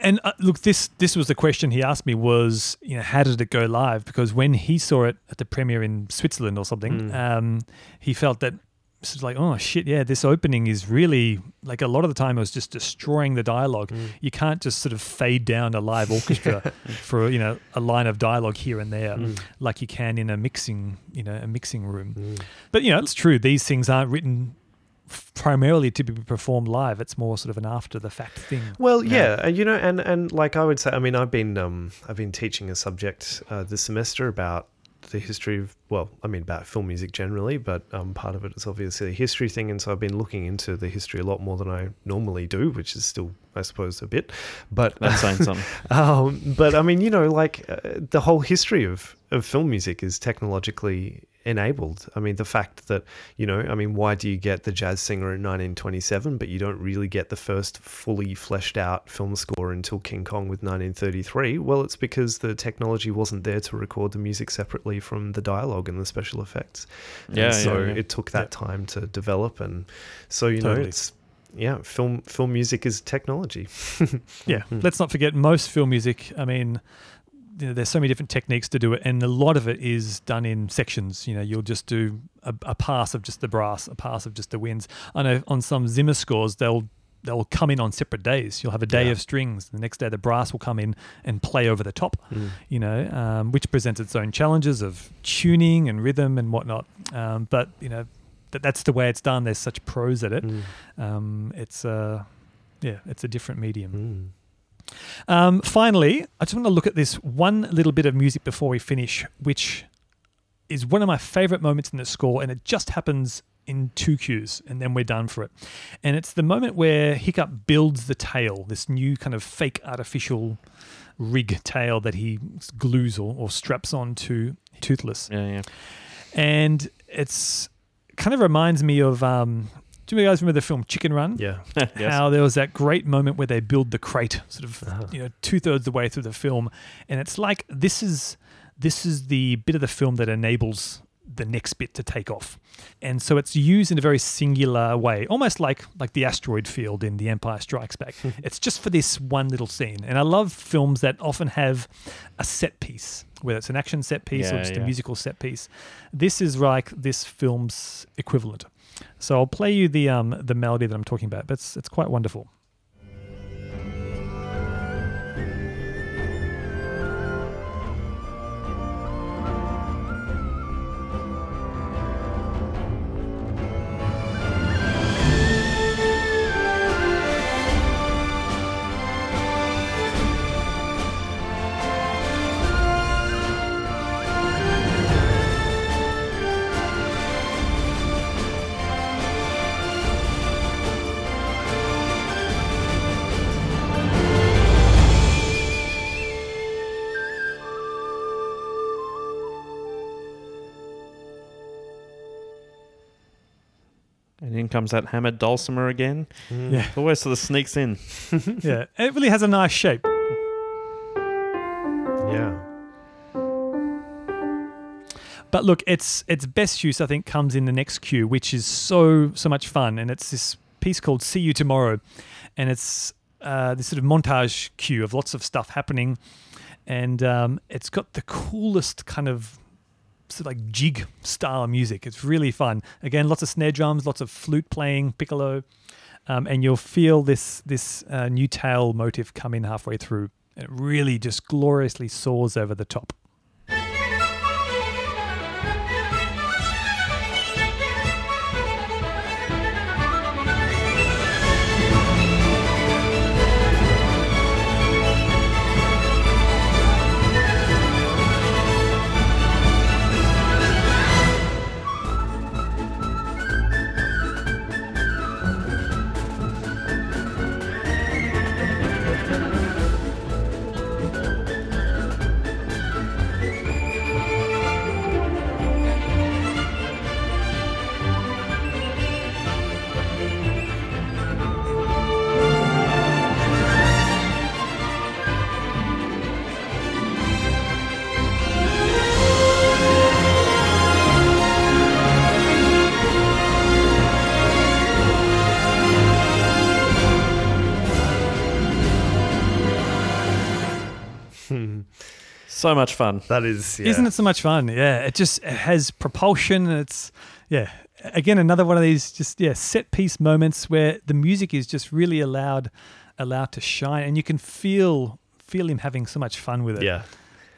[SPEAKER 2] And uh, look, this this was the question he asked me was, you know, how did it go live? Because when he saw it at the premiere in Switzerland or something,
[SPEAKER 3] Mm.
[SPEAKER 2] um, he felt that it's just like, oh shit, yeah, this opening is really like a lot of the time it was just destroying the dialogue.
[SPEAKER 3] Mm.
[SPEAKER 2] You can't just sort of fade down a live orchestra for you know a line of dialogue here and there,
[SPEAKER 3] Mm.
[SPEAKER 2] like you can in a mixing, you know, a mixing room. But you know, it's true. These things aren't written primarily to be performed live. It's more sort of an after the fact thing.
[SPEAKER 3] Well,
[SPEAKER 1] Yeah.
[SPEAKER 3] yeah, and you know, and and like I would say, I mean, I've been um, I've been teaching a subject uh, this semester about the history of well, I mean, about film music generally, but um, part of it is obviously a history thing, and so I've been looking into the history a lot more than I normally do, which is still, I suppose, a bit, but
[SPEAKER 1] That's saying something.
[SPEAKER 3] Um, but I mean, you know, like uh, the whole history of, of film music is technologically enabled. I mean, the fact that, you know, I mean, why do you get the jazz singer in 1927, but you don't really get the first fully fleshed out film score until King Kong with 1933? Well, it's because the technology wasn't there to record the music separately from the dialogue and the special effects. And
[SPEAKER 1] Yeah,
[SPEAKER 3] so
[SPEAKER 1] yeah, yeah.
[SPEAKER 3] it took that time to develop. And so, you know, it's, yeah, film film music is technology.
[SPEAKER 2] Yeah,
[SPEAKER 3] Hmm.
[SPEAKER 2] let's not forget most film music. I mean, you know, there's so many different techniques to do it, and a lot of it is done in sections. You know, you'll just do a, a pass of just the brass, a pass of just the winds. I know on some Zimmer scores, they'll they'll come in on separate days. You'll have a day
[SPEAKER 3] Yeah.
[SPEAKER 2] of strings. The next day, the brass will come in and play over the top.
[SPEAKER 3] Mm.
[SPEAKER 2] You know, um, which presents its own challenges of tuning and rhythm and whatnot. Um, but you know, that that's the way it's done. There's such pros at it.
[SPEAKER 3] Mm.
[SPEAKER 2] Um, it's uh, yeah, it's a different medium.
[SPEAKER 3] Mm.
[SPEAKER 2] Um, finally, I just want to look at this one little bit of music before we finish, which is one of my favorite moments in the score, and it just happens in two cues, and then we're done for it. And it's the moment where Hiccup builds the tail, this new kind of fake artificial rig tail that he glues or, or straps on to Toothless.
[SPEAKER 1] Yeah, yeah.
[SPEAKER 2] And it's kind of reminds me of. Um, do you guys remember the film Chicken Run?
[SPEAKER 3] Yeah.
[SPEAKER 1] Yes.
[SPEAKER 2] How there was that great moment where they build the crate, sort of,
[SPEAKER 3] Uh-huh.
[SPEAKER 2] you know, two thirds the way through the film, and it's like this is this is the bit of the film that enables the next bit to take off, and so it's used in a very singular way, almost like like the asteroid field in The Empire Strikes Back. it's just for this one little scene, and I love films that often have a set piece, whether it's an action set piece or
[SPEAKER 1] Yeah,
[SPEAKER 2] just a musical set piece. This is like this film's equivalent. So I'll play you the um the melody that I'm talking about, but it's it's quite wonderful.
[SPEAKER 1] Comes that hammered dulcimer again.
[SPEAKER 2] Yeah.
[SPEAKER 1] Always sort of sneaks in.
[SPEAKER 2] yeah, it really has a nice shape.
[SPEAKER 3] Yeah.
[SPEAKER 2] But look, its its best use I think comes in the next cue, which is so so much fun, and it's this piece called "See You Tomorrow," and it's uh, this sort of montage cue of lots of stuff happening, and um, it's got the coolest kind of sort of like jig style music. It's really fun. Again, lots of snare drums, lots of flute playing, piccolo, um, and you'll feel this this uh, new tail motif come in halfway through. It really just gloriously soars over the top.
[SPEAKER 1] So much fun.
[SPEAKER 3] That is. Yeah.
[SPEAKER 2] Isn't it so much fun? Yeah, it just it has propulsion. It's yeah, again another one of these just yeah set piece moments where the music is just really allowed allowed to shine, and you can feel feel him having so much fun with it.
[SPEAKER 3] Yeah.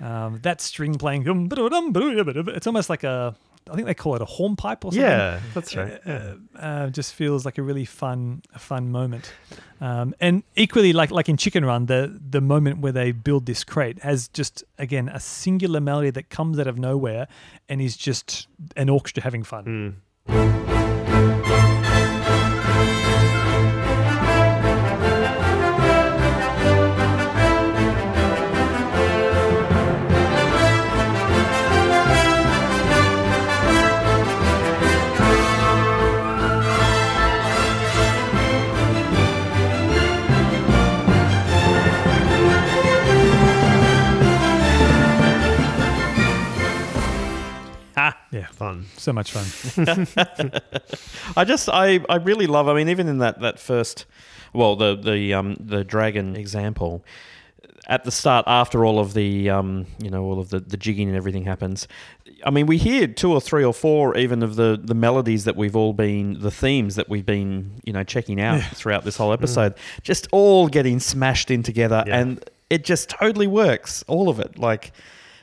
[SPEAKER 2] um, that string playing. It's almost like a I think they call it a hornpipe or something.
[SPEAKER 3] Yeah. That's right.
[SPEAKER 2] Uh, uh, just feels like a really fun, a fun moment, um, and equally like like in Chicken Run, the the moment where they build this crate has just again a singular melody that comes out of nowhere, and is just an orchestra having fun.
[SPEAKER 3] Mm.
[SPEAKER 2] Yeah,
[SPEAKER 3] Fun.
[SPEAKER 2] so much fun.
[SPEAKER 1] I just I, I really love. I mean, even in that that first, well, the the um the dragon example, at the start after all of the um you know all of the the jigging and everything happens. I mean, we hear two or three or four even of the the melodies that we've all been the themes that we've been you know checking out throughout this whole episode, just all getting smashed in together,
[SPEAKER 3] Yeah.
[SPEAKER 1] and it just totally works. All of it, like.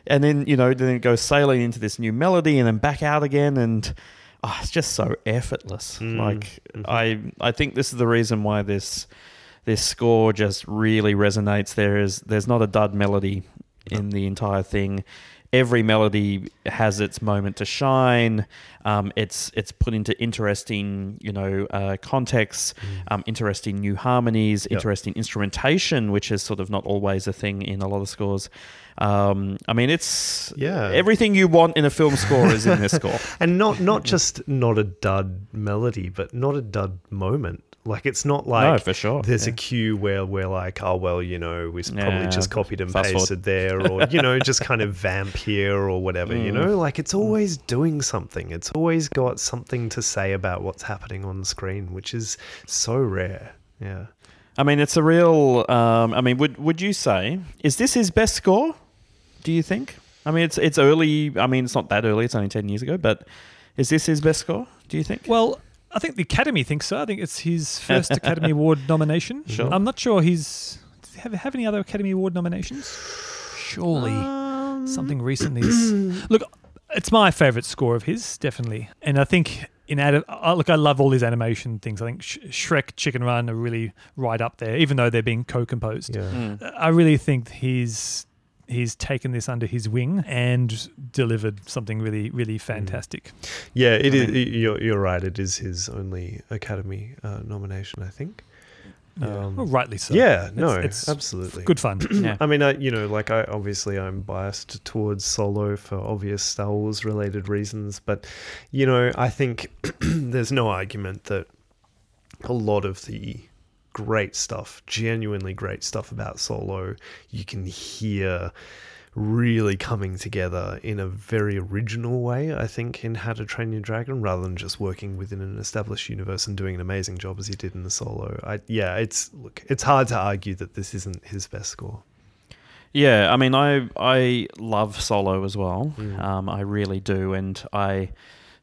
[SPEAKER 1] And then you know, then it goes sailing into this new melody, and then back out again, and oh, it's just so effortless.
[SPEAKER 3] Mm.
[SPEAKER 1] Like I, I think this is the reason why this this score just really resonates. There is there's not a dud melody in the entire thing. every melody has its moment to shine. Um, it's it's put into interesting, you know, uh, contexts, um, interesting new harmonies,
[SPEAKER 3] Yep.
[SPEAKER 1] interesting instrumentation, which is sort of not always a thing in a lot of scores. Um, I mean, it's
[SPEAKER 3] Yeah.
[SPEAKER 1] everything you want in a film score is in this score.
[SPEAKER 3] and not not just not a dud melody, but not a dud moment. Like it's not like
[SPEAKER 1] No, for sure,
[SPEAKER 3] There's a cue where we're like, oh well, you know, we
[SPEAKER 1] Yeah,
[SPEAKER 3] probably just copied and
[SPEAKER 1] fast forward.
[SPEAKER 3] pasted there, or you know, just kind of vamp here or whatever. You
[SPEAKER 1] Mm.
[SPEAKER 3] know, like it's always doing something. It's always got something to say about what's happening on screen, which is so rare. Yeah.
[SPEAKER 1] I mean, it's a real. Um, I mean, would would you say is this his best score? Do you think? I mean, it's it's early. I mean, it's not that early. It's only ten years ago, but is this his best score? Do you think?
[SPEAKER 2] Well, I think the Academy thinks so. I think it's his first Academy Award nomination.
[SPEAKER 1] Sure.
[SPEAKER 2] I'm not sure he's. Have, have any other Academy Award nominations? Surely
[SPEAKER 3] Um,
[SPEAKER 2] something recently. is- look, it's my favorite score of his, definitely. And I think in add, uh, look, I love all his animation things. I think Sh- Shrek, Chicken Run are really right up there, even though they're being co-composed.
[SPEAKER 3] Yeah.
[SPEAKER 1] Mm.
[SPEAKER 2] I really think he's he's taken this under his wing and delivered something really, really fantastic.
[SPEAKER 3] Yeah, it
[SPEAKER 1] I
[SPEAKER 3] is.
[SPEAKER 1] mean-
[SPEAKER 3] you're, you're right. It is his only Academy uh, nomination, I think.
[SPEAKER 2] Yeah.
[SPEAKER 3] Um,
[SPEAKER 2] well, rightly so.
[SPEAKER 3] yeah, no,
[SPEAKER 2] it's
[SPEAKER 3] absolutely.
[SPEAKER 2] Good fun.
[SPEAKER 1] Yeah.
[SPEAKER 3] I mean, I, you know, like I obviously I'm biased towards Solo for obvious Star Wars related reasons, but you know, I think there's no argument that a lot of the great stuff, genuinely great stuff about Solo, you can hear really coming together in a very original way, I think, in How to Train Your Dragon, rather than just working within an established universe and doing an amazing job as he did in the solo. I yeah, it's look, it's hard to argue that this isn't his best score.
[SPEAKER 1] Yeah, I mean, I I love Solo as well.
[SPEAKER 3] Mm.
[SPEAKER 1] Um, I really do, and I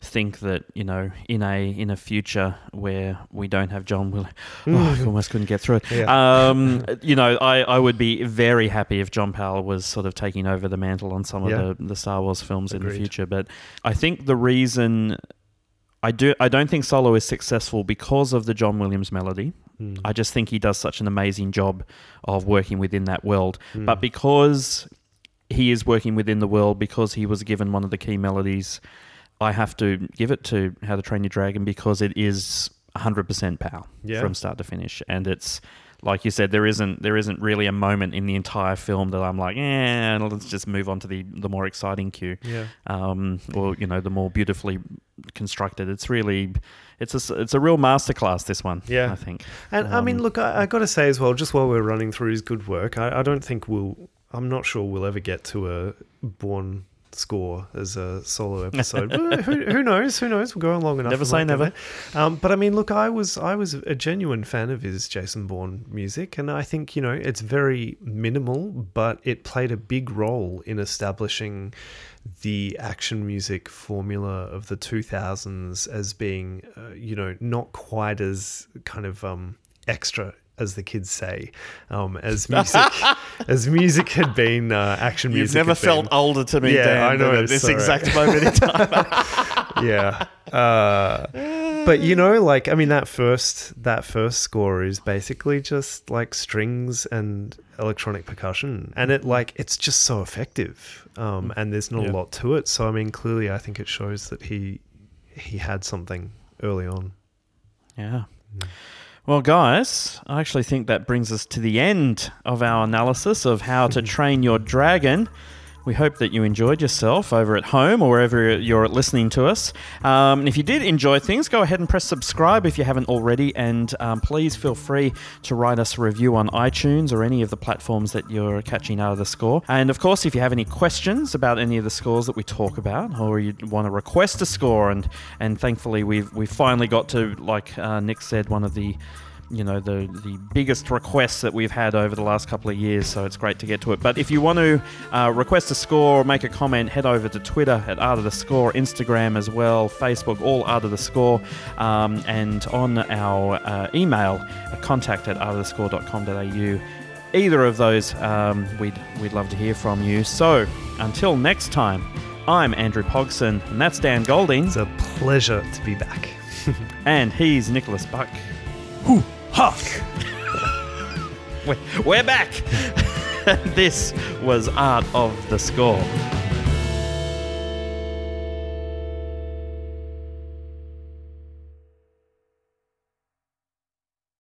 [SPEAKER 1] think that you know, in a in a future where we don't have John Will, oh, I almost couldn't get through it.
[SPEAKER 3] Yeah.
[SPEAKER 1] Um, you know, I, I would be very happy if John Powell was sort of taking over the mantle on some of the, the Star Wars films in the future. But I think the reason I do I don't think Solo is successful because of the John Williams melody.
[SPEAKER 3] Mm.
[SPEAKER 1] I just think he does such an amazing job of working within that world.
[SPEAKER 3] Mm.
[SPEAKER 1] But because he is working within the world, because he was given one of the key melodies, I have to give it to How to Train Your Dragon because it is 100% POW
[SPEAKER 3] Yeah.
[SPEAKER 1] from start to finish. And it's like you said, there isn't there isn't really a moment in the entire film that I'm like, eh, let's just move on to the the more exciting cue,
[SPEAKER 3] yeah.
[SPEAKER 1] um, or you know, the more beautifully constructed. It's really, it's a it's a real masterclass. This one,
[SPEAKER 3] Yeah.
[SPEAKER 1] I think.
[SPEAKER 3] And I mean,
[SPEAKER 1] Um,
[SPEAKER 3] look, I, I got to say as well, just while we're running through his good work, I, I don't think we'll. I'm not sure we'll ever get to a Bourne score as a solo episode. who, who knows? Who knows? We're going long enough.
[SPEAKER 1] Never say never.
[SPEAKER 3] Um, but I mean, look, I was I was a genuine fan of his Jason Bourne music, and I think you know it's very minimal, but it played a big role in establishing the action music formula of the 2000s as being, uh, you know, not quite as kind of um, extra as the kids say, um, as music as music had been uh, action
[SPEAKER 1] You've
[SPEAKER 3] music.
[SPEAKER 1] never felt
[SPEAKER 3] been.
[SPEAKER 1] older to me,
[SPEAKER 3] Yeah,
[SPEAKER 1] Dan,
[SPEAKER 3] I know,
[SPEAKER 1] than at this
[SPEAKER 3] sorry.
[SPEAKER 1] exact moment in time.
[SPEAKER 3] yeah. Uh, but you know, like I mean, that first that first score is basically just like strings and electronic percussion, and it like it's just so effective. Um, and there's not
[SPEAKER 2] Yeah.
[SPEAKER 3] a lot to it, so I mean, clearly, I think it shows that he he had something early on.
[SPEAKER 1] Yeah. Well, guys, I actually think that brings us to the end of our analysis of how to train your dragon. We hope that you enjoyed yourself over at home or wherever you're listening to us. Um, and if you did enjoy things, go ahead and press subscribe if you haven't already. And um, please feel free to write us a review on iTunes or any of the platforms that you're catching out of the score. And of course, if you have any questions about any of the scores that we talk about, or you want to request a score, and and thankfully we've we finally got to, like uh, Nick said, one of the you know the the biggest requests that we've had over the last couple of years so it's great to get to it. But if you want to uh, request a score or make a comment head over to twitter at art of the score instagram as well facebook all art of the score um, and on our uh, email uh, contact at artofthescore.com.au either of those um, we'd, we'd love to hear from you. So until next time i'm andrew pogson and that's dan golding.
[SPEAKER 3] It's a pleasure to be back.
[SPEAKER 1] and he's nicholas
[SPEAKER 2] Buc ha!
[SPEAKER 1] We're, we're back. this was Art of the Score.